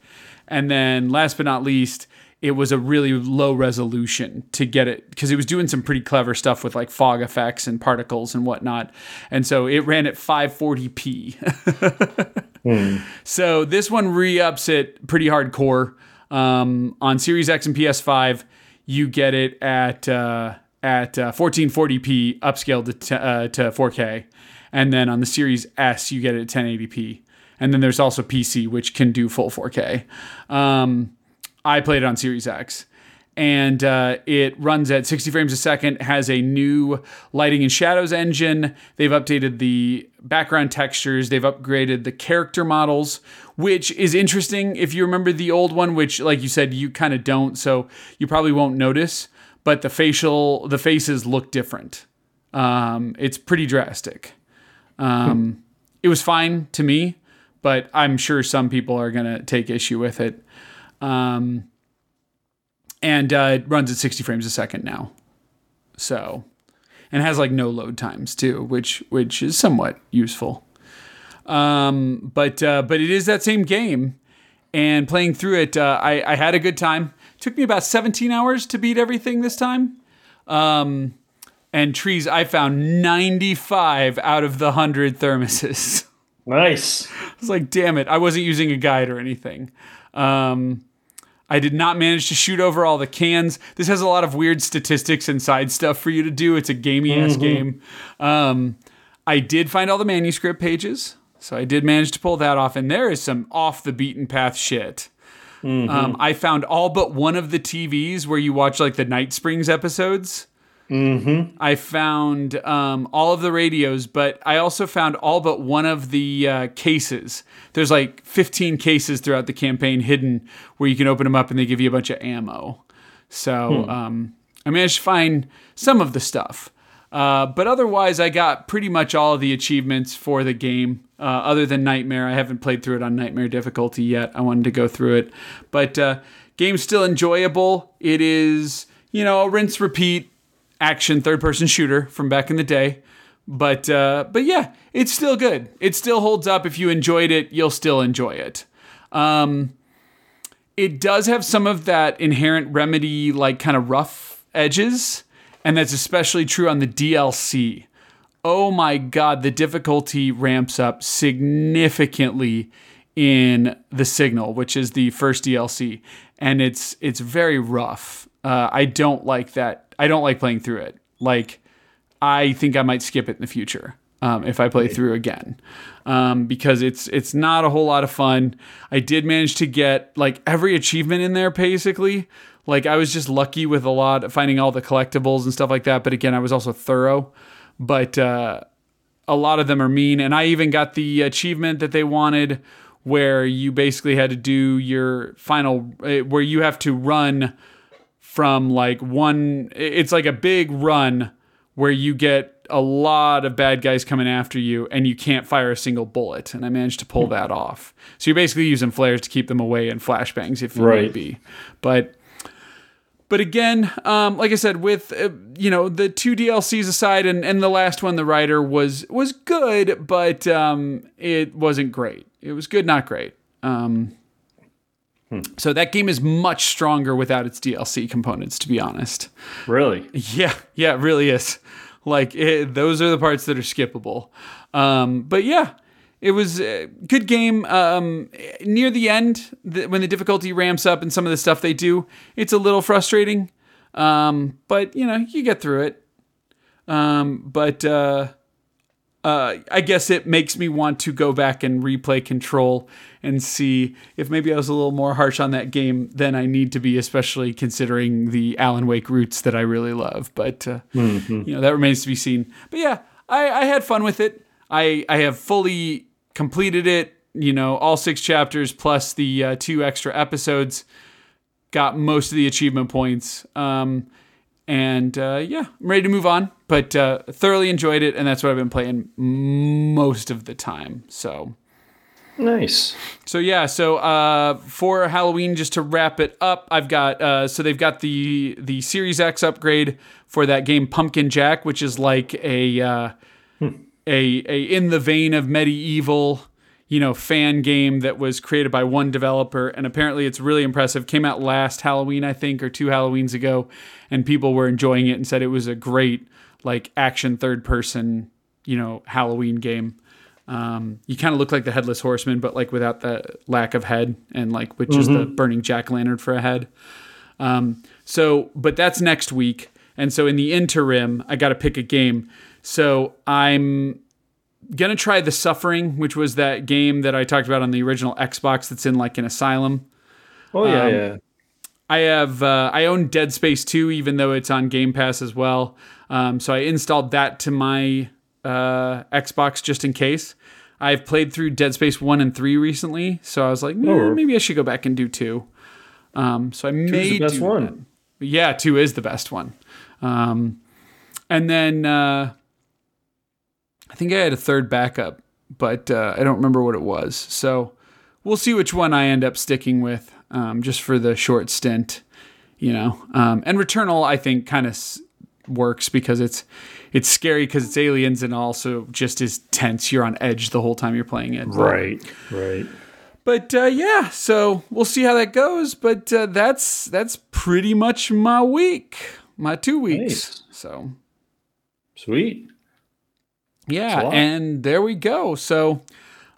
S1: And then last but not least, it was a really low resolution to get it because it was doing some pretty clever stuff with like fog effects and particles and whatnot. And so it ran at 540p. So this one re-ups it pretty hardcore. Um, on Series X and PS5, you get it at uh, at uh, 1440p upscaled to, t- uh, to 4K, and then on the Series S, you get it at 1080p. And then there's also PC, which can do full 4K. Um, I played it on Series X. And uh, it runs at 60 frames a second, has a new lighting and shadows engine. They've updated the background textures, they've upgraded the character models, which is interesting. If you remember the old one, which, like you said, you kind of don't, so you probably won't notice, but the facial, the faces look different. Um, it's pretty drastic. Um, It was fine to me, but I'm sure some people are going to take issue with it. Um, and uh, it runs at 60 frames a second now. So, and has like no load times too, which which is somewhat useful. Um, but uh, but it is that same game, and playing through it, uh, I I had a good time. Took me about 17 hours to beat everything this time. Um, and trees, I found 95 out of the 100 thermoses.
S2: Nice.
S1: I was like, damn it, I wasn't using a guide or anything. Um, I did not manage to shoot over all the cans. This has a lot of weird statistics and side stuff for you to do. It's a gamey ass game. Um, I did find all the manuscript pages, so I did manage to pull that off. And there is some off the beaten path shit. Um, I found all but one of the TVs where you watch like the Night Springs episodes. I found um, all of the radios, but I also found all but one of the uh, cases. There's like 15 cases throughout the campaign hidden where you can open them up and they give you a bunch of ammo. So um, I managed to find some of the stuff. Uh, but otherwise, I got pretty much all of the achievements for the game, uh, other than Nightmare. I haven't played through it on Nightmare difficulty yet. I wanted to go through it. But uh, game's still enjoyable. It is, you know, a rinse repeat action third person shooter from back in the day. But uh, but yeah, it's still good. It still holds up. If you enjoyed it, you'll still enjoy it. Um, it does have some of that inherent remedy, like kind of rough edges, and that's especially true on the DLC. Oh my god, the difficulty ramps up significantly in the Signal, which is the first DLC, and it's it's very rough. Uh, I don't like that. I don't like playing through it. Like, I think I might skip it in the future um, if I play through again, um, because it's it's not a whole lot of fun. I did manage to get like every achievement in there basically. Like I was just lucky with a lot finding all the collectibles and stuff like that. But again, I was also thorough. But uh, a lot of them are mean, and I even got the achievement that they wanted, where you basically had to do your final, uh, where you have to run from like one it's like a big run where you get a lot of bad guys coming after you and you can't fire a single bullet and i managed to pull that off so you're basically using flares to keep them away and flashbangs if you
S2: Right.
S1: need be but but again, um, like I said, with uh, you know the two DLCs aside, and, and the last one, the writer was was good, but um, it wasn't great. It was good, not great. Um, So that game is much stronger without its DLC components, to be honest.
S2: Really?
S1: Yeah, yeah, it really is. Like it, those are the parts that are skippable. Um, but yeah, it was a good game. Um, near the end, the, when the difficulty ramps up and some of the stuff they do, it's a little frustrating. Um, but you know, you get through it. Um, but uh, uh, I guess it makes me want to go back and replay Control and see if maybe I was a little more harsh on that game than I need to be, especially considering the Alan Wake roots that I really love. But uh, you know that remains to be seen. But yeah, I, I had fun with it. I I have fully completed it. You know, all six chapters plus the uh, two extra episodes. Got most of the achievement points. Um, and uh, yeah, I'm ready to move on. But uh, thoroughly enjoyed it, and that's what I've been playing most of the time. So,
S2: Nice.
S1: so yeah, so uh, for Halloween, just to wrap it up, I've got uh, so they've got the the Series X upgrade for that game Pumpkin Jack, which is like a uh, a a in the vein of MediEvil you know fan game that was created by one developer and apparently it's really impressive came out last halloween i think or two halloweens ago and people were enjoying it and said it was a great like action third person you know halloween game um, you kind of look like the headless horseman but like without the lack of head and like which is the burning jack-o'-lantern for a head um, so, but that's next week. And so in the interim, I got to pick a game. So I'm going to try The Suffering, which was that game that I talked about on the original Xbox that's in like an asylum.
S2: Oh yeah,
S1: Um,
S2: yeah.
S1: I have uh, I own Dead Space 2 even though it's on Game Pass as well. Um, so I installed that to my uh, Xbox just in case. I've played through Dead Space 1 and 3 recently, so I was like, "Eh,
S2: Oh.
S1: maybe I should go back and do 2. Um, so I may
S2: the best
S1: do
S2: one.
S1: that. Yeah, 2 is the best one. Um, and then uh, I think I had a third backup, but uh, I don't remember what it was. So we'll see which one I end up sticking with, um, just for the short stint, you know. Um, and Returnal, I think, kind of s- works because it's it's scary because it's aliens and also just is tense. You're on edge the whole time you're playing it.
S2: Right, right.
S1: But uh, yeah, so we'll see how that goes. But uh, that's that's pretty much my week, my two weeks.
S2: Nice.
S1: So
S2: Sweet.
S1: Yeah, and there we go. So,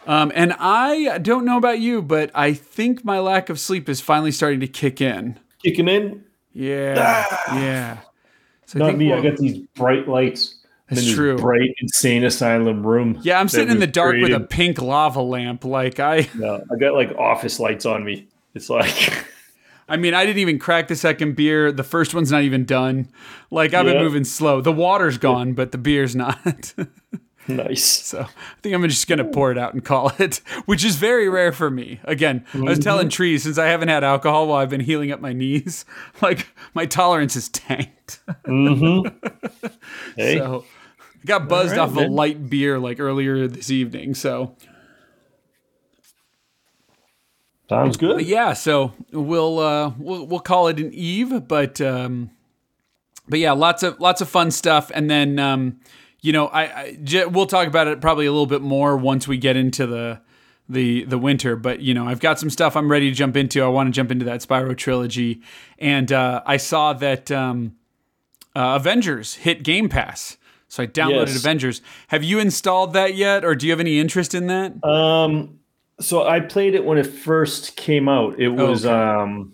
S1: um, and I don't know about you, but I think my lack of sleep is finally starting to kick in.
S2: Kicking in.
S1: Yeah, yeah. So
S2: Not me. I got these bright lights.
S1: That's
S2: in
S1: true.
S2: Bright insane asylum room.
S1: Yeah, I'm sitting in the dark with a pink lava lamp. Like I,
S2: No, I got like office lights on me. It's like
S1: I mean, I didn't even crack the second beer. The first one's not even done. Like I've been moving slow. The water's gone, but the beer's not.
S2: nice.
S1: So I think I'm just gonna pour it out and call it, which is very rare for me. Again, I was telling mm-hmm. Tree since I haven't had alcohol while I've been healing up my knees, like my tolerance is tanked. Mm-hmm.
S2: Hey,
S1: So I got buzzed
S2: right,
S1: off of a light beer like earlier this evening. So
S2: sounds good.
S1: but yeah, so we'll uh we'll we'll call it an eve, but um but yeah, lots of lots of fun stuff and then um you know, I, I j- we'll talk about it probably a little bit more once we get into the the the winter, but you know, I've got some stuff I'm ready to jump into. I want to jump into that Spyro trilogy and uh I saw that um uh, Avengers hit Game Pass. So I downloaded
S2: Yes.
S1: Avengers. Have you installed that yet or do you have any interest in that?
S2: Um, so I played it when it first came out. It was
S1: Okay.
S2: um,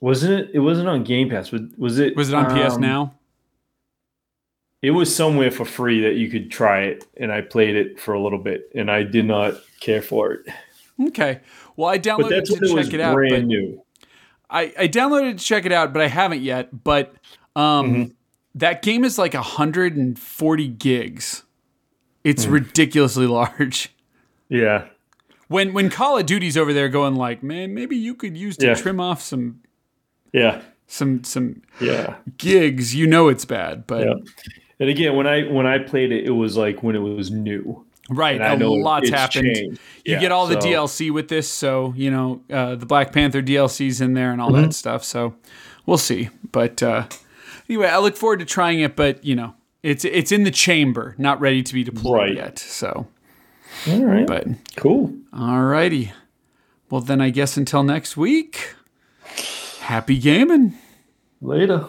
S2: wasn't it? It wasn't on Game Pass. Was, was it?
S1: Was it on PS
S2: um,
S1: Now?
S2: It was somewhere for free that you could try it, and I played it for a little bit, and I did not care for it.
S1: Okay. Well, I downloaded it to
S2: it
S1: check it out.
S2: brand
S1: But
S2: new.
S1: I, I downloaded it to check it out, but I haven't yet. But um,
S2: Mm-hmm.
S1: that game is like 140 gigs. It's
S2: Hmm.
S1: ridiculously large.
S2: Yeah,
S1: When when Call of Duty's over there going like, man, maybe you could use to
S2: Yeah.
S1: trim off some.
S2: yeah.
S1: some some
S3: Yeah.
S1: gigs, you know it's bad. But
S3: Yeah. And again, when I when I played it, it was like when it was new.
S1: right,
S3: And
S1: a
S3: know
S1: lot's happened.
S3: changed.
S1: You
S3: Yeah,
S1: get all the DLC with this, so you know uh, the Black Panther DLC's in there and all
S3: Mm-hmm.
S1: that stuff. So we'll see. But uh, anyway, I look forward to trying it. But you know, it's it's in the chamber, not ready to be deployed
S3: Right.
S1: yet. So,
S3: All right.
S1: but
S3: cool.
S1: All righty. Well, then I guess until next week. Happy gaming.
S3: Later.